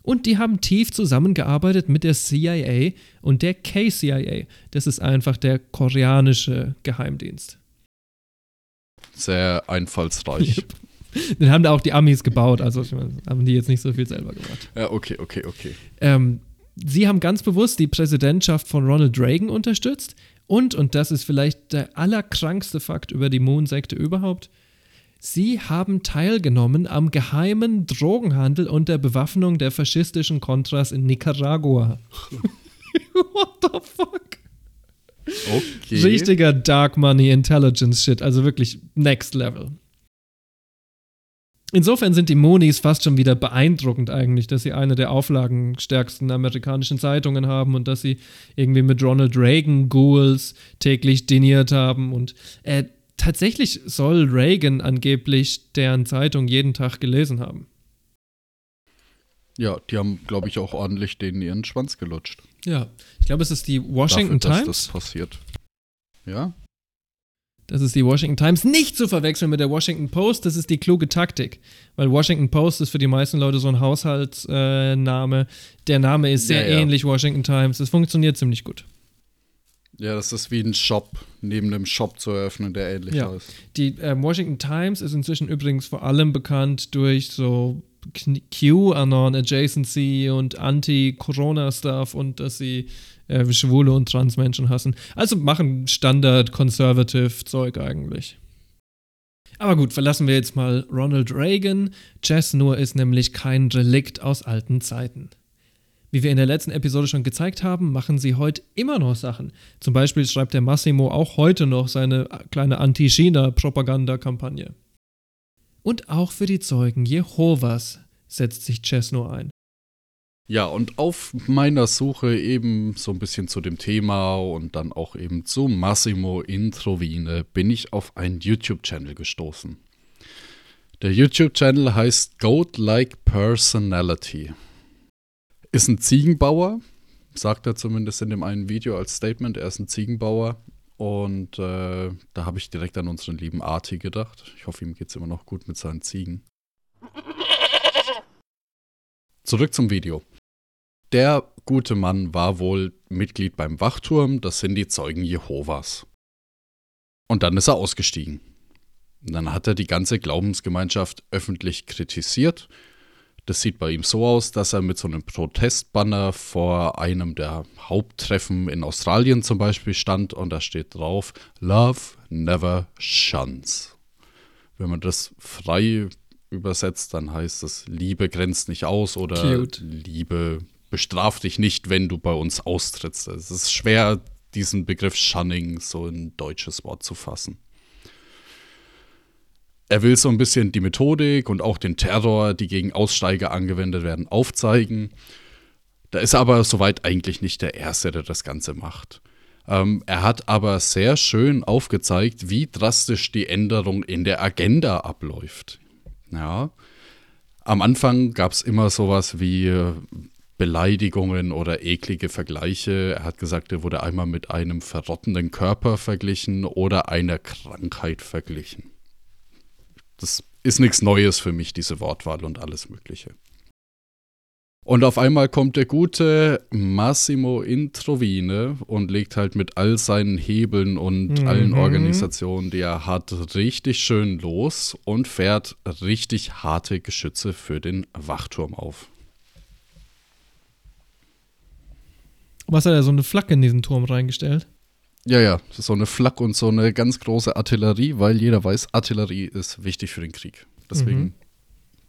Und die haben tief zusammengearbeitet mit der CIA und der KCIA. Das ist einfach der koreanische Geheimdienst. Sehr einfallsreich. Yep. Den haben da auch die Amis gebaut, also haben die jetzt nicht so viel selber gemacht. Ja, okay, okay, okay. Ähm, sie haben ganz bewusst die Präsidentschaft von Ronald Reagan unterstützt und, und das ist vielleicht der allerkrankste Fakt über die Moon-Sekte überhaupt, sie haben teilgenommen am geheimen Drogenhandel und der Bewaffnung der faschistischen Contras in Nicaragua. What the fuck? Okay. Richtiger Dark Money Intelligence Shit, also wirklich next level. Insofern sind die Monis fast schon wieder beeindruckend eigentlich, dass sie eine der auflagenstärksten amerikanischen Zeitungen haben und dass sie irgendwie mit Ronald Reagan Ghouls täglich diniert haben und äh, tatsächlich soll Reagan angeblich deren Zeitung jeden Tag gelesen haben. Ja, die haben, glaube ich, auch ordentlich denen ihren Schwanz gelutscht. Ja, ich glaube, es ist die Washington Dafür, Times. Dass das passiert. Ja? Das ist die Washington Times. Nicht zu verwechseln mit der Washington Post. Das ist die kluge Taktik. Weil Washington Post ist für die meisten Leute so ein Haushaltsname. Äh, der Name ist sehr Ja, ja. ähnlich Washington Times. Es funktioniert ziemlich gut. Ja, das ist wie ein Shop, neben einem Shop zu eröffnen, der ähnlich Ja. heißt. Die ähm, Washington Times ist inzwischen übrigens vor allem bekannt durch so QAnon Adjacency und Anti-Corona-Stuff und dass sie äh, Schwule und Transmenschen hassen. Also machen Standard-Conservative-Zeug eigentlich. Aber gut, verlassen wir jetzt mal Ronald Reagan. Chess nur ist nämlich kein Relikt aus alten Zeiten. Wie wir in der letzten Episode schon gezeigt haben, machen sie heute immer noch Sachen. Zum Beispiel schreibt der Massimo auch heute noch seine kleine Anti-China-Propagandakampagne. Und auch für die Zeugen Jehovas setzt sich Chesno ein. Ja, und auf meiner Suche eben so ein bisschen zu dem Thema und dann auch eben zu Massimo Introvine bin ich auf einen YouTube-Channel gestoßen. Der YouTube-Channel heißt Goat Like Personality. Ist ein Ziegenbauer, sagt er zumindest in dem einen Video als Statement, er ist ein Ziegenbauer. Und äh, da habe ich direkt an unseren lieben Arti gedacht. Ich hoffe, ihm geht es immer noch gut mit seinen Ziegen. Zurück zum Video. Der gute Mann war wohl Mitglied beim Wachturm, das sind die Zeugen Jehovas. Und dann ist er ausgestiegen. Und dann hat er die ganze Glaubensgemeinschaft öffentlich kritisiert. Das sieht bei ihm so aus, dass er mit so einem Protestbanner vor einem der Haupttreffen in Australien zum Beispiel stand und da steht drauf: Love never shuns. Wenn man das frei übersetzt, dann heißt es: Liebe grenzt nicht aus oder Cute. Liebe bestraft dich nicht, wenn du bei uns austrittst. Es ist schwer, diesen Begriff Shunning so in ein deutsches Wort zu fassen. Er will so ein bisschen die Methodik und auch den Terror, die gegen Aussteiger angewendet werden, aufzeigen. Da ist er aber soweit eigentlich nicht der Erste, der das Ganze macht. Ähm, er hat aber sehr schön aufgezeigt, wie drastisch die Änderung in der Agenda abläuft. Ja. Am Anfang gab es immer sowas wie äh, Beleidigungen oder eklige Vergleiche. Er hat gesagt, er wurde einmal mit einem verrottenden Körper verglichen oder einer Krankheit verglichen. Das ist nichts Neues für mich, diese Wortwahl und alles Mögliche. Und auf einmal kommt der gute Massimo Introvine und legt halt mit all seinen Hebeln und Mhm. allen Organisationen, die er hat, richtig schön los und fährt richtig harte Geschütze für den Wachturm auf. Was hat er so eine Flagge in diesen Turm reingestellt? Ja, ja, so eine Flak und so eine ganz große Artillerie, weil jeder weiß, Artillerie ist wichtig für den Krieg. Deswegen Mhm.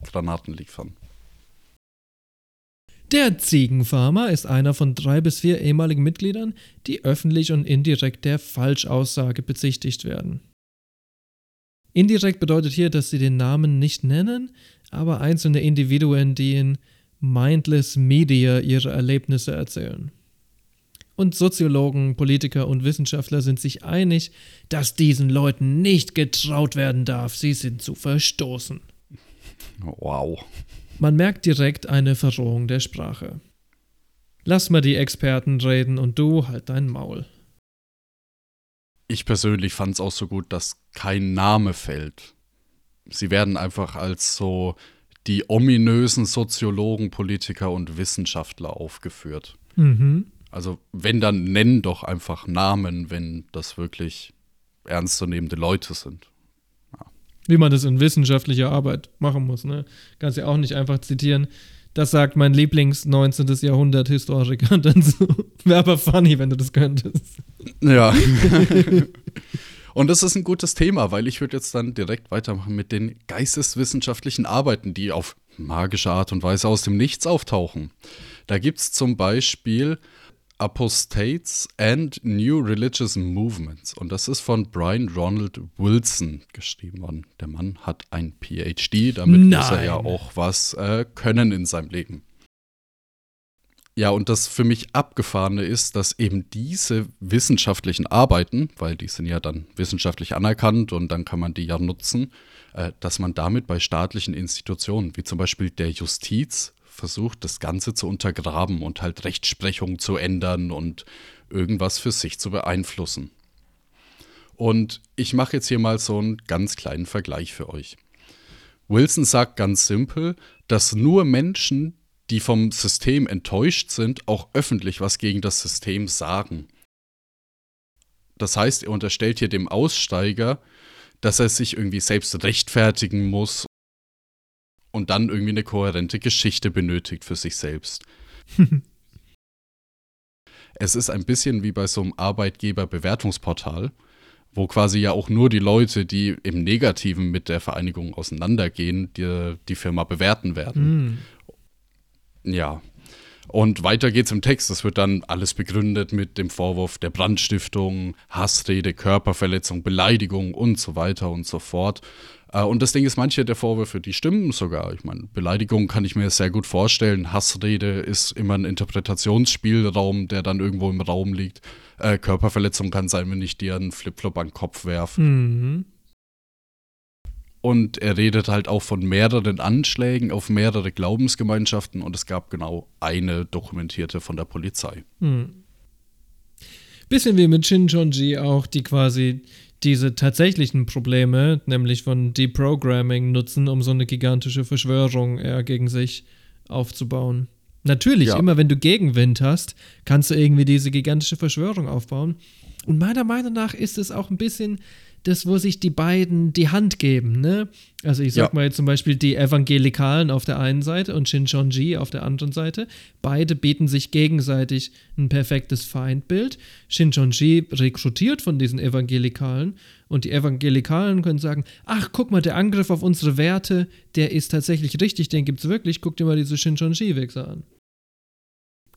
Granaten liefern. Der Ziegenfarmer ist einer von drei bis vier ehemaligen Mitgliedern, die öffentlich und indirekt der Falschaussage bezichtigt werden. Indirekt bedeutet hier, dass sie den Namen nicht nennen, aber einzelne Individuen, die in Mindless Media ihre Erlebnisse erzählen. Und Soziologen, Politiker und Wissenschaftler sind sich einig, dass diesen Leuten nicht getraut werden darf, sie sind zu verstoßen. Wow. Man merkt direkt eine Verrohung der Sprache. Lass mal die Experten reden und du halt dein Maul. Ich persönlich fand es auch so gut, dass kein Name fällt. Sie werden einfach als so die ominösen Soziologen, Politiker und Wissenschaftler aufgeführt. Mhm. Also wenn, dann nenn doch einfach Namen, wenn das wirklich ernstzunehmende Leute sind. Wie man das in wissenschaftlicher Arbeit machen muss, ne? Kannst ja auch nicht einfach zitieren. Das sagt mein Lieblings 19. Jahrhundert Historiker und dann so. Wäre aber funny, wenn du das könntest. Ja. Und das ist ein gutes Thema, weil ich würde jetzt dann direkt weitermachen mit den geisteswissenschaftlichen Arbeiten, die auf magische Art und Weise aus dem Nichts auftauchen. Da gibt es zum Beispiel Apostates and New Religious Movements. Und das ist von Brian Ronald Wilson geschrieben worden. Der Mann hat ein PhD, damit muss er ja Nein. auch was äh, können in seinem Leben. Ja, und das für mich abgefahrene ist, dass eben diese wissenschaftlichen Arbeiten, weil die sind ja dann wissenschaftlich anerkannt und dann kann man die ja nutzen, äh, dass man damit bei staatlichen Institutionen, wie zum Beispiel der Justiz, versucht, das Ganze zu untergraben und halt Rechtsprechung zu ändern und irgendwas für sich zu beeinflussen. Und ich mache jetzt hier mal so einen ganz kleinen Vergleich für euch. Wilson sagt ganz simpel, dass nur Menschen, die vom System enttäuscht sind, auch öffentlich was gegen das System sagen. Das heißt, er unterstellt hier dem Aussteiger, dass er sich irgendwie selbst rechtfertigen muss und dann irgendwie eine kohärente Geschichte benötigt für sich selbst. es ist ein bisschen wie bei so einem Arbeitgeberbewertungsportal, wo quasi ja auch nur die Leute, die im Negativen mit der Vereinigung auseinandergehen, die, die Firma bewerten werden. Mm. Ja. Und weiter geht's im Text. Es wird dann alles begründet mit dem Vorwurf der Brandstiftung, Hassrede, Körperverletzung, Beleidigung und so weiter und so fort. Äh, und das Ding ist, manche der Vorwürfe, die stimmen sogar. Ich meine, Beleidigung kann ich mir sehr gut vorstellen. Hassrede ist immer ein Interpretationsspielraum, der dann irgendwo im Raum liegt. Äh, Körperverletzung kann sein, wenn ich dir einen Flipflop an den Kopf werfe. Mhm. Und er redet halt auch von mehreren Anschlägen auf mehrere Glaubensgemeinschaften und es gab genau eine dokumentierte von der Polizei. Hm. Bisschen wie mit Shinjonji auch, die quasi diese tatsächlichen Probleme, nämlich von Deprogramming, nutzen, um so eine gigantische Verschwörung eher gegen sich aufzubauen. Natürlich, ja. immer wenn du Gegenwind hast, kannst du irgendwie diese gigantische Verschwörung aufbauen. Und meiner Meinung nach ist es auch ein bisschen das, wo sich die beiden die Hand geben, ne? Also ich sag ja. mal jetzt zum Beispiel die Evangelikalen auf der einen Seite und Shincheonji auf der anderen Seite. Beide bieten sich gegenseitig ein perfektes Feindbild. Shincheonji rekrutiert von diesen Evangelikalen und die Evangelikalen können sagen, ach, guck mal, der Angriff auf unsere Werte, der ist tatsächlich richtig, den gibt's wirklich, guck dir mal diese Shincheonji-Wichser an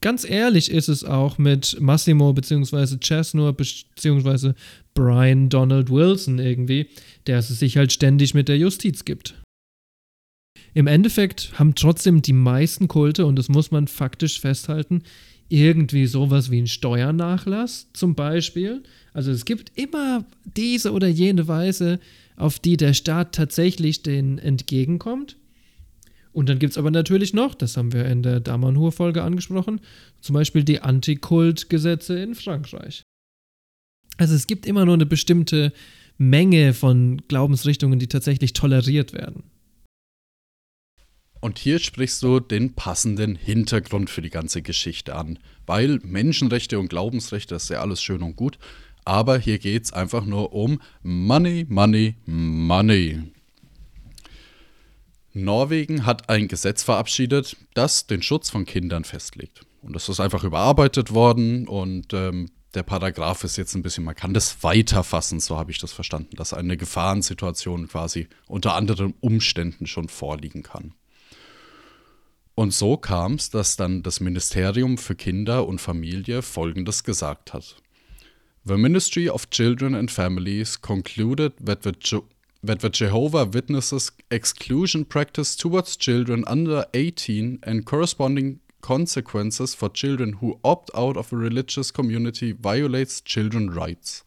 ganz ehrlich ist es auch mit Massimo bzw. Chesnor bzw. Brian Donald Wilson irgendwie, der es sich halt ständig mit der Justiz gibt. Im Endeffekt haben trotzdem die meisten Kulte, und das muss man faktisch festhalten, irgendwie sowas wie einen Steuernachlass zum Beispiel. Also es gibt immer diese oder jene Weise, auf die der Staat tatsächlich den entgegenkommt. Und dann gibt es aber natürlich noch, das haben wir in der Damanhur-Folge angesprochen, zum Beispiel die Antikult-Gesetze in Frankreich. Also es gibt immer nur eine bestimmte Menge von Glaubensrichtungen, die tatsächlich toleriert werden. Und hier sprichst du den passenden Hintergrund für die ganze Geschichte an, weil Menschenrechte und Glaubensrechte, das ist ja alles schön und gut, aber hier geht es einfach nur um Money, Money, Money. Norwegen hat ein Gesetz verabschiedet, das den Schutz von Kindern festlegt. Und das ist einfach überarbeitet worden und ähm, der Paragraph ist jetzt ein bisschen, man kann das weiterfassen, so habe ich das verstanden, dass eine Gefahrensituation quasi unter anderen Umständen schon vorliegen kann. Und so kam es, dass dann das Ministerium für Kinder und Familie Folgendes gesagt hat. The Ministry of Children and Families concluded that the that the Jehovah Witnesses exclusion practice towards children under 18 and corresponding consequences for children who opt out of a religious community violates children rights.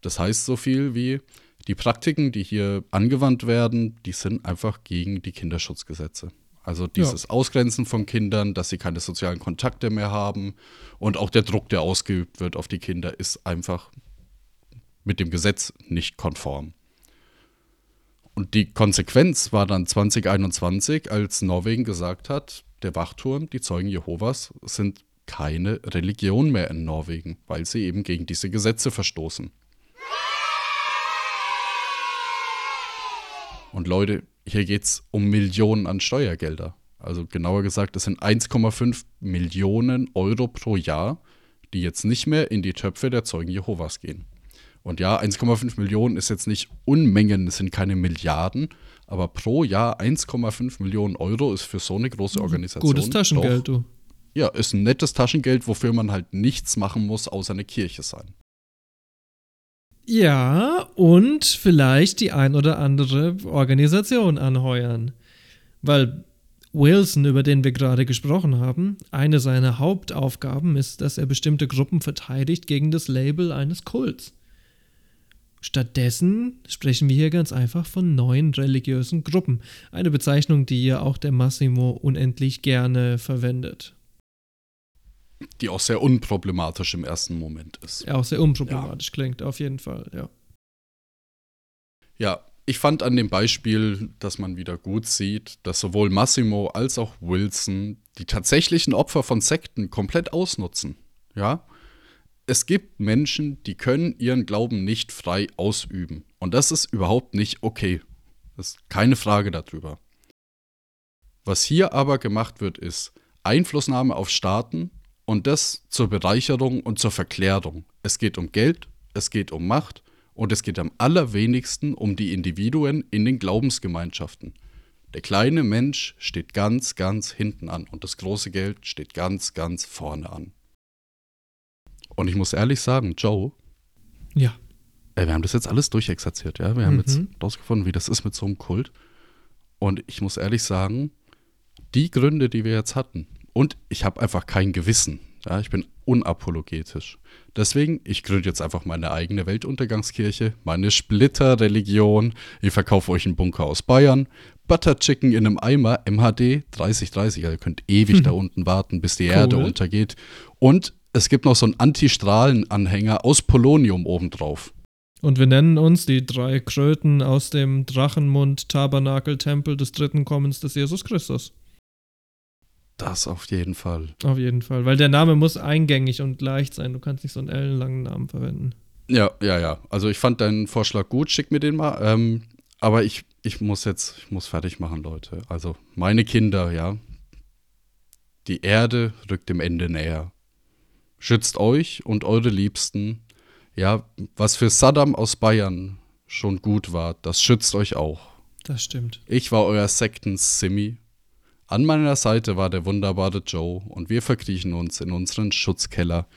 Das heißt so viel wie die Praktiken, die hier angewandt werden, die sind einfach gegen die Kinderschutzgesetze. Also dieses ja. Ausgrenzen von Kindern, dass sie keine sozialen Kontakte mehr haben und auch der Druck, der ausgeübt wird auf die Kinder, ist einfach mit dem Gesetz nicht konform. Und die Konsequenz war dann 2021, als Norwegen gesagt hat, der Wachturm, die Zeugen Jehovas, sind keine Religion mehr in Norwegen, weil sie eben gegen diese Gesetze verstoßen. Und Leute, hier geht es um Millionen an Steuergelder. Also genauer gesagt, es sind 1,5 Millionen Euro pro Jahr, die jetzt nicht mehr in die Töpfe der Zeugen Jehovas gehen. Und ja, 1,5 Millionen ist jetzt nicht Unmengen, es sind keine Milliarden, aber pro Jahr 1,5 Millionen Euro ist für so eine große Organisation. Gutes Taschengeld, doch, du. Ja, ist ein nettes Taschengeld, wofür man halt nichts machen muss, außer eine Kirche sein. Ja, und vielleicht die ein oder andere Organisation anheuern. Weil Wilson, über den wir gerade gesprochen haben, eine seiner Hauptaufgaben ist, dass er bestimmte Gruppen verteidigt gegen das Label eines Kults. Stattdessen sprechen wir hier ganz einfach von neuen religiösen Gruppen, eine Bezeichnung, die ja auch der Massimo unendlich gerne verwendet. Die auch sehr unproblematisch im ersten Moment ist. Ja, auch sehr unproblematisch ja. klingt, auf jeden Fall, ja. Ja, ich fand an dem Beispiel, dass man wieder gut sieht, dass sowohl Massimo als auch Wilson die tatsächlichen Opfer von Sekten komplett ausnutzen. Ja? Es gibt Menschen, die können ihren Glauben nicht frei ausüben. Und das ist überhaupt nicht okay. Das ist keine Frage darüber. Was hier aber gemacht wird, ist Einflussnahme auf Staaten und das zur Bereicherung und zur Verklärung. Es geht um Geld, es geht um Macht und es geht am allerwenigsten um die Individuen in den Glaubensgemeinschaften. Der kleine Mensch steht ganz, ganz hinten an und das große Geld steht ganz, ganz vorne an. Und ich muss ehrlich sagen, Joe. Ja. Äh, wir haben das jetzt alles durchexerziert, ja. Wir haben mhm. jetzt rausgefunden, wie das ist mit so einem Kult. Und ich muss ehrlich sagen, die Gründe, die wir jetzt hatten, und ich habe einfach kein Gewissen. Ja, ich bin unapologetisch. Deswegen, ich gründe jetzt einfach meine eigene Weltuntergangskirche, meine Splitterreligion. Ich verkaufe euch einen Bunker aus Bayern. Butter Chicken in einem Eimer, MHD 3030. Also ihr könnt ewig hm. da unten warten, bis die cool. Erde untergeht. Und es gibt noch so einen Anti-Strahlen-Anhänger aus Polonium obendrauf. Und wir nennen uns die drei Kröten aus dem Drachenmund-Tabernakel-Tempel des dritten Kommens des Jesus Christus. Das auf jeden Fall. Auf jeden Fall, weil der Name muss eingängig und leicht sein. Du kannst nicht so einen ellenlangen Namen verwenden. Ja, ja, ja. Also ich fand deinen Vorschlag gut, schick mir den mal. Ähm, aber ich, ich muss jetzt, ich muss fertig machen, Leute. Also meine Kinder, ja. Die Erde rückt dem Ende näher. Schützt euch und eure Liebsten. Ja, was für Saddam aus Bayern schon gut war, das schützt euch auch. Das stimmt. Ich war euer Sekten-Simi an meiner Seite war der wunderbare Joe und wir verkriechen uns in unseren Schutzkeller,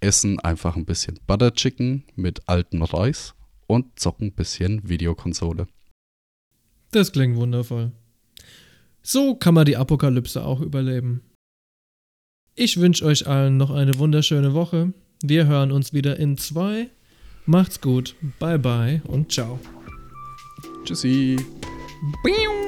essen einfach ein bisschen Butter Chicken mit altem Reis und zocken ein bisschen Videokonsole. Das klingt wundervoll. So kann man die Apokalypse auch überleben. Ich wünsche euch allen noch eine wunderschöne Woche. Wir hören uns wieder in zwei. Macht's gut, bye bye und ciao. Tschüssi. Biu.